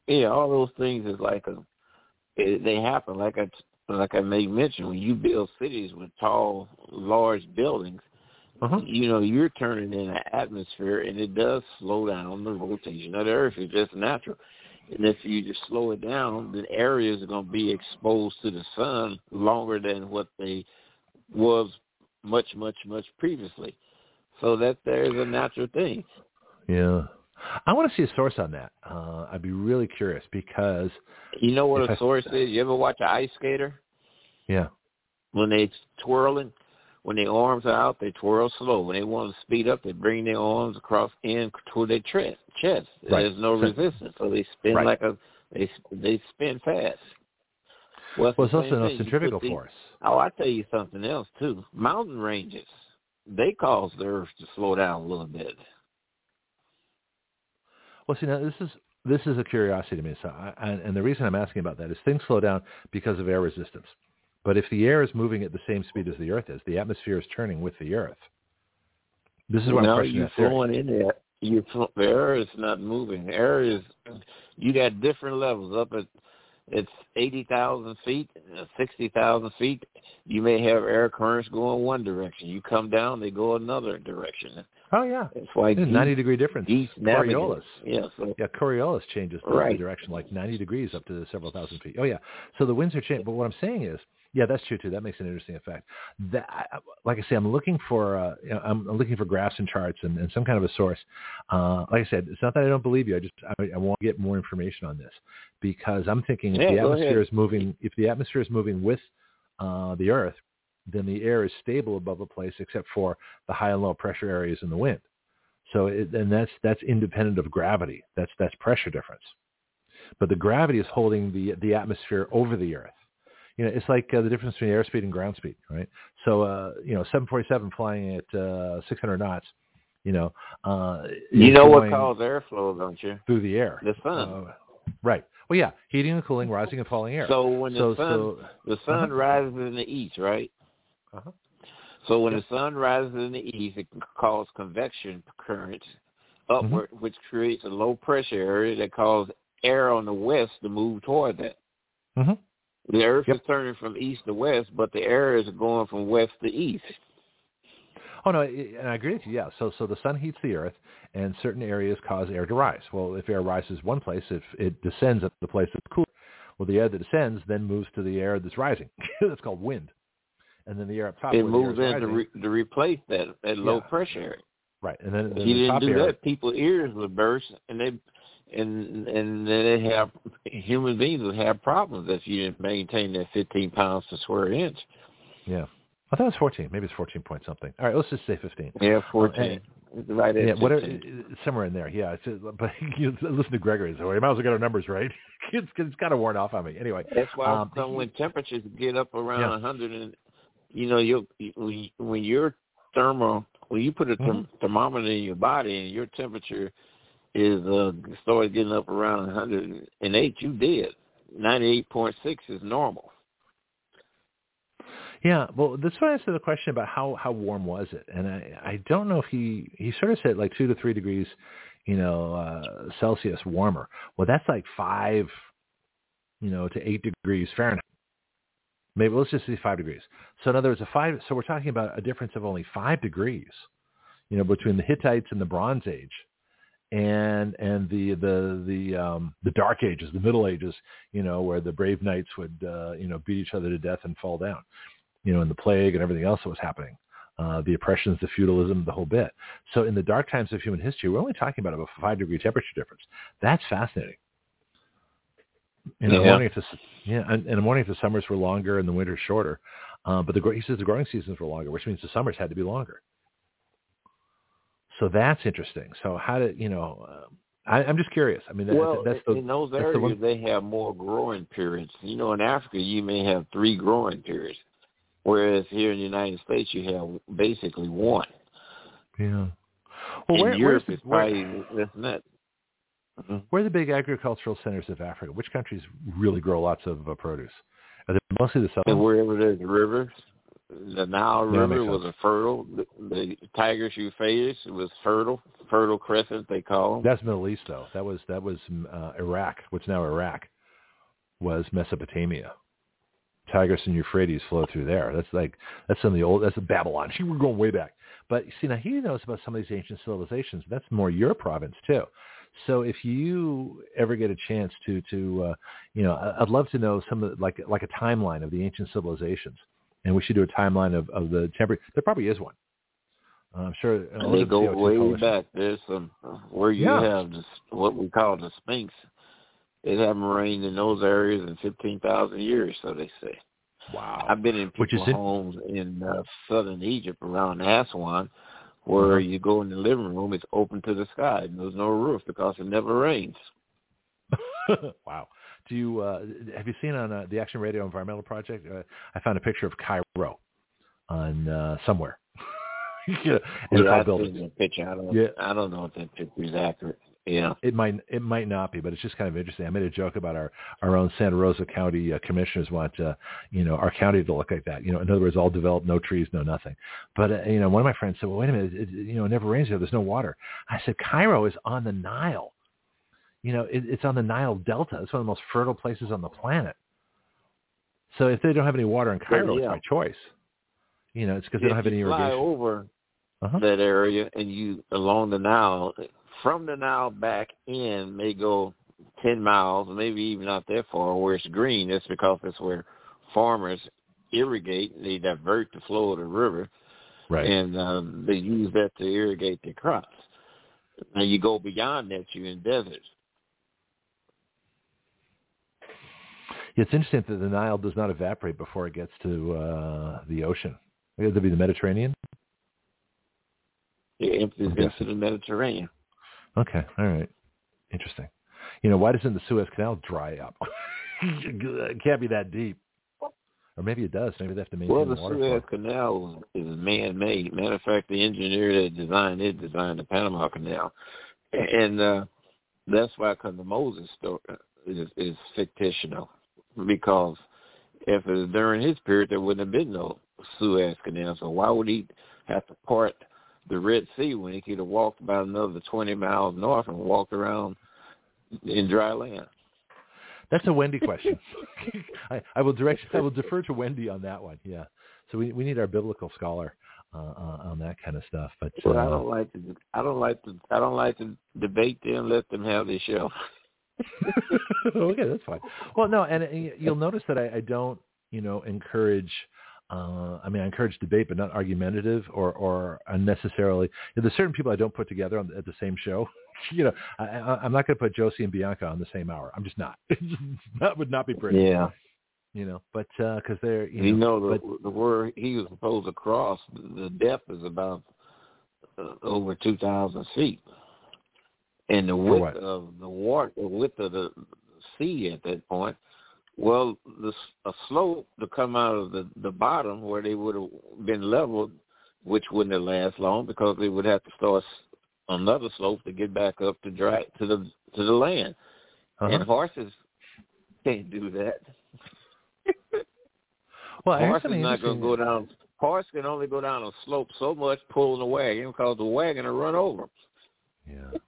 Yeah, all those things is like a, it, they happen. Like I like I made mention, when you build cities with tall, large buildings, Uh-huh. you know you're turning in an atmosphere, and it does slow down the rotation of the Earth. It's just natural. And if you just slow it down, the areas are going to be exposed to the sun longer than what they was much, much, much previously. So that there's a natural thing. Yeah. I want to see a source on that. Uh, I'd be really curious because you know what a I, source is. You ever watch an ice skater? Yeah. When they twirling, when their arms are out, they twirl slow. When they want to speed up, they bring their arms across in to their chest. Chest. Right. There's no So- resistance, so they spin Right. like a they they spin fast. Well, Well, it's also no centrifugal force. Oh, I tell you something else too. Mountain ranges, they cause the earth to slow down a little bit. Well, see, now this is this is a curiosity to me. So, I, and, and the reason I'm asking about that is things slow down because of air resistance. But if the air is moving at the same speed as the Earth is, the atmosphere is turning with the Earth. This is what I'm now questioning you that theory. flowing in there. You the air is not moving. Air is you got different levels up at it's eighty thousand feet, uh, sixty thousand feet. You may have air currents going one direction. You come down, they go another direction. Oh yeah, There's a geese, 90 degree difference. navigate. Coriolis. Yeah, so Yeah, Coriolis changes the, Right. direction like 90 degrees up to several thousand feet. Oh yeah, so the winds are changing. But what I'm saying is, yeah, that's true too. That makes an interesting effect. That, like I say, I'm looking for, uh, you know, I'm looking for graphs and charts and, and some kind of a source. Uh, like I said, it's not that I don't believe you. I just I, I want to get more information on this because I'm thinking if Yeah, the atmosphere ahead. is moving, if the atmosphere is moving with uh, the Earth, then the air is stable above a place except for the high and low pressure areas in the wind. So it, and that's that's independent of gravity. That's that's pressure difference. But the gravity is holding the the atmosphere over the Earth. You know, it's like uh, the difference between airspeed and ground speed, right? So uh, you know, 747 flying at uh, 600 knots, you know, uh, you know what causes airflow, don't you? through the air. The sun. Uh, right. Well, yeah, heating and cooling, rising and falling air. So when the so, sun so the sun Uh-huh. rises in the east, right? Uh-huh. So when Yep. the sun rises in the east, it can cause convection currents upward, Mm-hmm. which creates a low pressure area that causes air on the west to move toward that. hmm The earth Yep. is turning from east to west, but the air is going from west to east. Oh no, and I agree with you. Yeah. So so the sun heats the earth, and certain areas cause air to rise. Well, if air rises one place, if it descends at the place that's cooler, well, the air that descends then moves to the air that's rising. that's called wind. And then the air up top it moves in to, re- to replace that that low Yeah. pressure area. right, and then, If then you the didn't do that, people's ears would burst, and they and and then they have human beings would have problems if you didn't maintain that 15 pounds per square inch. Yeah, I thought it was 14. Maybe it's 14 point something. All right, let's just say 15. Yeah, 14. and- right Yeah, whatever, 15. somewhere in there. Yeah, but you listen to Gregory. So you might as well get our numbers right. it's, it's kind of worn off on me. Anyway, That's why um, some when temperatures get up around Yeah. a 100 and you know you when when your thermal when you put a therm- Mhm. thermometer in your body and your temperature is uh started getting up around 108, you did. 98.6 is normal. Yeah, well, that's why I answered the question about how how warm was it, and I I don't know if he he sort of said like two to three degrees, you know, uh, Celsius warmer. Well, that's like five, you know, to eight degrees Fahrenheit. Maybe let's just say five degrees. So in other words, a five. So we're talking about a difference of only five degrees, you know, between the Hittites and the Bronze Age, and and the the the um, the Dark Ages, the Middle Ages, you know, where the brave knights would uh, you know beat each other to death and fall down you know, and the plague and everything else that was happening, uh, the oppressions, the feudalism, the whole bit. So in the dark times of human history, we're only talking about a five degree temperature difference. That's fascinating. In the Yeah. morning, if the, s- yeah, in in the morning, if the summers were longer and the winters shorter, uh, but the he says the growing seasons were longer, which means the summers had to be longer. So that's interesting. So how did you know? Uh, I, I'm just curious. I mean, that, well, that's the in those that's the areas one- they have more growing periods. You know, in Africa you may have three growing periods, whereas here in the United States you have basically one. yeah. Well, in where, Europe where's it's the, where, probably less than that. Mhm. Where are the big agricultural centers of Africa? Which countries really grow lots of uh, produce? Are they mostly the And southern? wherever there's rivers, the Nile River was a fertile. The, the Tigris Euphrates was fertile, fertile crescent they call them. That's Middle East, though. That was that was uh, Iraq. What's now Iraq was Mesopotamia. Tigris and Euphrates flow through there. That's like that's some of the old. That's Babylon. We're going way back. But see, now he knows about some of these ancient civilizations. That's more your province too. So if you ever get a chance to to uh, you know, I'd love to know some of the, like like a timeline of the ancient civilizations and we should do a timeline of, of the temperature. There probably is one. Uh, I'm sure. And they go way back. There's some where you Yeah. have this, what we call the Sphinx. It haven't rained in those areas in fifteen thousand years, so they say. Wow. I've been in people's in- homes in uh, southern Egypt around Aswan, where Uh-huh. you go in the living room, it's open to the sky. And there's no roof because it never rains. wow. Do you uh, have you seen on uh, the Action Radio Environmental Project? Uh, I found a picture of Cairo on uh, somewhere. yeah, it's yeah, all I've buildings. seen the picture. I don't. Yeah. I don't know if that picture is accurate. Yeah. It might it might not be, but it's just kind of interesting. I made a joke about our our own Santa Rosa County uh, commissioners want uh, you know our county to look like that. You know, in other words, all developed, no trees, no nothing. But uh, you know, one of my friends said, "Well, wait a minute, it, you know, it never rains here. There's no water." I said, "Cairo is on the Nile. You know, it, it's on the Nile Delta. It's one of the most fertile places on the planet. So if they don't have any water in Cairo, yeah. it's my choice. You know, it's because they don't have any irrigation. over Uh-huh. that area and you along the Nile, from the Nile back in may go ten miles, maybe even not that far, where it's green. That's because that's where farmers irrigate. They divert the flow of the river, Right. and um, they use that to irrigate their crops. Now you go beyond that, you're in deserts. It's interesting that the Nile does not evaporate before it gets to uh, the ocean. Would that be the Mediterranean? It empties into the Mediterranean. Okay, all right. Interesting. You know, why doesn't the Suez Canal dry up? it can't be that deep. Or maybe it does. Maybe they have to maintain Well, the Suez. Canal is man-made. Matter of fact, the engineer that designed it designed the Panama Canal, and uh, that's why because the Moses story is, is fictional. Because if it was during his period, there wouldn't have been no Suez Canal. So why would he have to part the Red Sea when he could have walked about another twenty miles north and walked around in dry land? That's a Wendy question. I, I will direct. I will defer to Wendy on that one. Yeah. So we we need our biblical scholar uh, uh, on that kind of stuff. But But I uh, don't like to. I don't like to. I don't like to debate them. Let them have their show. okay, that's fine. Well, no, and uh, you'll notice that I, I don't, you know, encourage. Uh, I mean, I encourage debate, but not argumentative or or unnecessarily. There's certain people I don't put together on, at the same show. you know, I, I, I'm not going to put Josie and Bianca on the same hour. I'm just not. that would not be pretty. Yeah. You know, but because they're you You know, know, the but, the where he was supposed to cross, the depth is about uh, over two thousand feet, and the width of the water, the width of the sea at that point. Well, the s- a slope to come out of the the bottom where they would have been leveled, which wouldn't have last long because they would have to start another slope to get back up to dry to the to the land, uh-huh. and horses can't do that. well, I heard Horse is not going to go down. Horse can only go down a slope so much pulling the wagon because the wagon will run over. Yeah.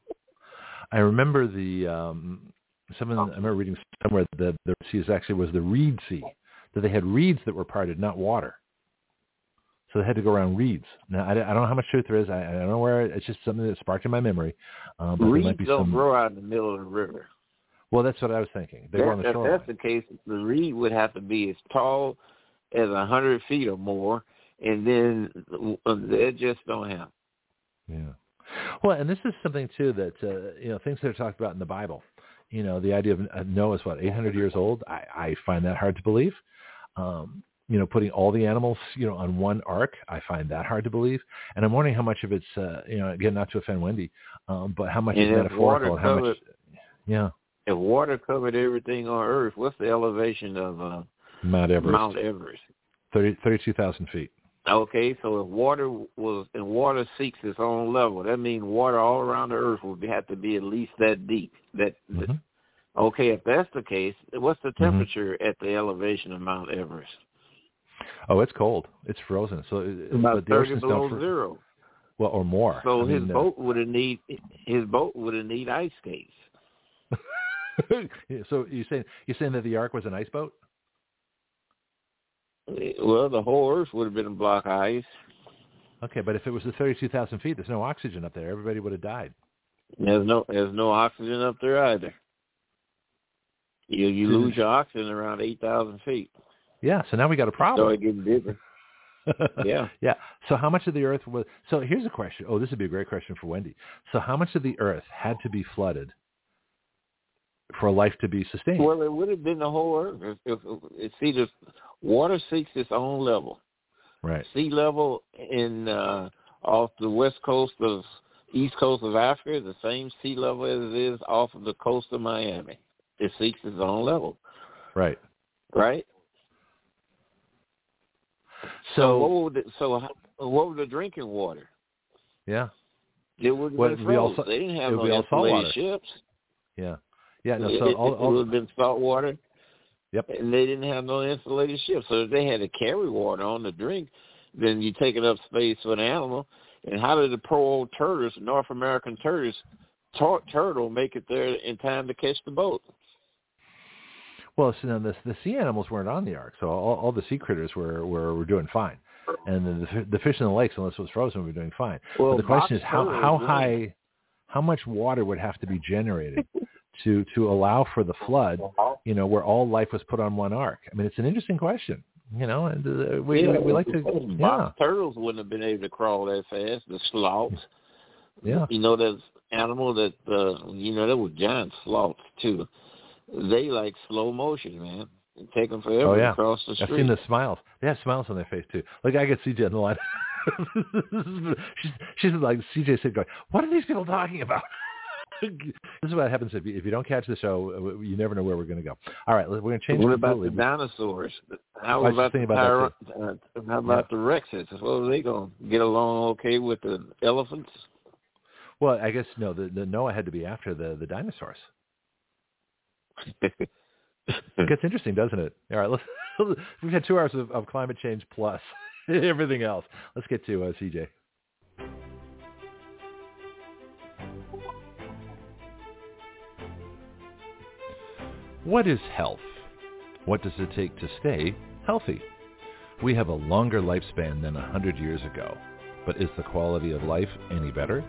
I remember the um someone I remember reading somewhere that the sea actually was the reed sea. That they had reeds that were parted, not water. So they had to go around reeds. Now I, I don't know how much truth there is. I, I don't know where. It's just something that sparked in my memory. Um, but there might Reeds be don't some. grow out in the middle of the river. Well, that's what I was thinking. They That- were on the if that's the case, the reed would have to be as tall as a hundred feet or more, and then they just don't have. Yeah. Well, and this is something too that uh, you know things that are talked about in the Bible. You know, the idea of Noah Noah's what 800 years old. I, I find that hard to believe. Um, you know, putting all the animals you know on one ark, I find that hard to believe. And I'm wondering how much of it's uh, you know again not to offend Wendy, um, but how much And is metaphorical how much. Yeah, If water covered everything on Earth, what's the elevation of uh, Mount Everest, Mount Everest? 30, 32,000 feet. Okay, so if water was and water seeks its own level, that means water all around the earth would have to be at least that deep. That Mhm. okay, if that's the case, what's the Mm-hmm. temperature at the elevation of Mount Everest? Oh, it's cold. It's frozen. So, uh, About the thirty below fr- zero. Well, or more. So I his mean, uh, boat would need his boat would have need ice skates. So you saying you saying that the ark was an ice boat? Well, the whole earth would have been a block of ice. Okay, but if it was the 32,000 feet, there's no oxygen up there. Everybody would have died. There's no there's no oxygen up there either. You you Hmm. lose your oxygen around eight thousand feet. Yeah. So now we got a problem. So it getting bigger. Yeah. yeah. So how much of the Earth was? So here's a question. Oh, this would be a great question for Wendy. So how much of the Earth had to be flooded for life to be sustained? Well, it would have been the whole earth. If, if, if, see, the water seeks its own level. right. Sea level in uh, off the west coast of east coast of Africa is the same sea level as it is off of the coast of Miami. It seeks its own level, Right. right? So what would the, so how- what was the drinking water? yeah. It would have What, been we all They didn't have no insulated ships. Yeah. Yeah. No. So it, all, it would have been salt water. Yep. And they didn't have no insulated ships. So if they had to carry water on the drink, then you taking up space for an animal. And how did the poor old turtles, North American turtles, tur- turtle make it there in time to catch the boat? Well, so the the sea animals weren't on the ark, so all, all the sea critters were, were were doing fine, and the the fish in the lakes, unless it was frozen, were doing fine. Well, but the question is how how high, how much water would have to be generated to to allow for the flood? You know, where all life was put on one ark. I mean, it's an interesting question. You know, and uh, we, Yeah, we we like to yeah turtles wouldn't have been able to crawl that fast. The sloths, yeah you know, there's animal that uh, you know, there were giant sloths too. They like slow motion, man. It take them forever Oh, to yeah. cross the I've street. seen the smiles. They have smiles on their face too. Like I get CJ on the line. she's she's like CJ said, going, "What are these people talking about?" This is what happens if you, if you don't catch the show. uh, You never know where we're going to go. All right, we're going to change What about the dinosaurs? How about the about uh, how about the Rexes? What are they going to get along okay with the elephants? Well, I guess no. The, the Noah had to be after the the dinosaurs. It gets interesting, doesn't it? All right, let's. We've had two hours of, of climate change plus everything else. Let's get to uh, CJ. What is health? What does it take to stay healthy? We have a longer lifespan than a hundred years ago, but is the quality of life any better?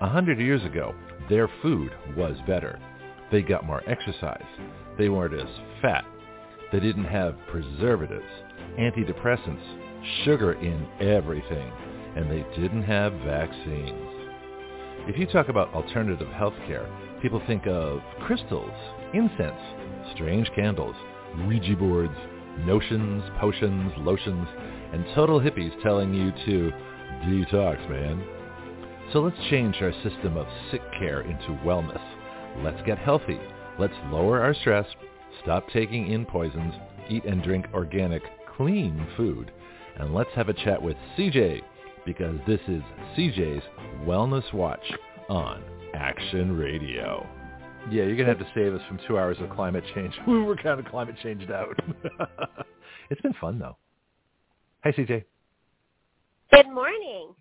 A hundred years ago, their food was better. They got more exercise. They weren't as fat. They didn't have preservatives, antidepressants, sugar in everything, and they didn't have vaccines. If you talk about alternative healthcare, people think of crystals, incense, strange candles, Ouija boards, notions, potions, lotions, and total hippies telling you to detox, man. So let's change our system of sick care into wellness. Let's get healthy. Let's lower our stress, stop taking in poisons, eat and drink organic, clean food, and let's have a chat with CJ because this is CJ's Wellness Watch on Action Radio. Yeah, you're going to have to save us from two hours of climate change. We were kind of climate changed out. it's been fun, though. Hi, CJ. Good morning.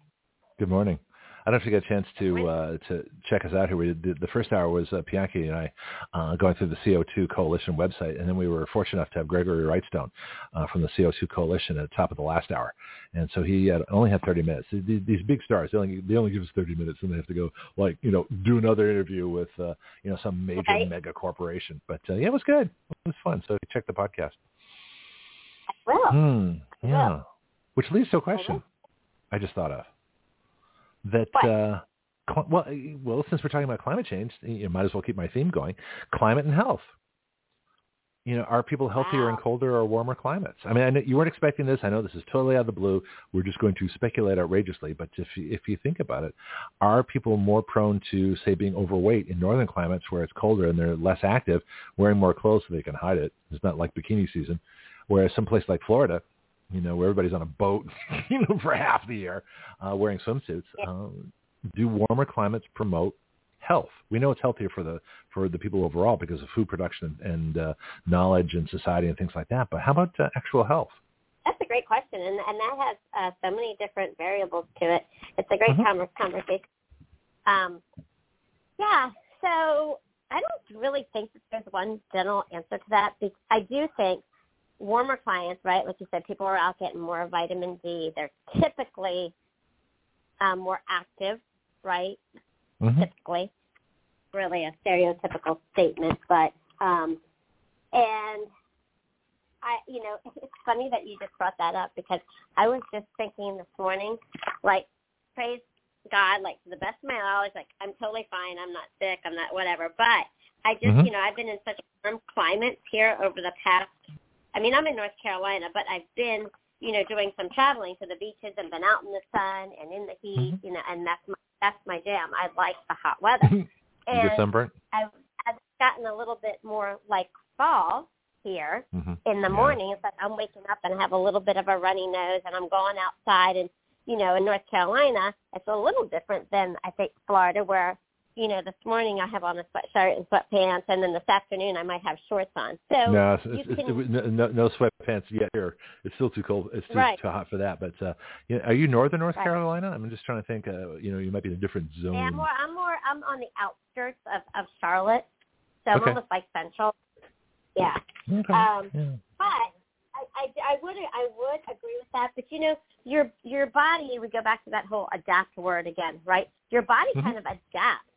Good morning. I don't know if you got a chance to uh, to check us out here. We did, the first hour was uh, Bianchi and I uh, going through the CO2 Coalition website, and then we were fortunate enough to have Gregory Wrightstone uh, from the CO2 Coalition at the top of the last hour. And so he had, only had 30 minutes. These, these big stars, they only, they only give us 30 minutes, and they have to go like you know do another interview with uh, you know some major Right. mega corporation. But uh, yeah, it was good. It was fun. So check the podcast. Well, Hmm. Yeah. Yeah. Which leads to a question I just thought of. That What? uh cl- well, uh, well, since we're talking about climate change, you might as well keep my theme going. Climate and health. You know, are people healthier in colder or warmer climates? I mean, I know you weren't expecting this. I know this is totally out of the blue. We're just going to speculate outrageously. But if you, if you think about it, are people more prone to, say, being overweight in northern climates where it's colder and they're less active, wearing more clothes so they can hide it? It's not like bikini season. Whereas someplace like Florida, you know, where everybody's on a boat, you know, for half the year, uh, wearing swimsuits. Um, do warmer climates promote health? We know it's healthier for the for the people overall because of food production and uh, knowledge and society and things like that. But how about uh, actual health? that's a great question, and and that has uh, so many different variables to it. It's a great conver- conversation. Um, yeah. So I don't really think that there's one general answer to that. I do think warmer climates, right? Like you said, people are out getting more vitamin D. They're typically um, more active, right? Mm-hmm. typically. Really a stereotypical statement, but um, and I you know, it's funny that you just brought that up because I was just thinking this morning, like, praise God, like to the best of my knowledge, like I'm totally fine. I'm not sick. I'm not whatever. But I just, Mhm. you know, I've been in such warm climates here over the past. I mean, I'm in North Carolina, but I've been, you know, doing some traveling to the beaches and been out in the sun and in the heat, Mhm. you know, and that's my that's my jam. I like the hot weather. you get sunburnt? I've, I've gotten a little bit more like fall here Mm-hmm. in the Yeah. morning. It's like I'm waking up and I have a little bit of a runny nose and I'm going outside and you know, in North Carolina, it's a little different than I think Florida where, you know, this morning I have on a sweatshirt and sweatpants and then this afternoon I might have shorts on. So No, it's, it's, can- no, no sweatpants yet here. It's still too cold. It's too, Right. too hot for that. But uh, you know, are you northern North Right. Carolina? I'm just trying to think. Uh, you know, you might be in a different zone. yeah, I'm more I'm more I'm on the outskirts of, of Charlotte. So I'm almost like central. Yeah. Okay. Um, yeah. But I, I, I would I would agree with that. But you know, your your body. We go back to that whole adapt word again, right? Your body Mhm. kind of adapts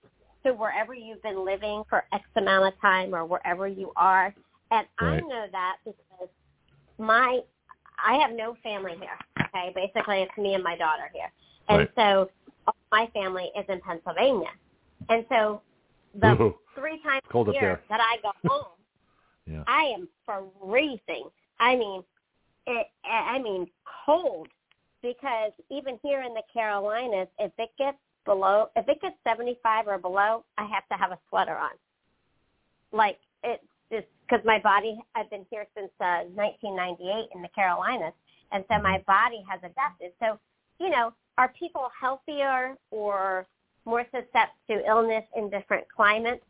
to wherever you've been living for X amount of time or wherever you are. And I know that because my I have no family here. Okay, basically it's me and my daughter here, and Right. so all my family is in Pennsylvania, and so the Ooh, three times Cold a year there. that I go home. Yeah. I am freezing. I mean, it. I mean, cold because even here in the Carolinas, if it gets below, if it gets 75 or below, I have to have a sweater on. Like it's just because my body. I've been here since uh, 1998 in the Carolinas, and so my body has adapted. So, you know, are people healthier or more susceptible to illness in different climates?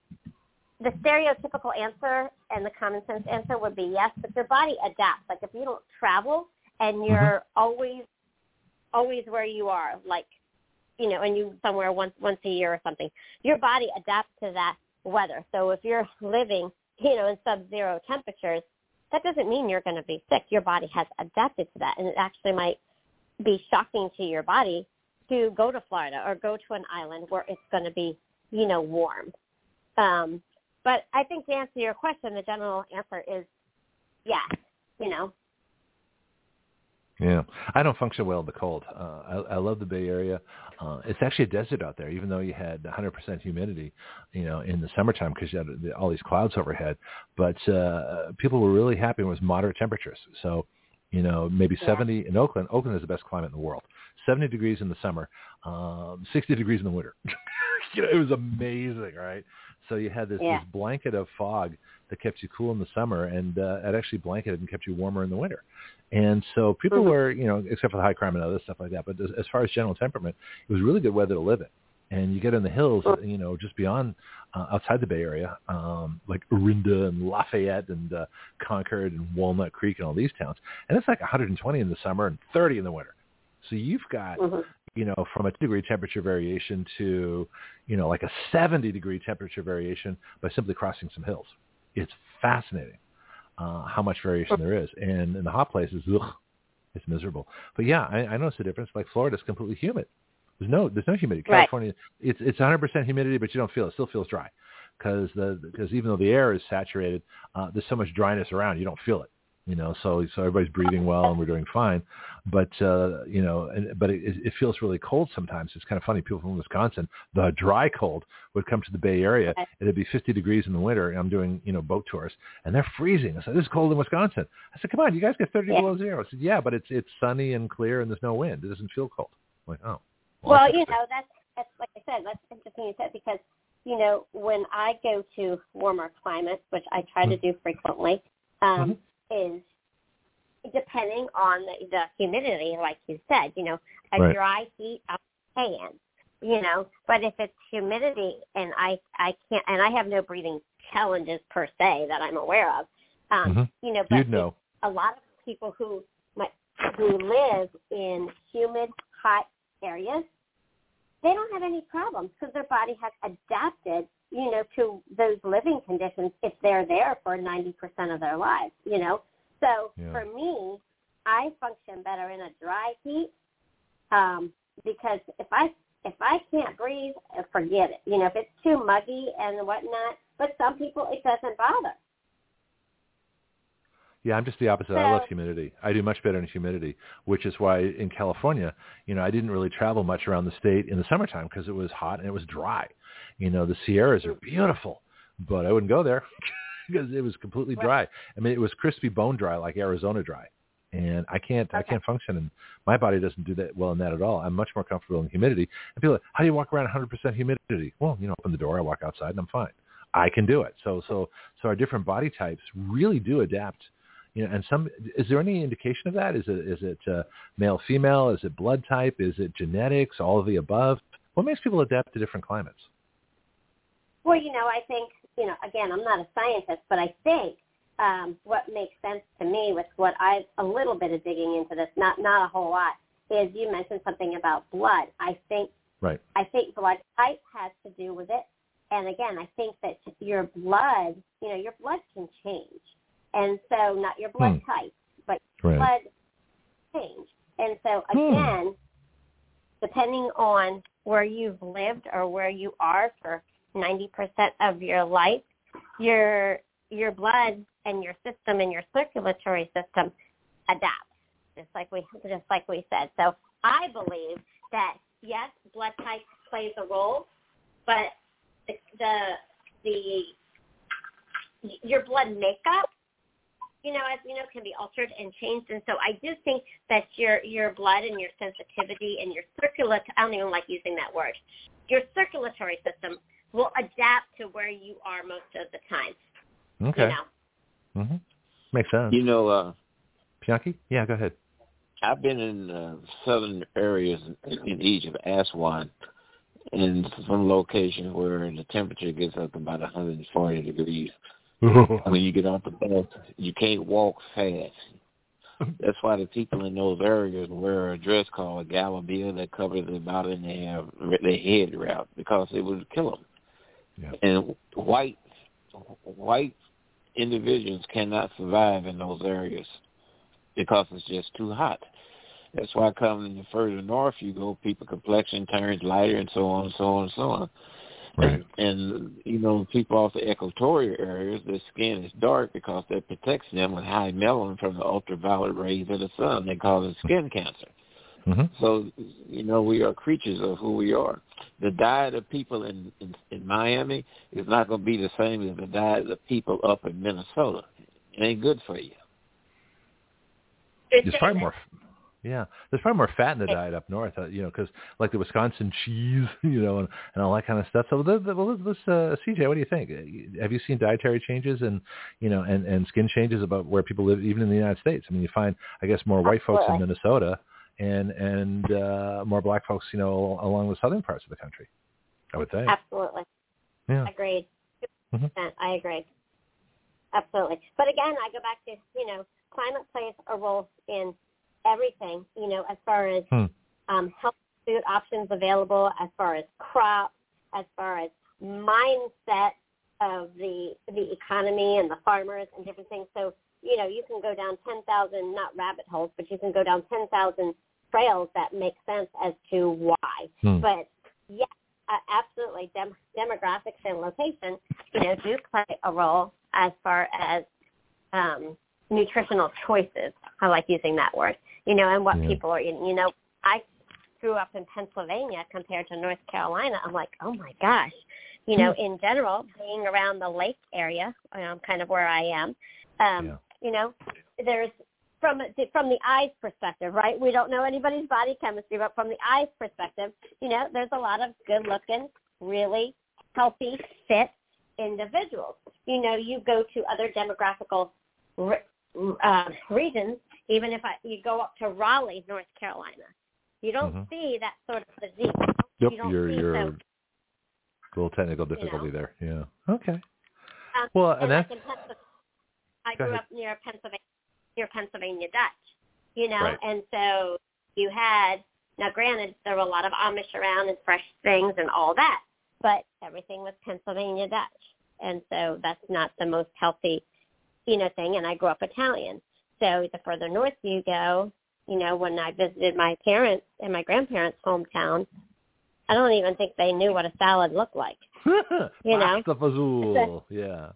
the stereotypical answer and the common sense answer would be yes, but your body adapts. Like if you don't travel and you're always always where you are, like you know, and you somewhere once once a year or something, your body adapts to that weather. So if you're living, you know, in sub-zero temperatures, that doesn't mean you're going to be sick. Your body has adapted to that, and it actually might be shocking to your body to go to Florida or go to an island where it's going to be, you know, warm. Um, but I think to answer your question, the general answer is yes. You know, Yeah, I don't function well in the cold. Uh, I, I love the Bay Area. Uh, it's actually a desert out there, even though you had 100% humidity, you know, in the summertime because you had the, all these clouds overhead. But uh, people were really happy was moderate temperatures. So, you know, maybe Yeah. 70 in Oakland. Oakland is the best climate in the world. 70 degrees in the summer, um, 60 degrees in the winter. you know, it was amazing, right? So you had this, Yeah. this blanket of fog that kept you cool in the summer, and uh, it actually blanketed and kept you warmer in the winter. And so people Mhm. were, you know, except for the high crime and other stuff like that. But as, as far as general temperament, it was really good weather to live in. And you get in the hills, Mhm. you know, just beyond, uh, outside the Bay Area, um, like Orinda and Lafayette and uh, Concord and Walnut Creek and all these towns, and it's like 120 in the summer and 30 in the winter. So you've got Mhm. you know, from a two degree temperature variation to, you know, like a 70 degree temperature variation by simply crossing some hills. It's fascinating uh, how much variation there is. And in the hot places, ugh, it's miserable. But yeah, I, I notice the difference. Like Florida's completely humid. There's no there's no humidity. Right. California, it's it's 100% humidity, but you don't feel it. It still feels dry because the because even though the air is saturated, uh, there's so much dryness around, you don't feel it. You know, so so everybody's breathing well and we're doing fine, but uh, you know, and, but it, it feels really cold sometimes. It's kind of funny. People from Wisconsin, the dry cold would come to the Bay Area. Right. It'd be 50 degrees in the winter. And I'm doing you know boat tours, and they're freezing. I said, "This is cold in Wisconsin." I said, "Come on, you guys get 30 Yeah. below zero." I said, "Yeah, but it's it's sunny and clear and there's no wind. It doesn't feel cold." I'm like, oh. well, that's you know, that's that's like I said, that's interesting you said because you know when I go to warmer climates, which I try to do frequently, um, is depending on the, the humidity, like you said, you know, a Right. dry heat, I'm you know, but if it's humidity and I I can't and I have no breathing challenges per se that I'm aware of, um, Mhm. you know, but know. a lot of people who might, who live in humid, hot areas, they don't have any problems because their body has adapted, you know, to those living conditions if they're there for 90% of their lives, you know. So Yeah. for me, I function better in a dry heat um, because if I if I can't breathe, uh, forget it. You know, if it's too muggy and whatnot. But some people, it doesn't bother. Yeah, I'm just the opposite. So, I love humidity. I do much better in humidity, which is why in California, you know, I didn't really travel much around the state in the summertime because it was hot and it was dry. You know, the Sierras are beautiful, but I wouldn't go there because it was completely dry. I mean, it was crispy bone dry like Arizona dry. And I can't, I can't function, and my body doesn't do that well in that at all. I'm much more comfortable in humidity. And people, are like, how do you walk around 100% humidity? Well, you know, open the door, I walk outside, and I'm fine. I can do it. So, so, so our different body types really do adapt you know, and some is there any indication of that? Is it is it uh, male female? Is it blood type? Is it genetics? All of the above? What makes people adapt to different climates? Well, you know, I think, you know, again, I'm not a scientist, but I think um, what makes sense to me with what I've a little bit of digging into this, not not a whole lot, is you mentioned something about blood. I think Right. I think blood type has to do with it. And again, I think that your blood, you know, your blood can change. And so not your blood Hmm. type, but Right. blood change. And so Hmm. again, depending on where you've lived or where you are for 90% of your life, your your blood and your system and your circulatory system adapts, just like we just like we said. So I believe that yes, blood type plays a role, but the the, the your blood makeup you know, as we know, can be altered and changed. And so I do think that your your blood and your sensitivity and your circulatory, I don't even like using that word, your circulatory system will adapt to where you are most of the time. Okay. You know? hmm Makes sense. You know, uh, Pianki? Yeah, go ahead. I've been in uh, southern areas in, in Egypt, Aswan, in some locations where the temperature gets up about 140 degrees. when you get off the bus, you can't walk fast. That's why the people in those areas wear a dress called a galabia that covers their body and they have their head wrapped because it would kill them. Yeah. And white white individuals cannot survive in those areas because it's just too hot. That's why coming the further north you go, people complexion turns lighter and so on and so on and so on. Right. And you know, people off the equatorial areas, their skin is dark because that protects them with high melanin from the ultraviolet rays of the sun. They call it skin cancer. Hmm So you know, we are creatures of who we are. The diet of people in in, in Miami is not going to be the same as the diet of people up in Minnesota. It ain't good for you. You're There's saying probably that- more. Yeah, there's probably more fat in the diet up north, uh, you know, because like the Wisconsin cheese, you know, and, and all that kind of stuff. So, the, the, well, let's, uh, CJ, what do you think? Uh, Have you seen dietary changes and you know, and and skin changes about where people live, even in the United States? I mean, you find, I guess, more white folks in Absolutely. Minnesota, and and uh, more black folks, you know, along the southern parts of the country. I would think. Absolutely. Yeah. Agreed. Mhm. 100%. I agree. Absolutely. But again, I go back to, you know, climate plays a role in everything, you know, as far as Hmm. um, health food options available, as far as crops, as far as mindset of the the economy and the farmers and different things. So, you know, you can go down 10,000, not rabbit holes, but you can go down 10,000 trails that make sense as to why. Hmm. But yes, uh, absolutely, Dem- demographics and location, you know, do play a role as far as um, nutritional choices. I like using that word. You know, and what Yeah. people are eating. You know, I grew up in Pennsylvania compared to North Carolina. I'm like, oh my gosh. You know, in general, being around the lake area, um, kind of where I am, um, Yeah. You know, there's from from the eyes perspective, right? We don't know anybody's body chemistry, but from the eyes perspective, you know, there's a lot of good-looking, really healthy, fit individuals. You know, you go to other demographical re- uh, regions, even if I, you go up to Raleigh, North Carolina, you don't Mhm. see that sort of physique. Yep, you don't you're see you're so- a little technical difficulty know. there. Yeah. Okay. Um, Well, and and that's I Go grew ahead. up near Pennsylvania, near Pennsylvania Dutch, you know, Right. and so you had now. Granted, there were a lot of Amish around and fresh things and all that, but everything was Pennsylvania Dutch, and so that's not the most healthy, you know, thing. And I grew up Italian, so the further north you go, you know, when I visited my parents and my grandparents' hometown, I don't even think they knew what a salad looked like. You know? Pasta fazool. Yeah.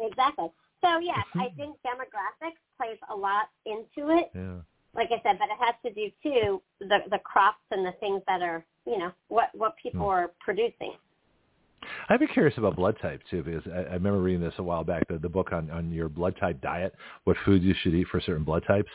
Exactly. So yes, I think demographics plays a lot into it. Yeah. Like I said, but it has to do too the the crops and the things that are you know what what people Hmm. are producing. I'd be curious about blood type too, because I, I remember reading this a while back, the, the book on, on your blood type diet, what foods you should eat for certain blood types.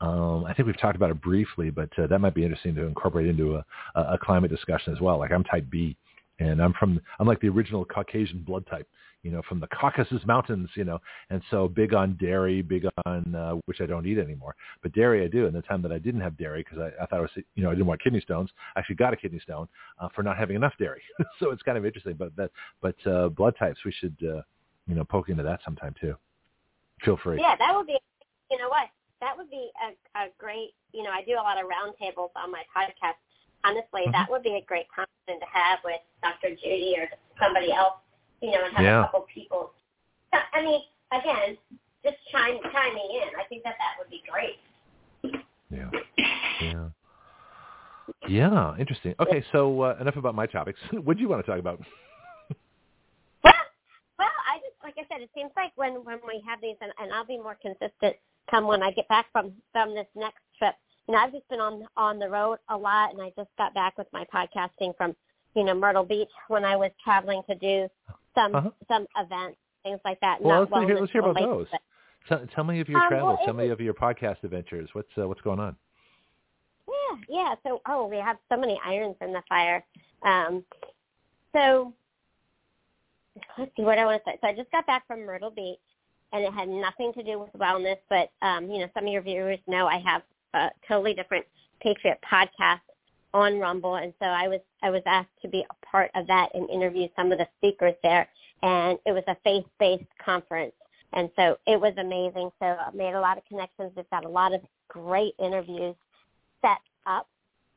Um, I think we've talked about it briefly, but uh, that might be interesting to incorporate into a a climate discussion as well. Like I'm type B, and I'm from I'm like the original Caucasian blood type, you know, from the Caucasus Mountains, you know, and so big on dairy, big on uh, which I don't eat anymore, but dairy I do. And the time that I didn't have dairy because I, I thought I was, you know, I didn't want kidney stones. I actually got a kidney stone uh, for not having enough dairy. so it's kind of interesting. But that, but uh, blood types, we should, uh, you know, poke into that sometime too. Feel free. Yeah, that would be. You know what? That would be a, a great. You know, I do a lot of roundtables on my podcast. Honestly, Mhm. that would be a great conversation to have with Dr. Judy or somebody else. You know, and have Yeah. a couple people. I mean, again, just chime chiming in. I think that that would be great. Yeah. Yeah. Yeah. Interesting. Okay. So uh, enough about my topics. what do you want to talk about? Well, well, I just like I said, it seems like when when we have these, and, and I'll be more consistent come when I get back from from this next trip. You know, I've just been on on the road a lot, and I just got back with my podcasting from you know Myrtle Beach when I was traveling to do some Uh-huh. some events, things like that. Well, Not let's hear, let's hear about related, those. but- Tell, tell me of your Um, travels. well, tell me of your podcast adventures. What's uh, what's going on? Yeah, yeah. So, oh, we have so many irons in the fire. Um, so, let's see what I want to say. So, I just got back from Myrtle Beach, and it had nothing to do with wellness. But um, you know, some of your viewers know I have a totally different Patriot podcast on Rumble, and so I was I was asked to be a part of that and interview some of the speakers there. And it was a faith-based conference, and so it was amazing. So I made a lot of connections. We've got a lot of great interviews set up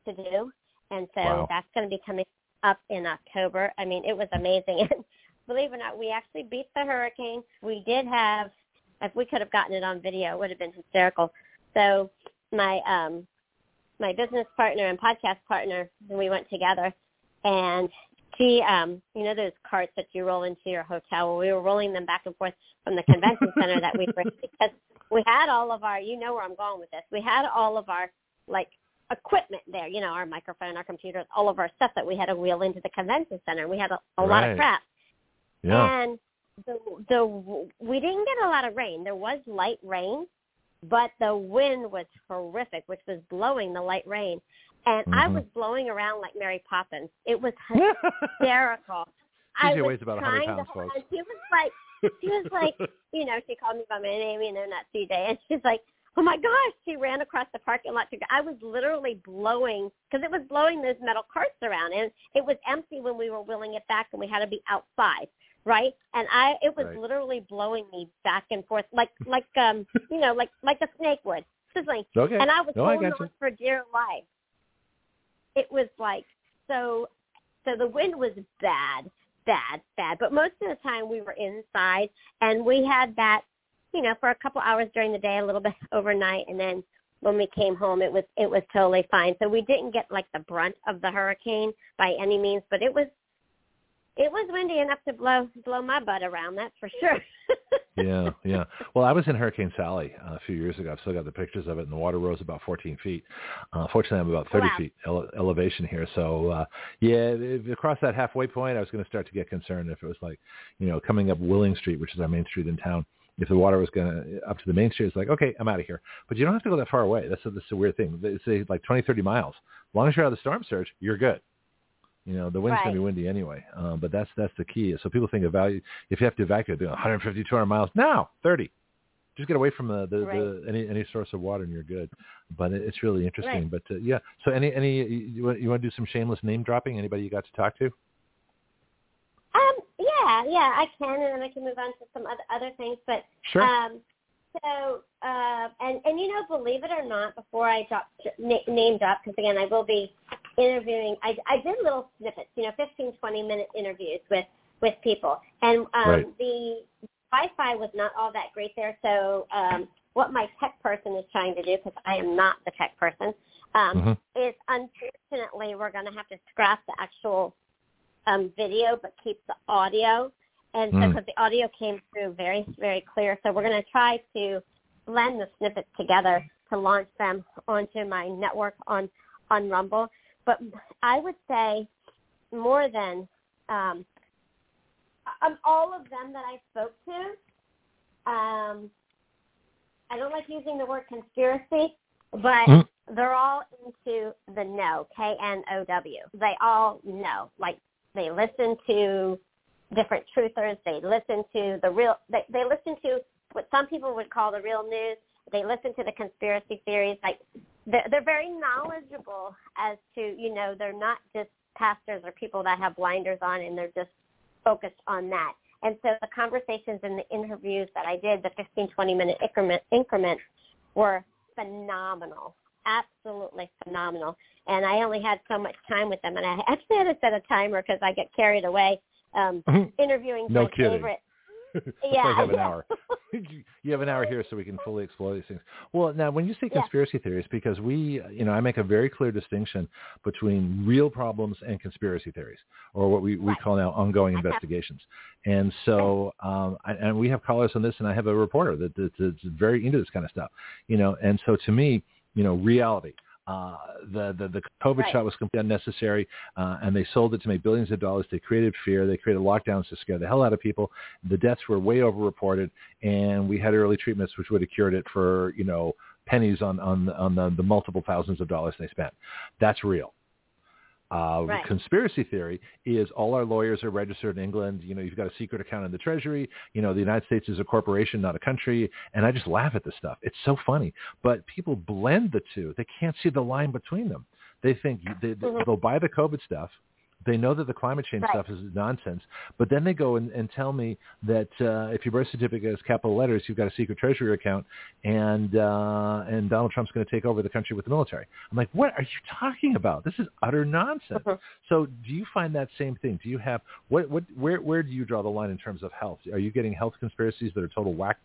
to do. And so Wow. that's going to be coming up in October. I mean, it was amazing. And believe it or not, we actually beat the hurricane. We did have, if we could have gotten it on video, it would have been hysterical. So my, um, my business partner and podcast partner, and we went together and she, um, you know, those carts that you roll into your hotel. Well, we were rolling them back and forth from the convention center that we were because we had all of our, you know where I'm going with this. We had all of our like equipment there, you know, our microphone, our computers, all of our stuff that we had to wheel into the convention center. We had a, a lot of crap. Yeah. And the the we didn't get a lot of rain. There was light rain, but the wind was horrific, which was blowing the light rain. And I Mhm. was blowing around like Mary Poppins. It was hysterical. I was weighs about 100 trying to pounds, hold folks. on. She was like, she was like, you know, she called me by my name, you know, not CJ, and she's like, oh my gosh, she ran across the parking lot. To go. I was literally blowing because it was blowing those metal carts around, and it was empty when we were wheeling it back, and we had to be outside, right? And I, it was Right. literally blowing me back and forth, like, like, um, you know, like, like a snake would, sizzling. okay. And I was No, I holding gotcha. on for dear life. It was like so. So the wind was bad, bad, bad. But most of the time we were inside, and we had that, you know, for a couple hours during the day, a little bit overnight, and then when we came home, it was it was totally fine. So we didn't get like the brunt of the hurricane by any means, but it was it was windy enough to blow blow my butt around. That's for sure. yeah, yeah. Well, I was in Hurricane Sally uh, a few years ago. I've still got the pictures of it, and the water rose about 14 feet. Uh, fortunately, I'm about 30 Wow. feet ele- elevation here. So, uh, yeah, if across that halfway point, I was going to start to get concerned if it was like, you know, coming up Willing Street, which is our main street in town. If the water was going to up to the main street, it's like, okay, I'm out of here. But you don't have to go that far away. That's a, that's a weird thing. Say like 20, 30 miles. As long as you're out of the storm surge, you're good. You know, the wind's going to be windy anyway. Um, but that's that's the key. So people think of value. If you have to evacuate, do 150, 200 miles. No, 30. Just get away from the, the, the any any source of water and you're good. But it, it's really interesting. Right. But uh, yeah. So any any you want you want to do some shameless name dropping? Anybody you got to talk to? um, yeah, yeah, I can, and then I can move on to some other other things. But Sure. Um, so, uh, and and you know, believe it or not, before I drop na- name drop, because again, I will be interviewing. I I did little snippets, you know, 15, 20 minute interviews with with people, and um, Right. the Wi-Fi was not all that great there. So, um, what my tech person is trying to do, because I am not the tech person, um, Mhm. is unfortunately we're going to have to scrap the actual um, video, but keep the audio. and so Mm. because the audio came through very very clear, so we're going to try to blend the snippets together to launch them onto my network on on Rumble. But I would say more than um, of all of them that I spoke to, um, I don't like using the word conspiracy, but Mm. they're all into the know, K N O W. They all know. Like they listen to different truthers. They listen to the real. They, they listen to what some people would call the real news. They listen to the conspiracy theories. Like they're, they're very knowledgeable as to you know they're not just pastors or people that have blinders on and they're just focused on that. And so the conversations and the interviews that I did, the 15, 20 minute increment, increments were phenomenal. Absolutely phenomenal. And I only had so much time with them. And I actually had to set a timer because I get carried away um, interviewing No my kidding. favorite. Yeah. have an hour. you have an hour here so we can fully explore these things. Well, now when you say Yeah. conspiracy theories, because we, you know, I make a very clear distinction between real problems and conspiracy theories, or what we, we call now ongoing investigations. And so, um, I, and we have callers on this, and I have a reporter that, that, that's very into this kind of stuff, you know. And so, to me, you know, reality. Uh, the, the the COVID Right. shot was completely unnecessary, uh, and they sold it to make billions of dollars. They created fear. They created lockdowns to scare the hell out of people. The deaths were way overreported, and we had early treatments which would have cured it for you know pennies on on on the, the multiple thousands of dollars they spent. That's real. Uh, Right. Conspiracy theory is all our lawyers are registered in England. You know, you've got a secret account in the Treasury. You know, the United States is a corporation, not a country. And I just laugh at this stuff. It's so funny. But people blend the two. They can't see the line between them. They think they, they, Mhm. they'll buy the COVID stuff. They know that the climate change Right. stuff is nonsense, but then they go and, and tell me that uh, if your birth certificate is capital letters, you've got a secret treasury account, and uh, and Donald Trump's going to take over the country with the military. I'm like, what are you talking about? This is utter nonsense. Mhm. So, do you find that same thing? Do you have what what where where do you draw the line in terms of health? Are you getting health conspiracies that are total whack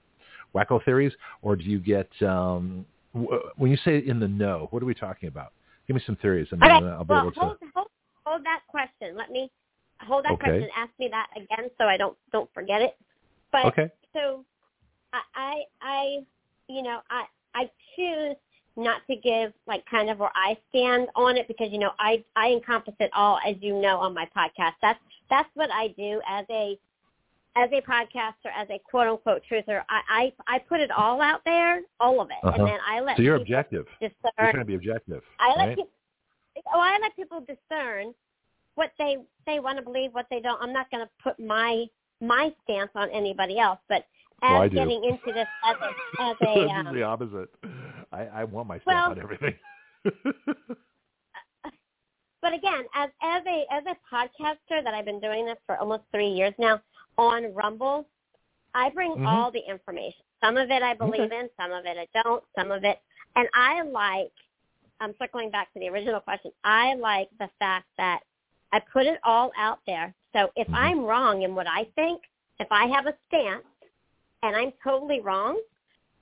wacko theories, or do you get um, w- when you say in the know? What are we talking about? Give me some theories, and Okay. then I'll be well, able to. hold, hold, hold that question. Let me hold that Okay. question. Ask me that again so I don't don't forget it. But Okay. so I, I I you know I I choose not to give like kind of where I stand on it because you know I I encompass it all as you know on my podcast. That's that's what I do as a as a podcaster, as a quote unquote truther. I I, I put it all out there, all of it, Uh-huh. and then I let So you're objective. You're discern trying to be objective, I let right? people. Oh, I let people discern what they they want to believe, what they don't. I'm not going to put my my stance on anybody else. But as Well, getting into this as a as a This is um, the opposite. I, I want my stamp Well- on everything. but again, as as a as a podcaster that I've been doing this for almost three years now on Rumble, I bring Mhm. all the information. Some of it I believe in, some of it I don't, some of it, and I like. I'm circling back to the original question. I like the fact that I put it all out there. So if Mhm. I'm wrong in what I think, if I have a stance and I'm totally wrong,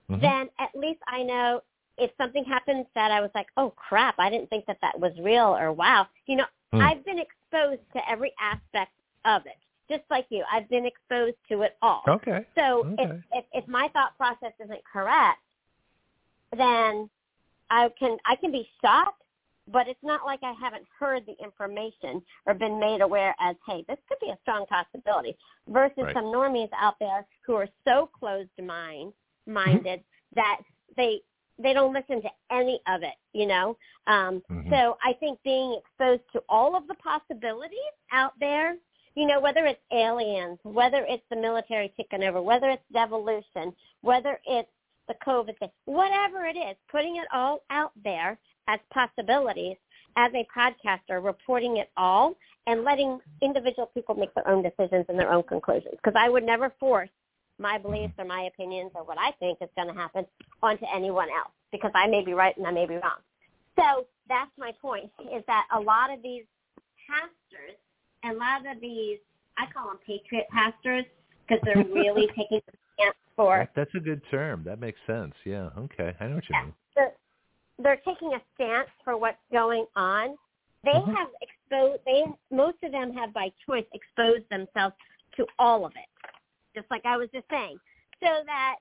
Mhm. then at least I know if something happens that I was like, oh crap, I didn't think that that was real or wow. You know, Hmm. I've been exposed to every aspect of it, just like you. I've been exposed to it all. okay. So Okay. if, if if my thought process isn't correct, then I can I can be shocked, but it's not like I haven't heard the information or been made aware as, hey, this could be a strong possibility. Versus Right. some normies out there who are so closed mind minded that they they don't listen to any of it, you know. Um, Mhm. So I think being exposed to all of the possibilities out there you know, whether it's aliens, whether it's the military taking over, whether it's devolution, whether it's the COVID thing, whatever it is, putting it all out there as possibilities as a podcaster, reporting it all and letting individual people make their own decisions and their own conclusions. Because I would never force my beliefs or my opinions or what I think is going to happen onto anyone else because I may be right and I may be wrong. So that's my point is that a lot of these pastors and a lot of these, I call them patriot pastors because they're really taking for, That, that's a good term. That makes sense. Yeah. Okay. I know what you mean. they're, they're taking a stance for what's going on. They Mhm. have exposed, they, most of them have by choice exposed themselves to all of it. just like I was just saying, so that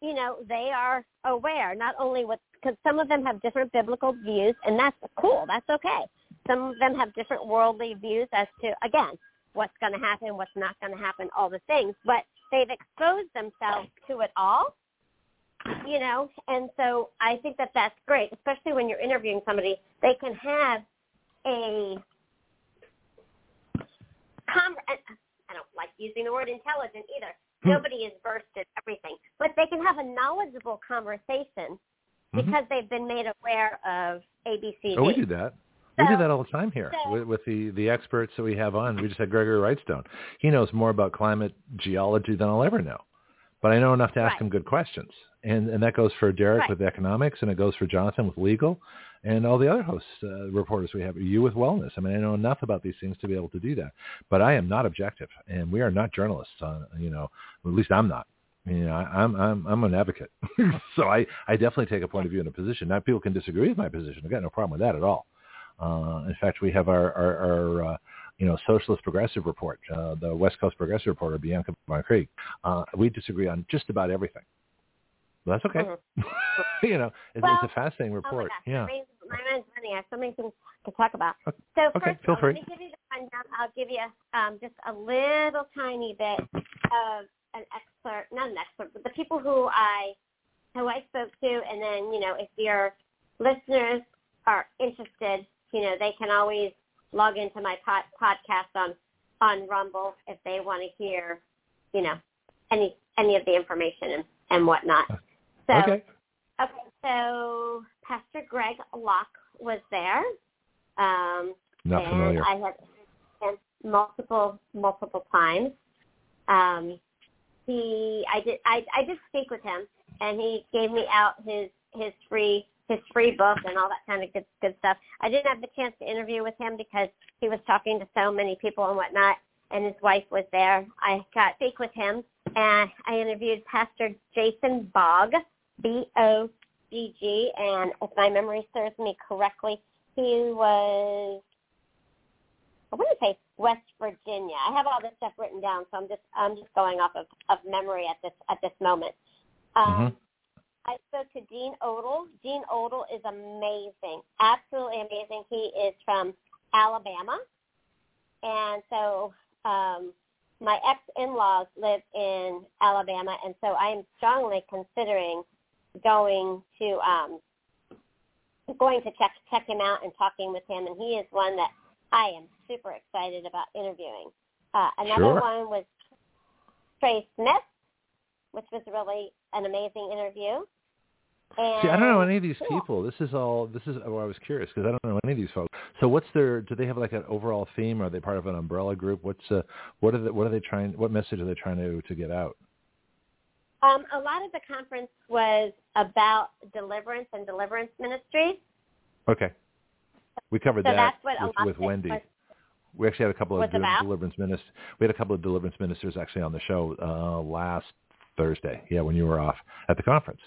you know they are aware not only what because some of them have different biblical views, and that's cool. That's okay. Some of them have different worldly views as to again what's going to happen, what's not going to happen, all the things. But they've exposed themselves to it all, you know. And so I think that that's great, especially when you're interviewing somebody. They can have a com- I don't like using the word intelligent either. Hmm. Nobody is versed in everything, but they can have a knowledgeable conversation Mhm. because they've been made aware of ABCD. Oh, we do that. We do that all the time here so- with, with the, the experts that we have on. We just had Gregory Wrightstone. He knows more about climate geology than I'll ever know. But I know enough to ask Right. him good questions. And and that goes for Derek Right. with economics and it goes for Jonathan with legal and all the other hosts, uh, reporters we have, you with wellness. I mean, I know enough about these things to be able to do that. But I am not objective and we are not journalists on, you know, at least I'm not. You know, I, I'm I'm I'm an advocate, so I I definitely take a point of view in a position. Now, people can disagree with my position. I've got no problem with that at all. Uh, in fact, we have our our, our uh, you know socialist progressive report, uh, the West Coast progressive Report, reporter Bianca Von Krieg. Uh, we disagree on just about everything. But that's okay. Mhm. you know, it's, Well, it's a fascinating Oh my report. gosh, yeah. my mind's, my running. I have so many things to talk about. Okay. So Okay, first, feel of all, free. let me give you the rundown. I'll give you um, just a little tiny bit of an excerpt, not an excerpt, but the people who I who I spoke to, and then you know if your listeners are interested, you know they can always log into my pod, podcast on on Rumble if they want to hear, you know, any any of the information and, and whatnot. So okay. Okay, so Pastor Greg Locke was there. Um, Not and familiar. I had him multiple, multiple times. Um, he, I did, I, I did speak with him, and he gave me out his his free his free book and all that kind of good good stuff. I didn't have the chance to interview with him because he was talking to so many people and whatnot, and his wife was there. I got to speak with him, and I interviewed Pastor Jason Bogg, B-O-G-G, and if my memory serves me correctly, he was, I want to say West Virginia. I have all this stuff written down, so I'm just I'm just going off of, of memory at this at this moment. Um, Mhm. I spoke to Dean Odle. Dean Odle is amazing, absolutely amazing. He is from Alabama, and so um, my ex-in-laws live in Alabama, and so I am strongly considering going to um, going to check check him out and talking with him. And he is one that I am super excited about interviewing. Uh, another Sure. one was Trey Smith, which was really an amazing interview. And See, I don't know any of these Cool. people. This is all. This is where I was curious because I don't know any of these folks. So, what's their? Do they have like an overall theme? Are they part of an umbrella group? What's uh, what are they, what are they trying? What message are they trying to to get out? Um, a lot of the conference was about deliverance and deliverance ministries. Okay, we covered So that with, with Wendy. was- We actually had a couple of deliverance ministers. We had a couple of deliverance ministers actually on the show uh, last Thursday. Yeah, when you were off at the conference.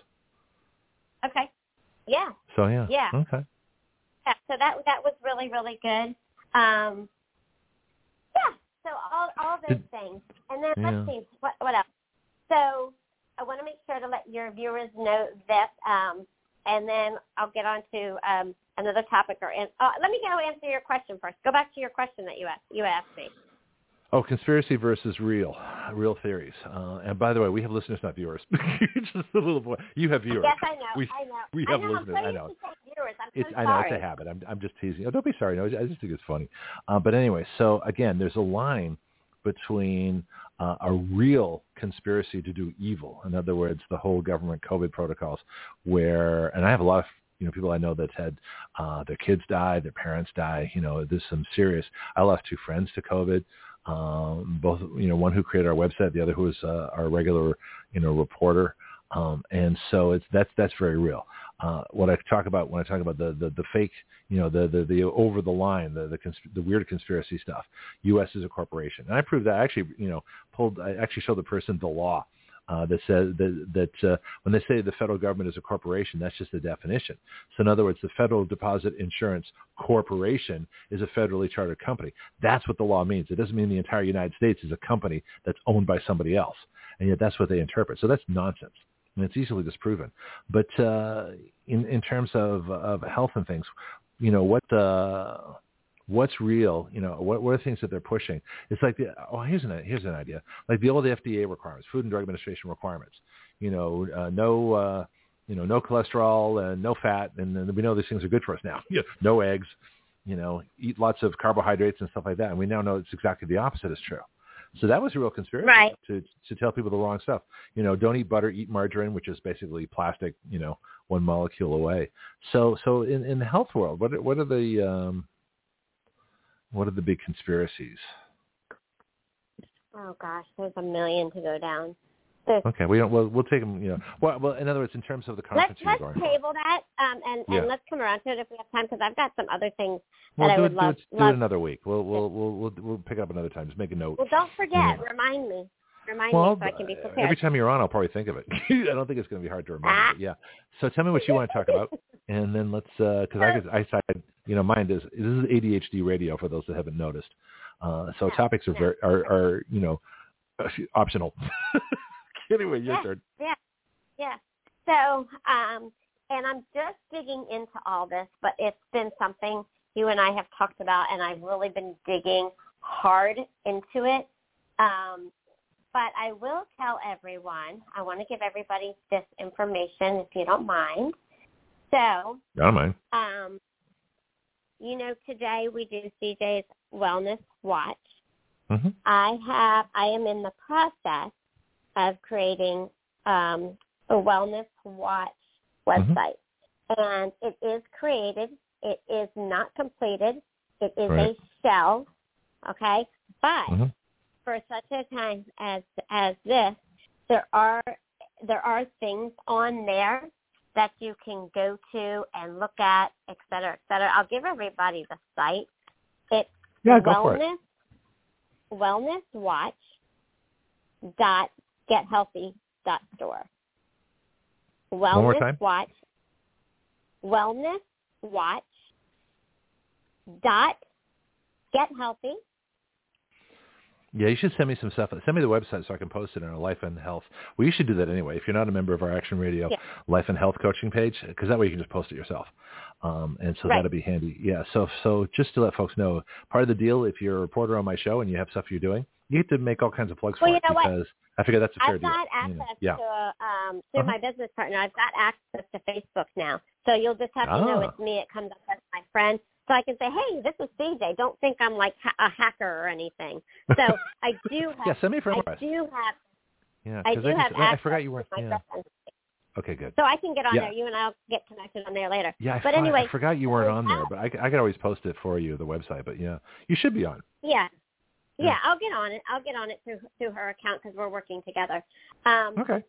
Okay. Yeah. So yeah. Yeah. Okay. Yeah. So that that was really really good. Um, yeah. So all all those Did- things, and then Yeah. let's see what what else. So I want to make sure to let your viewers know this, um, and then I'll get on to um, another topic. Or uh, let me go answer your question first. Go back to your question that you asked you asked me. Oh, conspiracy versus real, real theories. Uh, and by the way, we have listeners, not viewers. Just a little boy. You have viewers. Yes, I know. We, I know. we I have know. listeners. I know. viewers. I'm It's, so I know it's a habit. I'm, I'm just teasing. Oh, don't be sorry. No, I just think it's funny. Uh, but anyway, so again, there's a line between uh, a real conspiracy to do evil. In other words, the whole government COVID protocols, where, and I have a lot of you know people I know that's had uh, their kids die, their parents die. You know, there's some serious. I lost two friends to COVID. Um, both, you know, one who created our website, the other who is uh, our regular, you know, reporter. Um, and so it's that's that's very real. Uh, what I talk about when I talk about the the, the fake, you know, the the, the over the line, the the, consp- the weird conspiracy stuff. U.S. is a corporation, and I proved that. I actually, you know, pulled. I actually showed the person the law uh, that says that, that uh, when they say the federal government is a corporation, that's just a definition. So in other words, the Federal Deposit Insurance Corporation is a federally chartered company. That's what the law means. It doesn't mean the entire United States is a company that's owned by somebody else. And yet that's what they interpret. So that's nonsense. And it's easily disproven. But uh, in, in terms of, of health and things, you know, what the what's real, you know, what, what are the things that they're pushing? It's like, the, oh, here's an, here's an idea. Like the old FDA requirements, Food and Drug Administration requirements, you know, uh, no, uh, you know, no cholesterol and no fat. And, we know these things are good for us now. no eggs, you know, eat lots of carbohydrates and stuff like that. And we now know it's exactly the opposite is true. So that was a real conspiracy right. to to tell people the wrong stuff. You know, don't eat butter, eat margarine, which is basically plastic. You know, one molecule away. So so in in the health world, what what are the um, what are the big conspiracies? Oh gosh, there's a million to go down. Okay, we don't. We'll, we'll take them. You know, well, well, in other words, in terms of the conference let's, let's going. table that, um, and, Yeah. and let's come around to it if we have time, because I've got some other things We'll that I would it, love. do, it, do love. it another week. We'll we'll we'll we'll we'll pick it up another time. Just make a note. Well, don't forget. Remind me. Remind Well, me so I can be uh, prepared. every time you're on, I'll probably think of it. I don't think it's going to be hard to remember. Ah. Yeah. So tell me what you want to talk about, and then let's because I could, I decided you know mine is this is ADHD radio for those that haven't noticed. Uh, so Yeah, topics are very are, are you know optional. anyway, your Yeah. turn. Yeah, yeah. So, um, and I'm just digging into all this, but it's been something you and I have talked about, and I've really been digging hard into it. Um, but I will tell everyone. I want to give everybody this information, if you don't mind. So, don't mind. um, you know, today we do CJ's Wellness Watch. hmm I have I am in the process of creating um, a wellness watch Mm-hmm. website, and it is created. It is not completed. It is Right. a shell, okay. But Mhm. For such a time as as this, there are there are things on there that you can go to and look at, et cetera, et cetera. I'll give everybody the site. It's Yeah, go for it. wellness wellness watch dot gethealthy dot store. Wellness more time. watch wellness watch dot get healthy. Yeah, you should send me some stuff. Send me the website so I can post it on our Life and Health. Well, you should do that anyway. If you're not a member of our Action Radio Yeah. Life and Health coaching page, because that way you can just post it yourself. Um, and so Right. that'll be handy. Yeah. So so just to let folks know, part of the deal, if you're a reporter on my show and you have stuff you're doing, you get to make all kinds of plugs Well, for you it know what? I figure that's a fair I've deal. got you access know. Yeah. to um through Uh-huh. my business partner. I've got access to Facebook now, so you'll just have to know Ah. it's me. It comes up as my friend, so I can say, "Hey, this is CJ." Don't think I'm like ha- a hacker or anything. So I do have. yeah. Send me a friend I do have. Yeah. I do just- have I forgot you my Yeah. Okay. Good. So I can get on Yeah. there. You and I'll get connected on there later. Yeah. I, but anyway, I forgot you weren't on there, but I could always post it for you, the website. But yeah, you should be on. Yeah. Yeah. Yeah, I'll get on it. I'll get on it through through her account because we're working together. Um, Okay.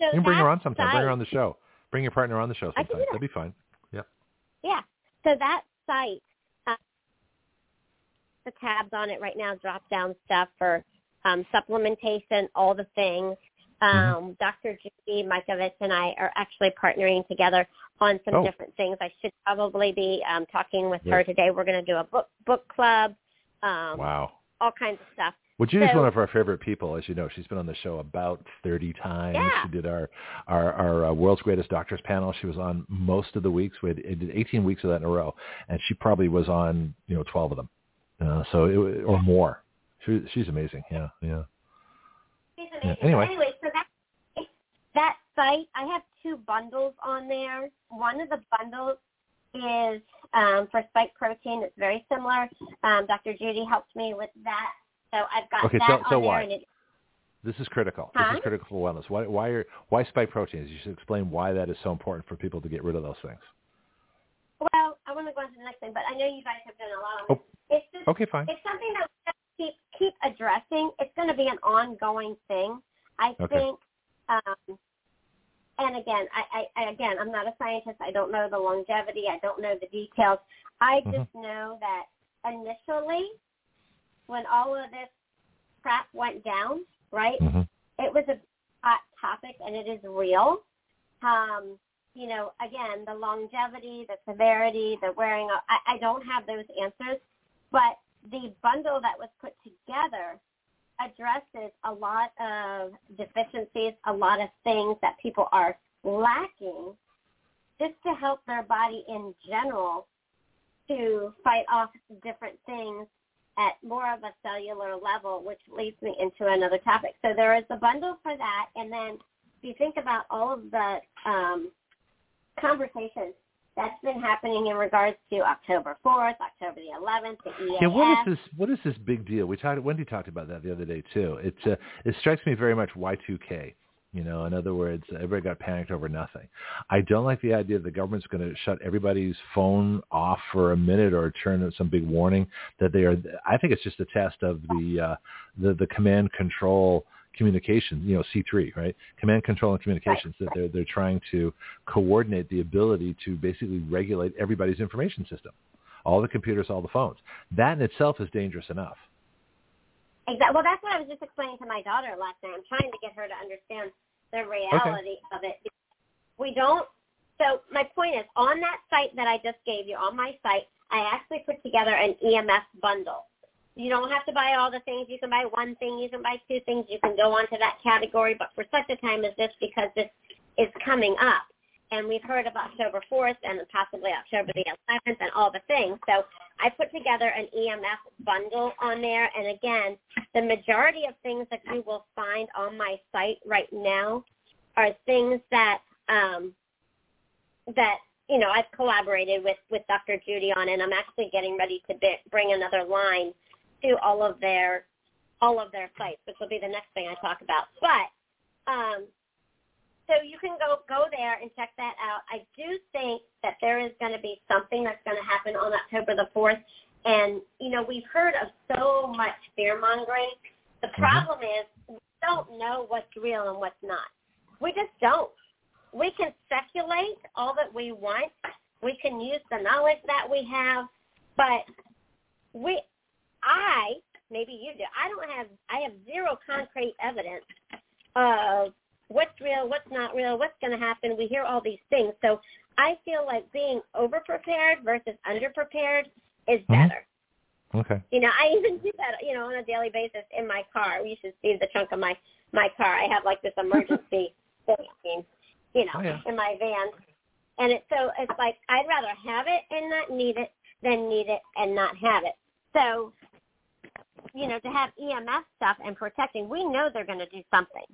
so You can bring her on sometime. Bring her on the show. Bring your partner on the show sometime. that. That'd be fine. Yep. Yeah. So that site, uh, the tabs on it right now, drop down stuff for um, supplementation, all the things. Mm-hmm. Um, Dr. Judy Mikovits and I are actually partnering together on some Oh. different things. I should probably be um, talking with Yeah. her today. We're going to do a book book club, um, Wow. all kinds of stuff. Well, Judy's So- one of our favorite people, as you know. She's been on the show about 30 times. Yeah. She did our our, our uh, World's Greatest Doctors panel. She was on most of the weeks. We had, it did 18 weeks of that in a row, and she probably was on you know 12 of them, uh, so it, or more. She, she's amazing. Yeah, yeah. She's Yeah, amazing. anyway. So anyway, so that that site, I have two bundles on there. One of the bundles is um, for spike protein. It's very similar. Um, Dr. Judy helped me with that, so I've got Okay, that so- on so there. why? And it, This is critical. This is critical for wellness. Why why are why spike proteins? You should explain why that is so important for people to get rid of those things. well, I want to go on to the next thing, but I know you guys have done a lot on Oh. it. It's just Okay, fine. it's something that we have to keep keep addressing. It's going to be an ongoing thing. I Okay. think. Um, and again, I, I, again, I'm not a scientist. I don't know the longevity. I don't know the details. I Mhm. just know that initially, when all of this crap went down, right, hmm it was a uh, topic and it is real. Um, you know, again, the longevity, the severity, the wearing, I, I don't have those answers, but the bundle that was put together addresses a lot of deficiencies, a lot of things that people are lacking just to help their body in general to fight off different things at more of a cellular level, which leads me into another topic. So there is a bundle for that, and then if you think about all of the um, conversations that's been happening in regards to October 4th, October the 11th, the EAF. Yeah, what is this? What is this big deal? We talked. Wendy talked about that the other day too. It uh, it strikes me very much Y2K. You know, in other words, everybody got panicked over nothing. I don't like the idea that the government's going to shut everybody's phone off for a minute or turn some big warning that they are. I think it's just a test of the uh, the the command control communications, you know, C3, right? Command control and communications that they're they're trying to coordinate the ability to basically regulate everybody's information system, all the computers, all the phones. That in itself is dangerous enough. Exactly. Well, that's what I was just explaining to my daughter last night. I'm trying to get her to understand the reality okay. of it. We don't. So my point is, on that site that I just gave you, on my site, I actually put together an EMF bundle. You don't have to buy all the things. You can buy one thing. You can buy two things. You can go on to that category. But for such a time as this, because this is coming up, and we've heard of October 4th and possibly October the 11th and all the things. So I put together an EMF bundle on there. And again, the majority of things that you will find on my site right now are things that um, that you know I've collaborated with with Dr. Judy on, and I'm actually getting ready to bring another line to all of their all of their sites, which will be the next thing I talk about. But um, so you can go go there and check that out. I do think that there is going to be something that's going to happen on October the fourth, and you know we've heard of so much fear mongering. The mm-hmm. problem is we don't know what's real and what's not. We just don't. We can speculate all that we want. We can use the knowledge that we have, but we, I, maybe you do. I don't have. I have zero concrete evidence of what's real, what's not real, what's going to happen. We hear all these things. So I feel like being over-prepared versus under-prepared is mm-hmm. better. Mm-hmm. Okay. You know, I even do that, you know, on a daily basis in my car. You should see the trunk of my my car. I have like this emergency thing, you know, oh, yeah. in my van. And it's so it's like I'd rather have it and not need it than need it and not have it. So, you know, to have EMF stuff and protecting, we know they're going to do something.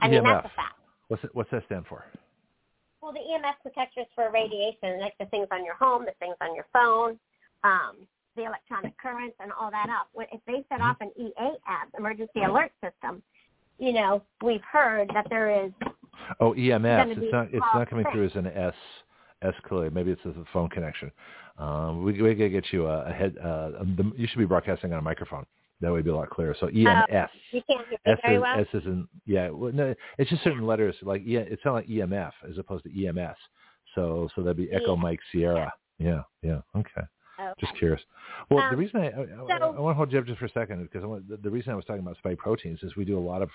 I mean, that's a fact. What's it, what's that stand for? Well, the EMF protectors for radiation, like the things on your home, the things on your phone, um, the electronic currents, and all that up. If they set off an EAS, emergency alert system, you know, we've heard that there is. Oh, EMS. It's not. It's not coming through as an S. S clearly. Maybe it's a phone connection. Um, we we gotta get you a, a head. Uh, the, you should be broadcasting on a microphone. That would be a lot clearer. So E M F. You can't hear S very is, well. S is in yeah. Well, no, it's just certain letters like E. It sounds like EMF as opposed to EMS. So so that'd be Echo Mike Sierra. Yeah yeah okay. Okay. Just curious. Well, um, the reason I, I, so, I, I, want to hold you up just for a second because I want, the, the, reason I was talking about spike proteins is we do a lot of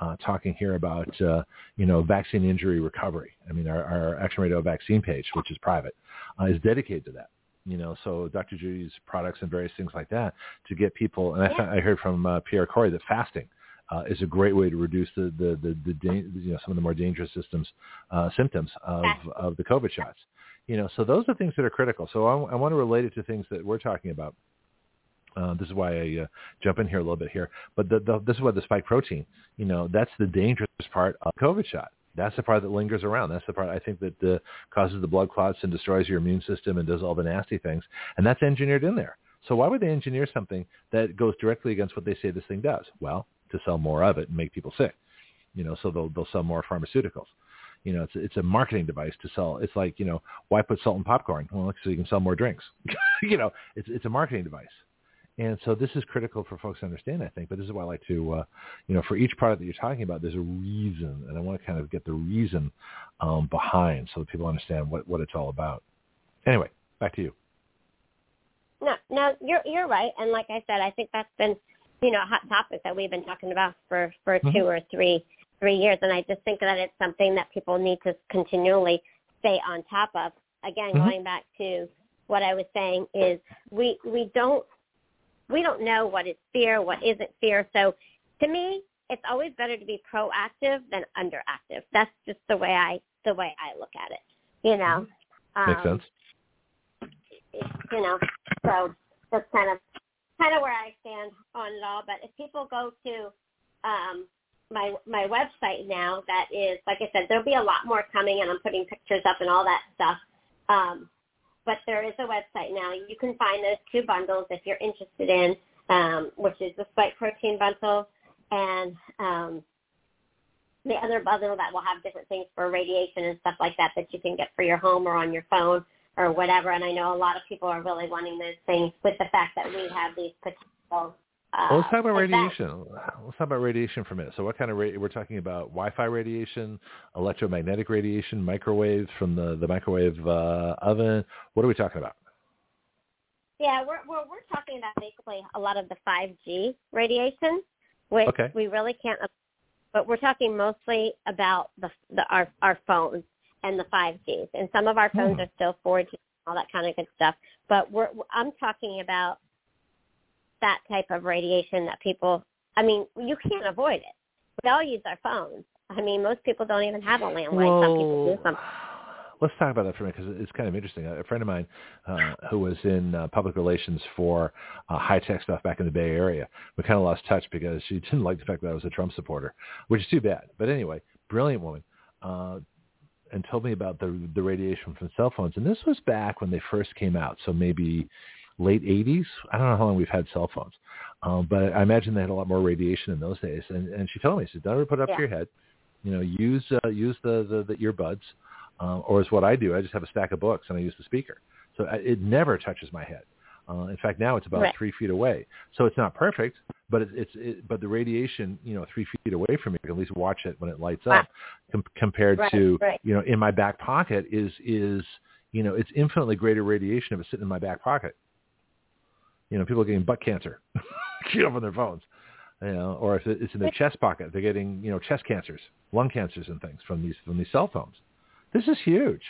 uh, talking here about uh, you know vaccine injury recovery. I mean, our, our Action Radio vaccine page, which is private, uh, is dedicated to that you know, so Dr. Judy's products and various things like that to get people. And I, I heard from uh, Pierre Kory that fasting uh, is a great way to reduce the the the, the you know some of the more dangerous systems uh, symptoms of of the COVID shots. You know, so those are things that are critical. So I, I want to relate it to things that we're talking about. Uh, this is why I uh, jump in here a little bit here. But the, the, this is what the spike protein, you know, that's the dangerous part of COVID shot. That's the part that lingers around. That's the part I think that uh, causes the blood clots and destroys your immune system and does all the nasty things. And that's engineered in there. So why would they engineer something that goes directly against what they say this thing does? Well, to sell more of it and make people sick. You know, so they'll they'll sell more pharmaceuticals. You know, it's it's a marketing device to sell. It's like you know, why put salt in popcorn? Well, so you can sell more drinks. you know, it's it's a marketing device. And so this is critical for folks to understand, I think. But this is why I like to, uh, you know, for each product that you're talking about, there's a reason, and I want to kind of get the reason um, behind so that people understand what what it's all about. Anyway, back to you. No, no, you're you're right, and like I said, I think that's been, you know, a hot topic that we've been talking about for for mm-hmm. two or three three years, and I just think that it's something that people need to continually stay on top of. Again, Mhm. going back to what I was saying is we we don't we don't know what is fear, what isn't fear. So to me, it's always better to be proactive than underactive. That's just the way I the way I look at it. You know. Makes Um, sense. you know, so that's kind of kind of where I stand on it all. But if people go to um, my my website now, that is, like I said, there'll be a lot more coming, and I'm putting pictures up and all that stuff. Um, but there is a website now. You can find those two bundles if you're interested in, um, which is the spike protein bundle and um, the other bundle that will have different things for radiation and stuff like that that you can get for your home or on your phone or whatever. And I know a lot of people are really wanting those things with the fact that we have these potential. Uh, Well, let's talk about radiation. Let's talk about radiation for a minute. So, what kind of ra- we're talking about? Wi-Fi radiation, electromagnetic radiation, microwaves from the the microwave uh, oven. What are we talking about? Yeah, we're, we're we're talking about basically a lot of the 5G radiation, which Okay. we really can't. But we're talking mostly about the, the our our phones and the 5Gs, and some of our phones Hmm. are still 4G, all that kind of good stuff. But we're I'm talking about that type of radiation that people. I mean, you can't avoid it. We all use our phones. I mean, most people don't even have a landline. Some people do. Some Let's talk about that for a minute because it's kind of interesting. A friend of mine uh, who was in uh, public relations for uh, high tech stuff back in the Bay Area, we kind of lost touch because she didn't like the fact that I was a Trump supporter, which is too bad. But anyway, brilliant woman, uh, and told me about the the radiation from cell phones. And this was back when they first came out, so maybe late 80s. I don't know how long we've had cell phones, um, but I imagine they had a lot more radiation in those days. And, and she told me, she said, don't ever put it up Yeah. to your head. You know, use uh, use the, the, the earbuds uh, or is what I do. I just have a stack of books and I use the speaker, so I, it never touches my head. Uh, in fact, now it's about Right. three feet away, so it's not perfect, but it, it's it, but the radiation, you know, three feet away from me, I can at least watch it when it lights up, com- compared Right, to right. you know in my back pocket is is you know it's infinitely greater radiation if it's sitting in my back pocket. You know, people are getting butt cancer, you know, from their phones. You know, or if it's in their chest pocket, they're getting you know chest cancers, lung cancers, and things from these from these cell phones. This is huge.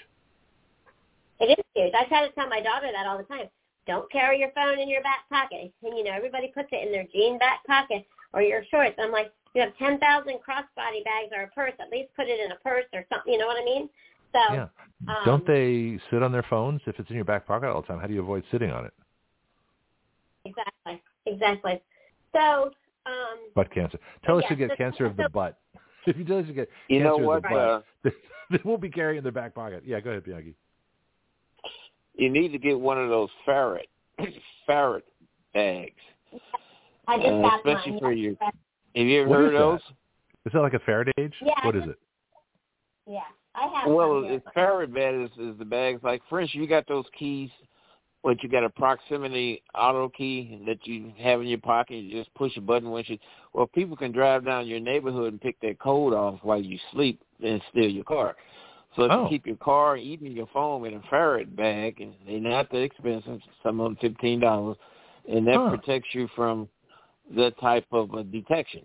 It is huge. I try to tell my daughter that all the time. Don't carry your phone in your back pocket. And you know, everybody puts it in their jean back pocket or your shorts. I'm like, you have ten thousand crossbody bags or a purse. At least put it in a purse or something. You know what I mean? So Yeah. um, Don't they sit on their phones if it's in your back pocket all the time? How do you avoid sitting on it? Exactly, exactly. So um, Butt cancer. Tell us Yeah, you get so- cancer of the so- butt. If you tell us you get You cancer know of what? the butt, Uh, they won't be carrying in their back pocket. Yeah, go ahead, Bianchi. you need to get one of those ferret ferret bags, I just uh, got especially mine. for your. Have you ever What heard is of those? Is that like a Faraday? Yeah, What is it? Yeah, I have. Well, some here. it's ferret bag is, is the bags. Like, for instance, you got those keys. What you got a proximity auto key that you have in your pocket. You just push a button once you. Well, people can drive down your neighborhood and pick that code off while you sleep and steal your car. So if Oh. you keep your car, even your phone, in a ferret bag, and they're not that expensive. Some of them fifteen dollars, and that Huh. protects you from that type of uh, detection.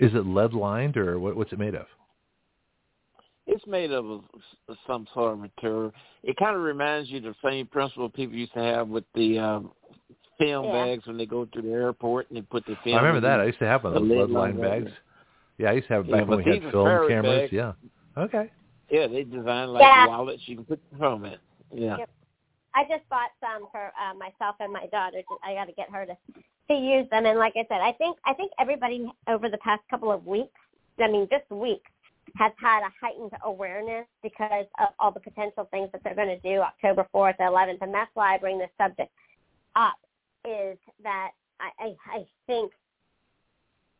Is it lead lined or what, what's it made of? It's made of some sort of material. It kind of reminds you of the same principle people used to have with the um, film Yeah. bags when they go to the airport and they put the film. I remember that. I used to have one of those lid lead lined line bags. Yeah, I used to have it Yeah, back when we had film cameras. bags. Yeah. Okay. Yeah, they design like Yeah. wallets. You can put the film in. Yeah. Yep. I just bought some for uh, myself and my daughter. I got to get her to to use them. And like I said, I think I think everybody over the past couple of weeks, I mean, just weeks, has had a heightened awareness because of all the potential things that they're going to do October 4th, 11th, and that's why I bring this subject up. Is that I I, I think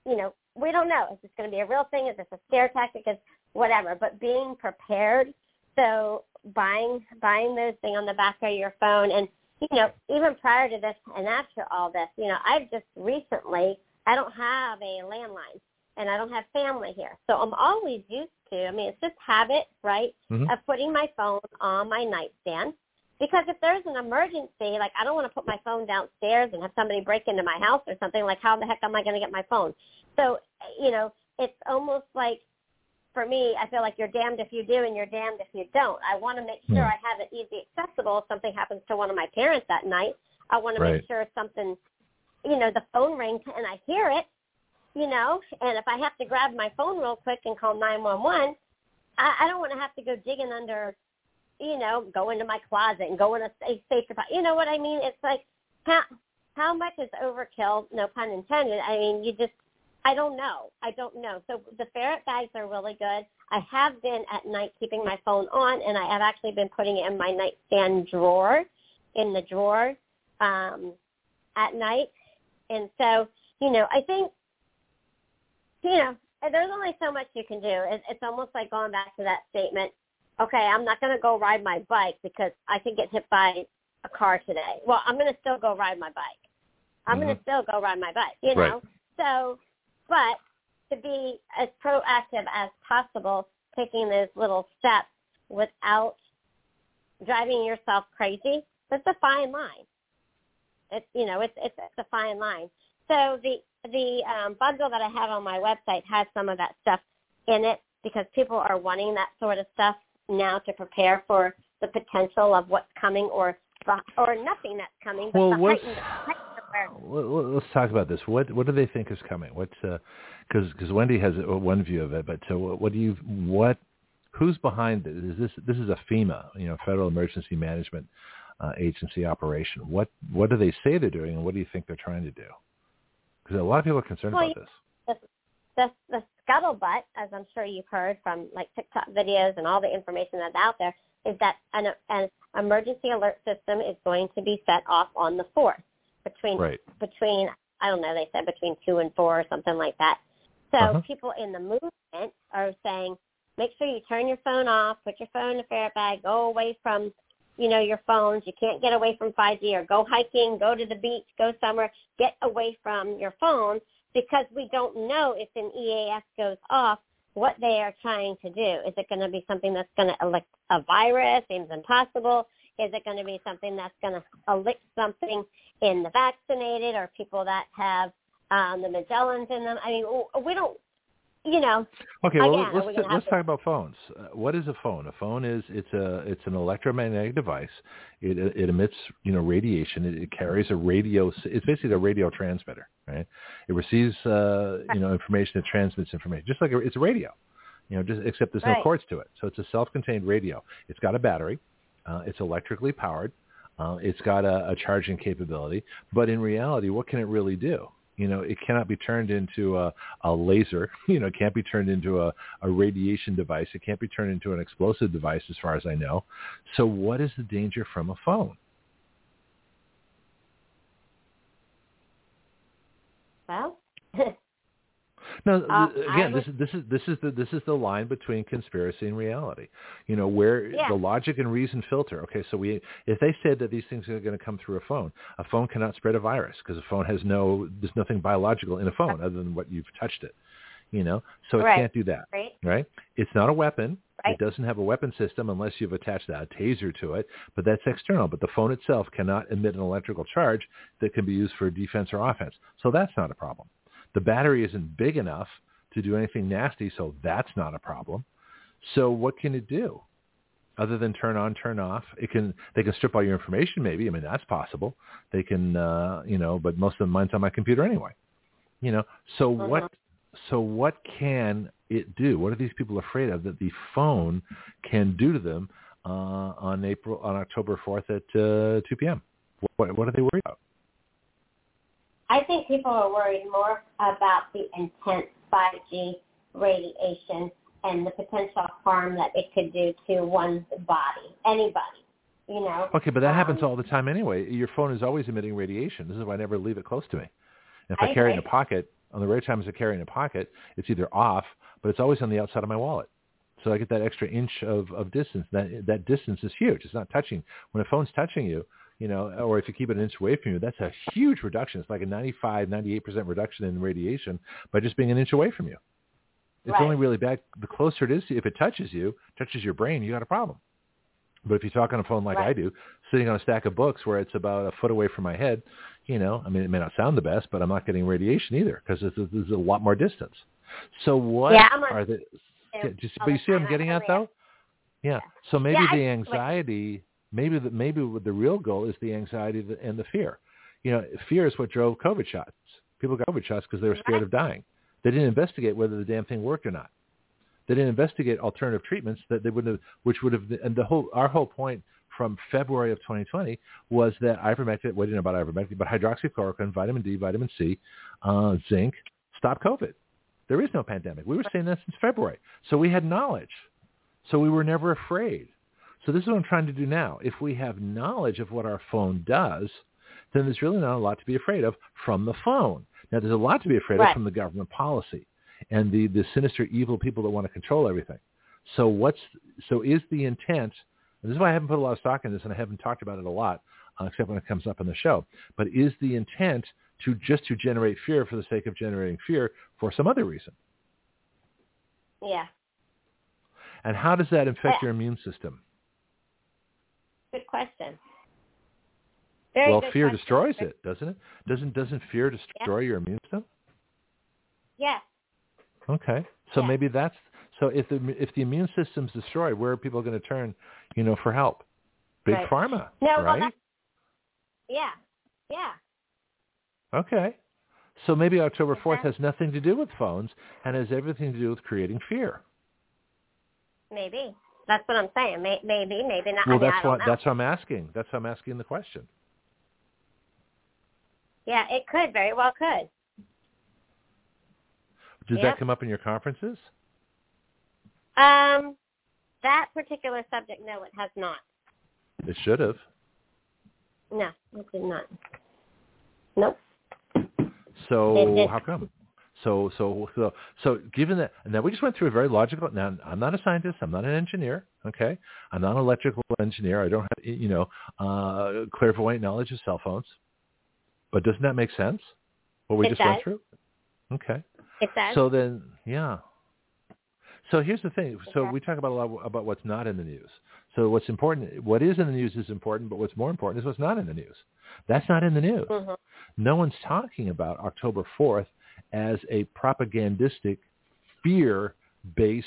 you know we don't know is this going to be a real thing? Is this a scare tactic? Is whatever? But being prepared. So buying buying those things on the back of your phone and you know, even prior to this and after all this, you know, I've just recently I don't have a landline and I don't have family here. So I'm always used to I mean it's just habit, right, Mhm. of putting my phone on my nightstand. Because if there's an emergency, like I don't want to put my phone downstairs and have somebody break into my house or something, like how the heck am I going to get my phone? So, you know, it's almost like for me, I feel like you're damned if you do and you're damned if you don't. I want to make sure Hmm. I have it easy accessible. If something happens to one of my parents that night, I want to Right. make sure something, you know, the phone rings and I hear it, you know, and if I have to grab my phone real quick and call 911, I, I don't want to have to go digging under, you know, go into my closet and go in a safe, safe deposit. You know what I mean? It's like, how, how much is overkill? No pun intended. I mean, you just, I don't know. I don't know. So the ferret bags are really good. I have been at night keeping my phone on, and I have actually been putting it in my nightstand drawer, in the drawer, um, at night. And so, you know, I think, you know, there's only so much you can do. It, it's almost like going back to that statement. Okay, I'm not going to go ride my bike because I could get hit by a car today. Well, I'm going to still go ride my bike. I'm going to mm-hmm. still go ride my bike. You Right. know, so but to be as proactive as possible, taking those little steps without driving yourself crazy, that's a fine line. It's you know, it's it's, it's a fine line. So the the um, bundle that I have on my website has some of that stuff in it because people are wanting that sort of stuff now to prepare for the potential of what's coming or or nothing that's coming. But Well, the what's heightened, heightened. Let- let- Let's talk about this. What what do they think is coming? What's because because Wendy has one view of it, but uh, what, what do you what who's behind this? Is this this is a FEMA, you know, Federal Emergency Management uh, Agency operation? What what do they say they're doing, and what do you think they're trying to do? Because a lot of people are concerned Well, about this. the the the scuttlebutt, as I'm sure you've heard from like TikTok videos and all the information that's out there, is that an, an emergency alert system is going to be set off on the fourth between Right. between I don't know they said between two and four or something like that. So Uh-huh. people in the movement are saying, make sure you turn your phone off, put your phone in a ferret bag, go away from you know your phones. You can't get away from 5G or go hiking, go to the beach, go somewhere, get away from your phone because we don't know if an EAS goes off what they are trying to do. Is it going to be something that's going to elect a virus? Seems impossible. Is it going to be something that's going to elect something in the vaccinated or people that have um, the Magellans in them? I mean, we don't, you know, Okay, well Again, let's let's to- talk about phones. Uh, what is a phone? A phone is it's a it's an electromagnetic device. It it emits you know radiation. It, it carries a radio. It's basically a radio transmitter, right? It receives uh, you know information. It transmits information, just like a, it's a radio. You know, just except there's no cords to it. So it's a self-contained radio. It's got a battery. Uh, it's electrically powered. Uh, it's got a, a charging capability. But in reality, what can it really do? You know, it cannot be turned into a, a laser. You know, it can't be turned into a, a radiation device. It can't be turned into an explosive device, as far as I know. So, what is the danger from a phone? well, No, Uh, again, would- this is this is this is the this is the line between conspiracy and reality. You know, where Yeah. the logic and reason filter. Okay, so we if they said that these things are going to come through a phone, a phone cannot spread a virus because a phone has no there's nothing biological in a phone other than what you've touched it. You know, so it Right. can't do that. right? Right? It's not a weapon. Right. It doesn't have a weapon system unless you've attached a taser to it, but that's external. But the phone itself cannot emit an electrical charge that can be used for defense or offense. So that's not a problem. The battery isn't big enough to do anything nasty, so that's not a problem. So what can it do? Other than turn on, turn off, it can. They can strip all your information. Maybe I mean that's possible. They can, uh, you know, but most of the mine's on my computer anyway. You know, so Uh-huh. what? So what can it do? What are these people afraid of that the phone can do to them uh, on April on October fourth at uh, two p.m. What, what are they worried about? I think people are worried more about the intense 5G radiation and the potential harm that it could do to one's body, anybody, you know. Okay, but that happens Um, all the time anyway. Your phone is always emitting radiation. This is why I never leave it close to me. And if I, I carry it in a pocket, on the rare times I carry it in a pocket, it's either off, but it's always on the outside of my wallet. So I get that extra inch of, of distance. That that distance is huge. It's not touching. When a phone's touching you, you know, or if you keep it an inch away from you, that's a huge reduction. It's like a 95, 98% reduction in radiation by just being an inch away from you. It's Right. only really bad the closer it is. to- you. If it touches you, touches your brain, you got a problem. But if you talk on a phone like I do, sitting on a stack of books where it's about a foot away from my head, you know, I mean, it may not sound the best, but I'm not getting radiation either because there's, there's a lot more distance. So what Yeah, I'm on- are the? Yeah, Just, but you see what I'm getting at though? Yeah. So maybe Yeah, the anxiety, maybe the maybe the real goal is the anxiety and the fear. You know, fear is what drove COVID shots. People got COVID shots because they were scared of dying. They didn't investigate whether the damn thing worked or not. They didn't investigate alternative treatments that they wouldn't have, which would have, and the whole, our whole point from February of 2020 was that ivermectin, well, didn't know about ivermectin, but hydroxychloroquine, vitamin D, vitamin C, uh, zinc, stop COVID. There is no pandemic. We were saying that since February. So we had knowledge. So we were never afraid. So this is what I'm trying to do now. If we have knowledge of what our phone does, then there's really not a lot to be afraid of from the phone. Now, there's a lot to be afraid of from the government policy and the, the sinister, evil people that want to control everything. So what's so is the intent? And this is why I haven't put a lot of stock in this, and I haven't talked about it a lot, uh, except when it comes up on the show. But is the intent to just to generate fear for the sake of generating fear for some other reason? Yeah. And how does that affect Yeah. your immune system? Good question. Very well, good fear question. destroys it, doesn't it? Doesn't doesn't fear destroy your immune system? Yes. Okay, so Yeah. maybe that's so. If the if the immune system's destroyed, where are people going to turn? You know, for help? Big Right. pharma, No, right? that- Yeah. Yeah. Okay, so maybe October fourth has nothing to do with phones and has everything to do with creating fear. Maybe. That's what I'm saying. May, maybe, maybe not. Well, I mean, that's what know. that's what I'm asking. That's why I'm asking the question. Yeah, it could very well could. Did that come up in your conferences? Um, that particular subject, no, it has not. It should have. No, it did not. Nope. So how come? So so so so given that now we just went through a very logical now I'm not a scientist, I'm not an engineer, okay? I'm not an electrical engineer. I don't have you know, uh clairvoyant knowledge of cell phones. But doesn't that make sense? What we It just went through? Okay. It does. So then yeah. So here's the thing. So Okay. we talk about a lot about what's not in the news. So what's important what is in the news is important, but what's more important is what's not in the news. That's not in the news hmm no one's talking about October 4th as a propagandistic, fear-based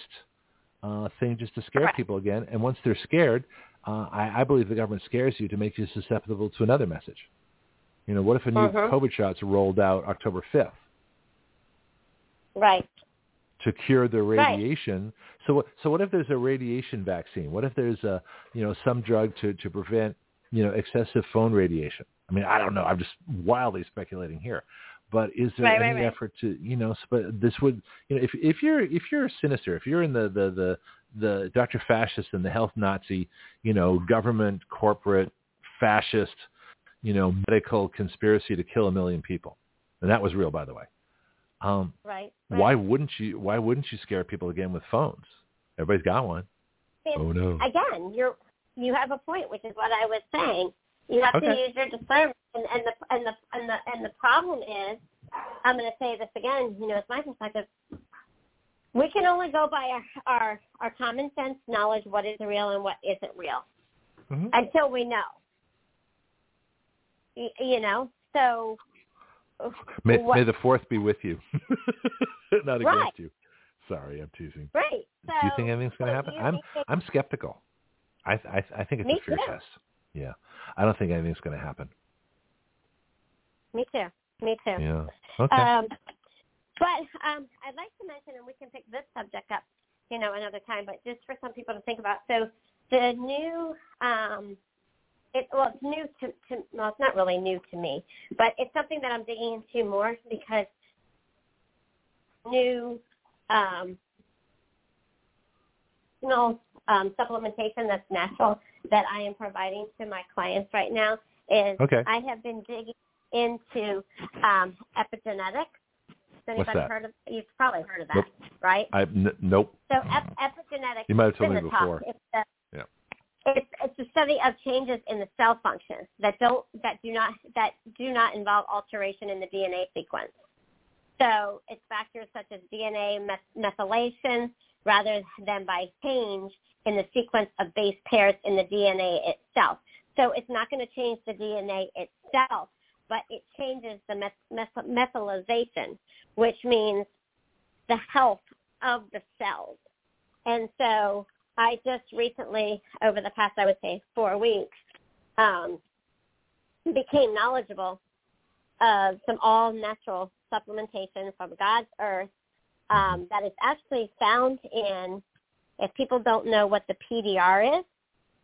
uh, thing just to scare Correct. people again. And once they're scared, uh, I, I believe the government scares you to make you susceptible to another message. You know, what if a new Mhm. COVID shots rolled out October 5th Right. to cure the radiation. Right. So, what, so what if there's a radiation vaccine? What if there's a, you know, some drug to, to prevent, you know, excessive phone radiation? I mean, I don't know. I'm just wildly speculating here. But is there Right, right, any right. effort to, you know, s- but this would, you know, if if you're if you're a sinister, if you're in the the the the Dr. Fascist and the health Nazi, you know, government corporate fascist, you know, medical conspiracy to kill a million people, and that was real, by the way. Um, Right. right. why wouldn't you? Why wouldn't you scare people again with phones? Everybody's got one. And Oh no. Again, you're you have a point, which is what I was saying. You have to use your discernment, and, and the and the and the and the problem is, I'm going to say this again. You know, it's my perspective. We can only go by our our, our common sense knowledge what is real and what isn't real Mhm. until we know. Y- You know, so May, what- may the fourth be with you, not against Right. you. Sorry, I'm teasing. right. So, Do you think anything's going to so happen? I'm I'm skeptical. I I, I think it's a fear too. test. Yeah, I don't think anything's going to happen. me too. Me too. Yeah. Okay. Um, but um, I'd like to mention, and we can pick this subject up, you know, another time. But just for some people to think about. So the new, um, it well, it's new to, to well, it's not really new to me, but it's something that I'm digging into more because new, um, you know, um, supplementation that's natural that I am providing to my clients right now is Okay. I have been digging into um, epigenetics. Has What's anybody that? heard of? You've probably heard of that, Nope. right? I n- nope. So ep- epigenetics. You might have told me before. It's the, Yeah. It's it's the study of changes in the cell function that don't that do not that do not involve alteration in the DNA sequence. So it's factors such as DNA methylation rather than by change in the sequence of base pairs in the DNA itself. So it's not going to change the DNA itself, but it changes the meth- meth- methylization, which means the health of the cells. And so I just recently, over the past, I would say, four weeks, um, became knowledgeable of some all-natural supplementation from God's earth um, that is actually found in, if people don't know what the PDR is,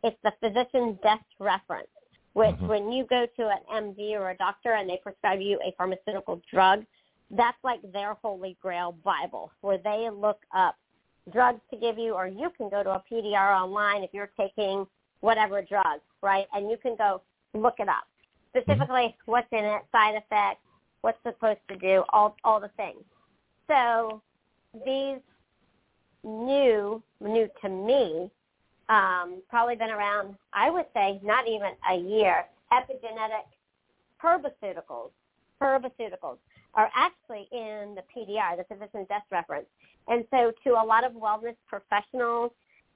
it's the physician's desk reference, which mm-hmm. when you go to an MD or a doctor and they prescribe you a pharmaceutical drug, that's like their holy grail Bible, where they look up drugs to give you, or you can go to a PDR online if you're taking whatever drug, right? And you can go look it up. Specifically, mm-hmm. what's in it, side effects, what's supposed to do, all all the things. So these new, new to me, um, probably been around, I would say, not even a year. Epigenetic herbaceuticals, herbaceuticals are actually in the PDR, the physician desk reference. And so to a lot of wellness professionals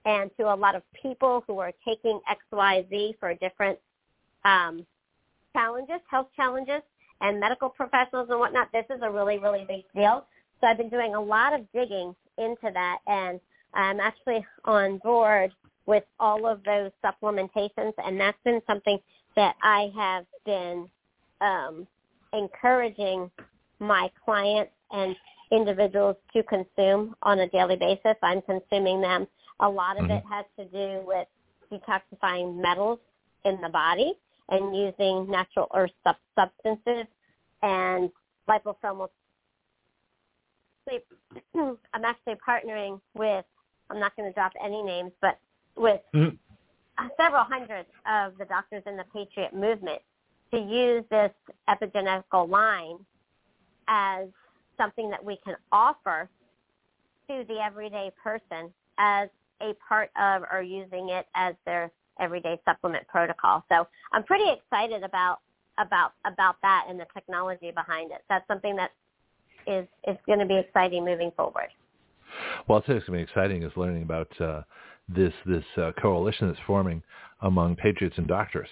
and to a lot of people who are taking XYZ for different um, challenges, health challenges, and medical professionals and whatnot, this is a really, really big deal. So I've been doing a lot of digging into that, and I'm actually on board with all of those supplementations, and that's been something that I have been um, encouraging my clients and individuals to consume on a daily basis. I'm consuming them. A lot of mm-hmm. it has to do with detoxifying metals in the body and using natural earth sub- substances and liposomal I'm actually partnering with I'm not going to drop any names, but with mm-hmm. several hundred of the doctors in the Patriot movement to use this epigenetical line as something that we can offer to the everyday person as a part of or using it as their everyday supplement protocol. So I'm pretty excited about about about that and the technology behind it. That's something that is is going to be exciting moving forward. Well, I'll tell you something exciting is learning about uh, this this uh, coalition that's forming among patriots and doctors.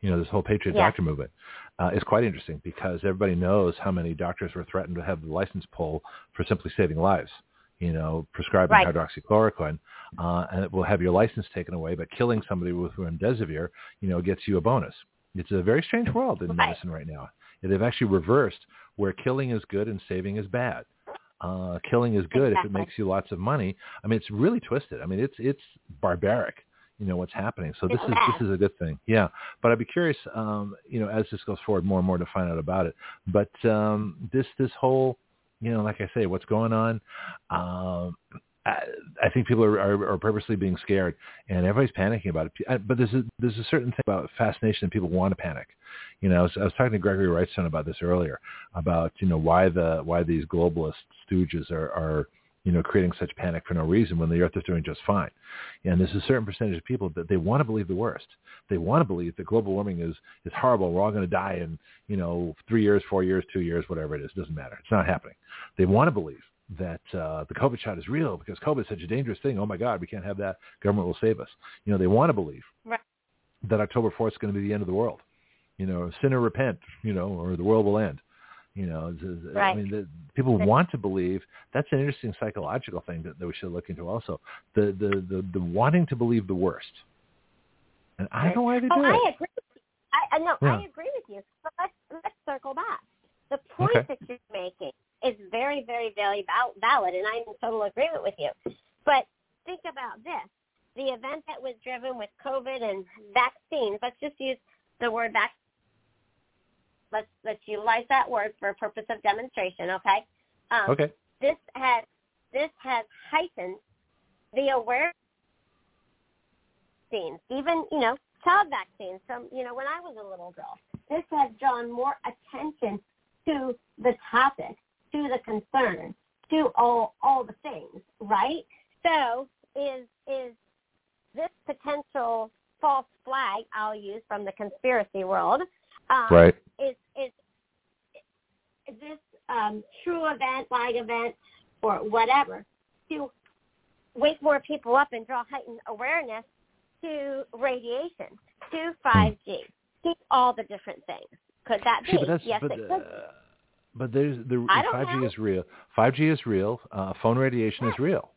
You know, this whole patriot yeah. doctor movement uh, is quite interesting because everybody knows how many doctors were threatened to have the license pulled for simply saving lives. You know, prescribing right. hydroxychloroquine, uh, and it will have your license taken away. But killing somebody with remdesivir, you know, gets you a bonus. It's a very strange world in right. medicine right now. They've actually reversed where killing is good and saving is bad. Uh, killing is good exactly. if it makes you lots of money. I mean, it's really twisted. I mean, it's it's barbaric you know what's happening. So this is this is a good thing. Yeah, but I'd be curious, um, you know, as this goes forward, more and more to find out about it. But um, this this whole, you know, like I say, what's going on? Um, I, think people are, are, are purposely being scared, and everybody's panicking about it. Uh, but there's a, there's a certain thing about fascination that people want to panic. You know, I was, I was talking to Gregory Wrightstone about this earlier, about you know why the why these globalist stooges are are you know, creating such panic for no reason when the earth is doing just fine. And there's a certain percentage of people that they want to believe the worst. They want to believe that global warming is, is horrible. We're all going to die in, you know, three years, four years, two years, whatever it is. It doesn't matter. It's not happening. They want to believe that uh, the COVID shot is real because COVID is such a dangerous thing. Oh my God, we can't have that. Government will save us. You know, they want to believe right. that October 4th is going to be the end of the world. You know, sin or repent, you know, or the world will end. You know, right. I mean, the, people want to believe. That's an interesting psychological thing that, that we should look into also. The, the the the wanting to believe the worst. And I don't know why they oh, do I it. Agree. I, no, yeah. I agree with you. But let's let's circle back. The point okay. that you're making is very, very, very valid, and I'm in total agreement with you. But think about this: the event that was driven with COVID and vaccines. Let's just use the word vaccine let's let's utilize that word for a purpose of demonstration. Okay. Um, okay. This has this has heightened the awareness. Even you know child vaccines from you know when I was a little girl. This has drawn more attention to the topic, to the concern, to all all the things. Right. So is is this potential false flag I'll use from the conspiracy world um, right. Is is is this um, true event, flag event, or whatever to wake more people up and draw heightened awareness to radiation, to 5G, to all the different things? Could that be? See, yes, it could. But there's the I don't 5G know. is real. 5G is real. Uh, phone radiation is real.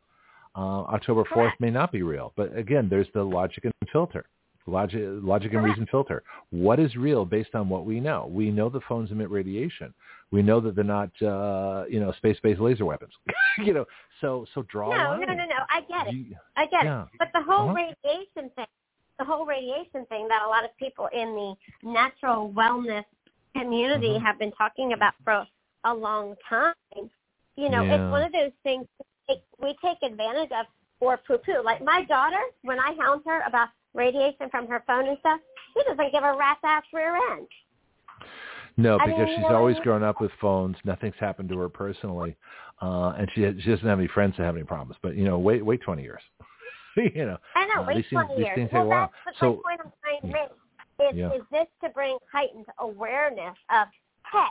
Uh, October 4th may not be real. But again, there's the logic and filter. Logic, logic and reason filter. What is real based on what we know? We know the phones emit radiation. We know that they're not, uh, you know, space-based laser weapons. you know, so so draw No, no, no, no. I get it. You- I get Yeah. it. But the whole Uh-huh. radiation thing, the whole radiation thing that a lot of people in the natural wellness community Mhm. have been talking about for a long time. You know, Yeah. it's one of those things we take advantage of or poo-poo. Like my daughter, when I hound her about radiation from her phone and stuff, she doesn't give a rat's ass rear end. No, I because mean, she's you know always I mean? grown up with phones. Nothing's happened to her personally, uh, and she she doesn't have any friends that have any problems. But you know, wait wait twenty years. you know, I know, Uh, wait these things- 20 these years. well, that's So- the point I'm trying to make. Is, Yeah. is this to bring heightened awareness of, hey,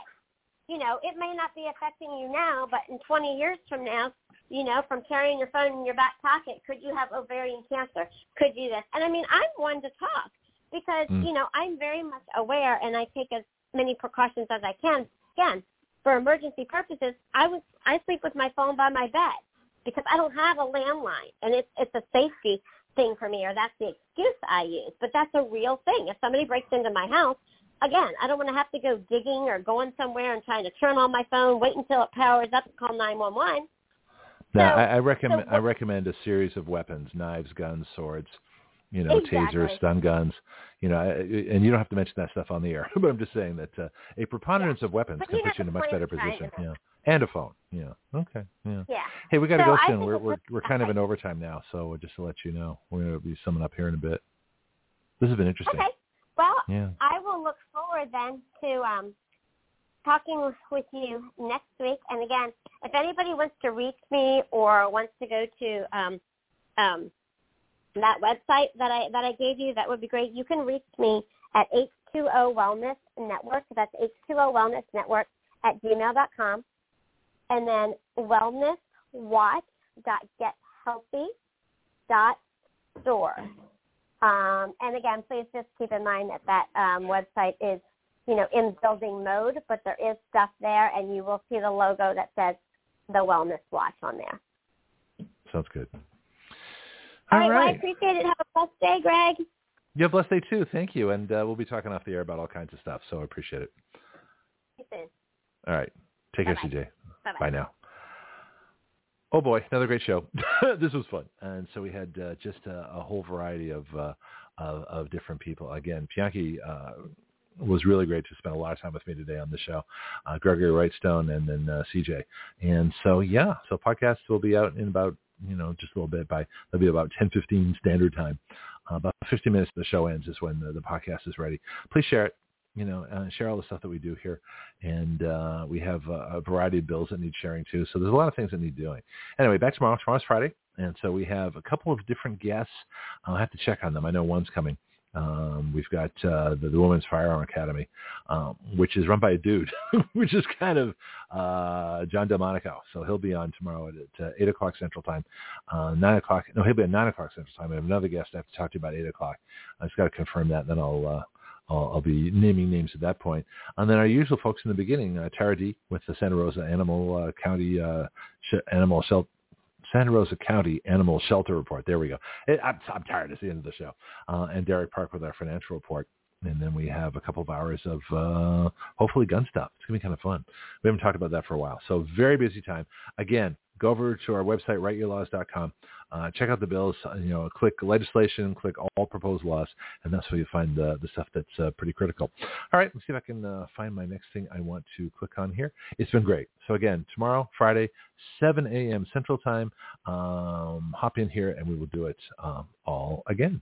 you know, it may not be affecting you now, but in 20 years from now, you know, from carrying your phone in your back pocket, could you have ovarian cancer? Could you this? And I mean, I'm one to talk because, Mm. you know, I'm very much aware and I take as many precautions as I can. Again, for emergency purposes, I was I sleep with my phone by my bed because I don't have a landline, and it's it's a safety thing for me, or that's the excuse I use. But that's a real thing. If somebody breaks into my house, again, I don't want to have to go digging or going somewhere and trying to turn on my phone, wait until it powers up, and call nine one one. now So- I, I recommend so I recommend a series of weapons: knives, guns, swords. You know, Exactly. tasers, stun guns. You know, I- and you don't have to mention that stuff on the air. but I'm just saying that uh, a preponderance of weapons But can put you in a much better position. Yeah, and a phone. Yeah. Okay. Yeah. Yeah. Hey, we got to So go soon. We're we're we're kind of in overtime now, so just to let you know, we're going to be summing up here in a bit. This has been interesting. Okay. Well, Yeah. I will look forward then to um, talking with you next week. And again, if anybody wants to reach me or wants to go to um, um, that website that I that I gave you, that would be great. You can reach me at H2O Wellness Network. That's H2O Wellness Network at gmail.com. And then wellnesswatch.gethealthy.store. Um, and again, please just keep in mind that that um, website is, you know, in building mode, but there is stuff there, and you will see the logo that says the Wellness Watch on there. Sounds good. All All right, well, I right. appreciate it. Have a blessed day, Greg. You have a blessed day too. Thank you. And uh, we'll be talking off the air about all kinds of stuff. So I appreciate it. See you soon. All right. Take care, Bye-bye. CJ. Bye-bye. Bye now. Oh boy, another great show. this was fun, and so we had uh, just a, a whole variety of, uh, of of different people. Again, Bianchi uh, was really great to spend a lot of time with me today on the show. Uh, Gregory Wrightstone and then uh, CJ, and so yeah, so podcasts will be out in about you know just a little bit by they'll be about ten fifteen standard time. Uh, about 50 minutes the show ends is when the, the podcast is ready. Please share it. You know, uh, share all the stuff that we do here, and uh, we have uh, a variety of bills that need sharing too. So there's a lot of things that need doing. Anyway, back tomorrow. Tomorrow's Friday, and so we have a couple of different guests. I'll have to check on them. I know one's coming. Um, we've got uh, the, the Women's Firearm Academy, um, which is run by a dude, which is kind of uh, John Delmonico. So he'll be on tomorrow at, at uh, 8 o'clock Central Time. Uh, 9 o'clock, no, he'll be at 9 o'clock Central Time. I have another guest I have to talk to you about 8 o'clock. I just got to confirm that, and then I'll, uh, I'll, I'll be naming names at that point. And then our usual folks in the beginning, uh, Tara D with the Santa Rosa Animal uh, County uh, sh- Animal Shelter. Santa Rosa County Animal Shelter Report. There we go. It, I'm, I'm tired. It's the end of the show. Uh, and Derek Park with our financial report. And then we have a couple of hours of uh, hopefully gun stuff. It's to be kind of fun. We haven't talked about that for a while. So very busy time. Again, go over to our website, writeyourlaws.com. Uh, check out the bills. Uh, you know, click legislation, click all proposed laws, and that's where you find the, the stuff that's uh, pretty critical. All right, let's see if I can uh, find my next thing I want to click on here. It's been great. So again, tomorrow, Friday, 7 a.m. Central Time, um, hop in here and we will do it um, all again.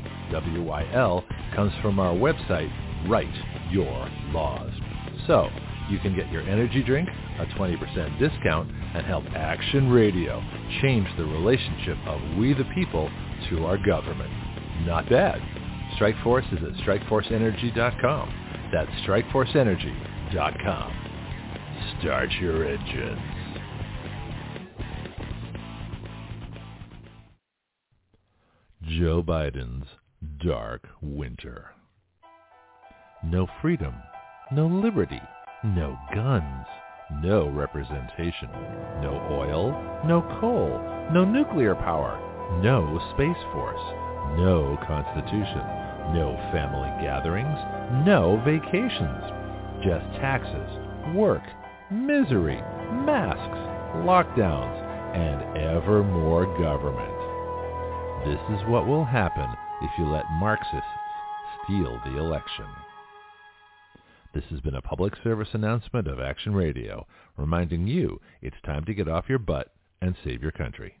WYL comes from our website, Write Your Laws. So you can get your energy drink, a 20% discount, and help Action Radio change the relationship of we the people to our government. Not bad. Strikeforce is at strikeforceenergy.com. That's strikeforceenergy.com. Start your engines. Joe Biden's dark winter. No freedom, no liberty, no guns, no representation, no oil, no coal, no nuclear power, no space force, no constitution, no family gatherings, no vacations, just taxes, work, misery, masks, lockdowns, and ever more government. This is what will happen if you let Marxists steal the election. This has been a public service announcement of Action Radio, reminding you it's time to get off your butt and save your country.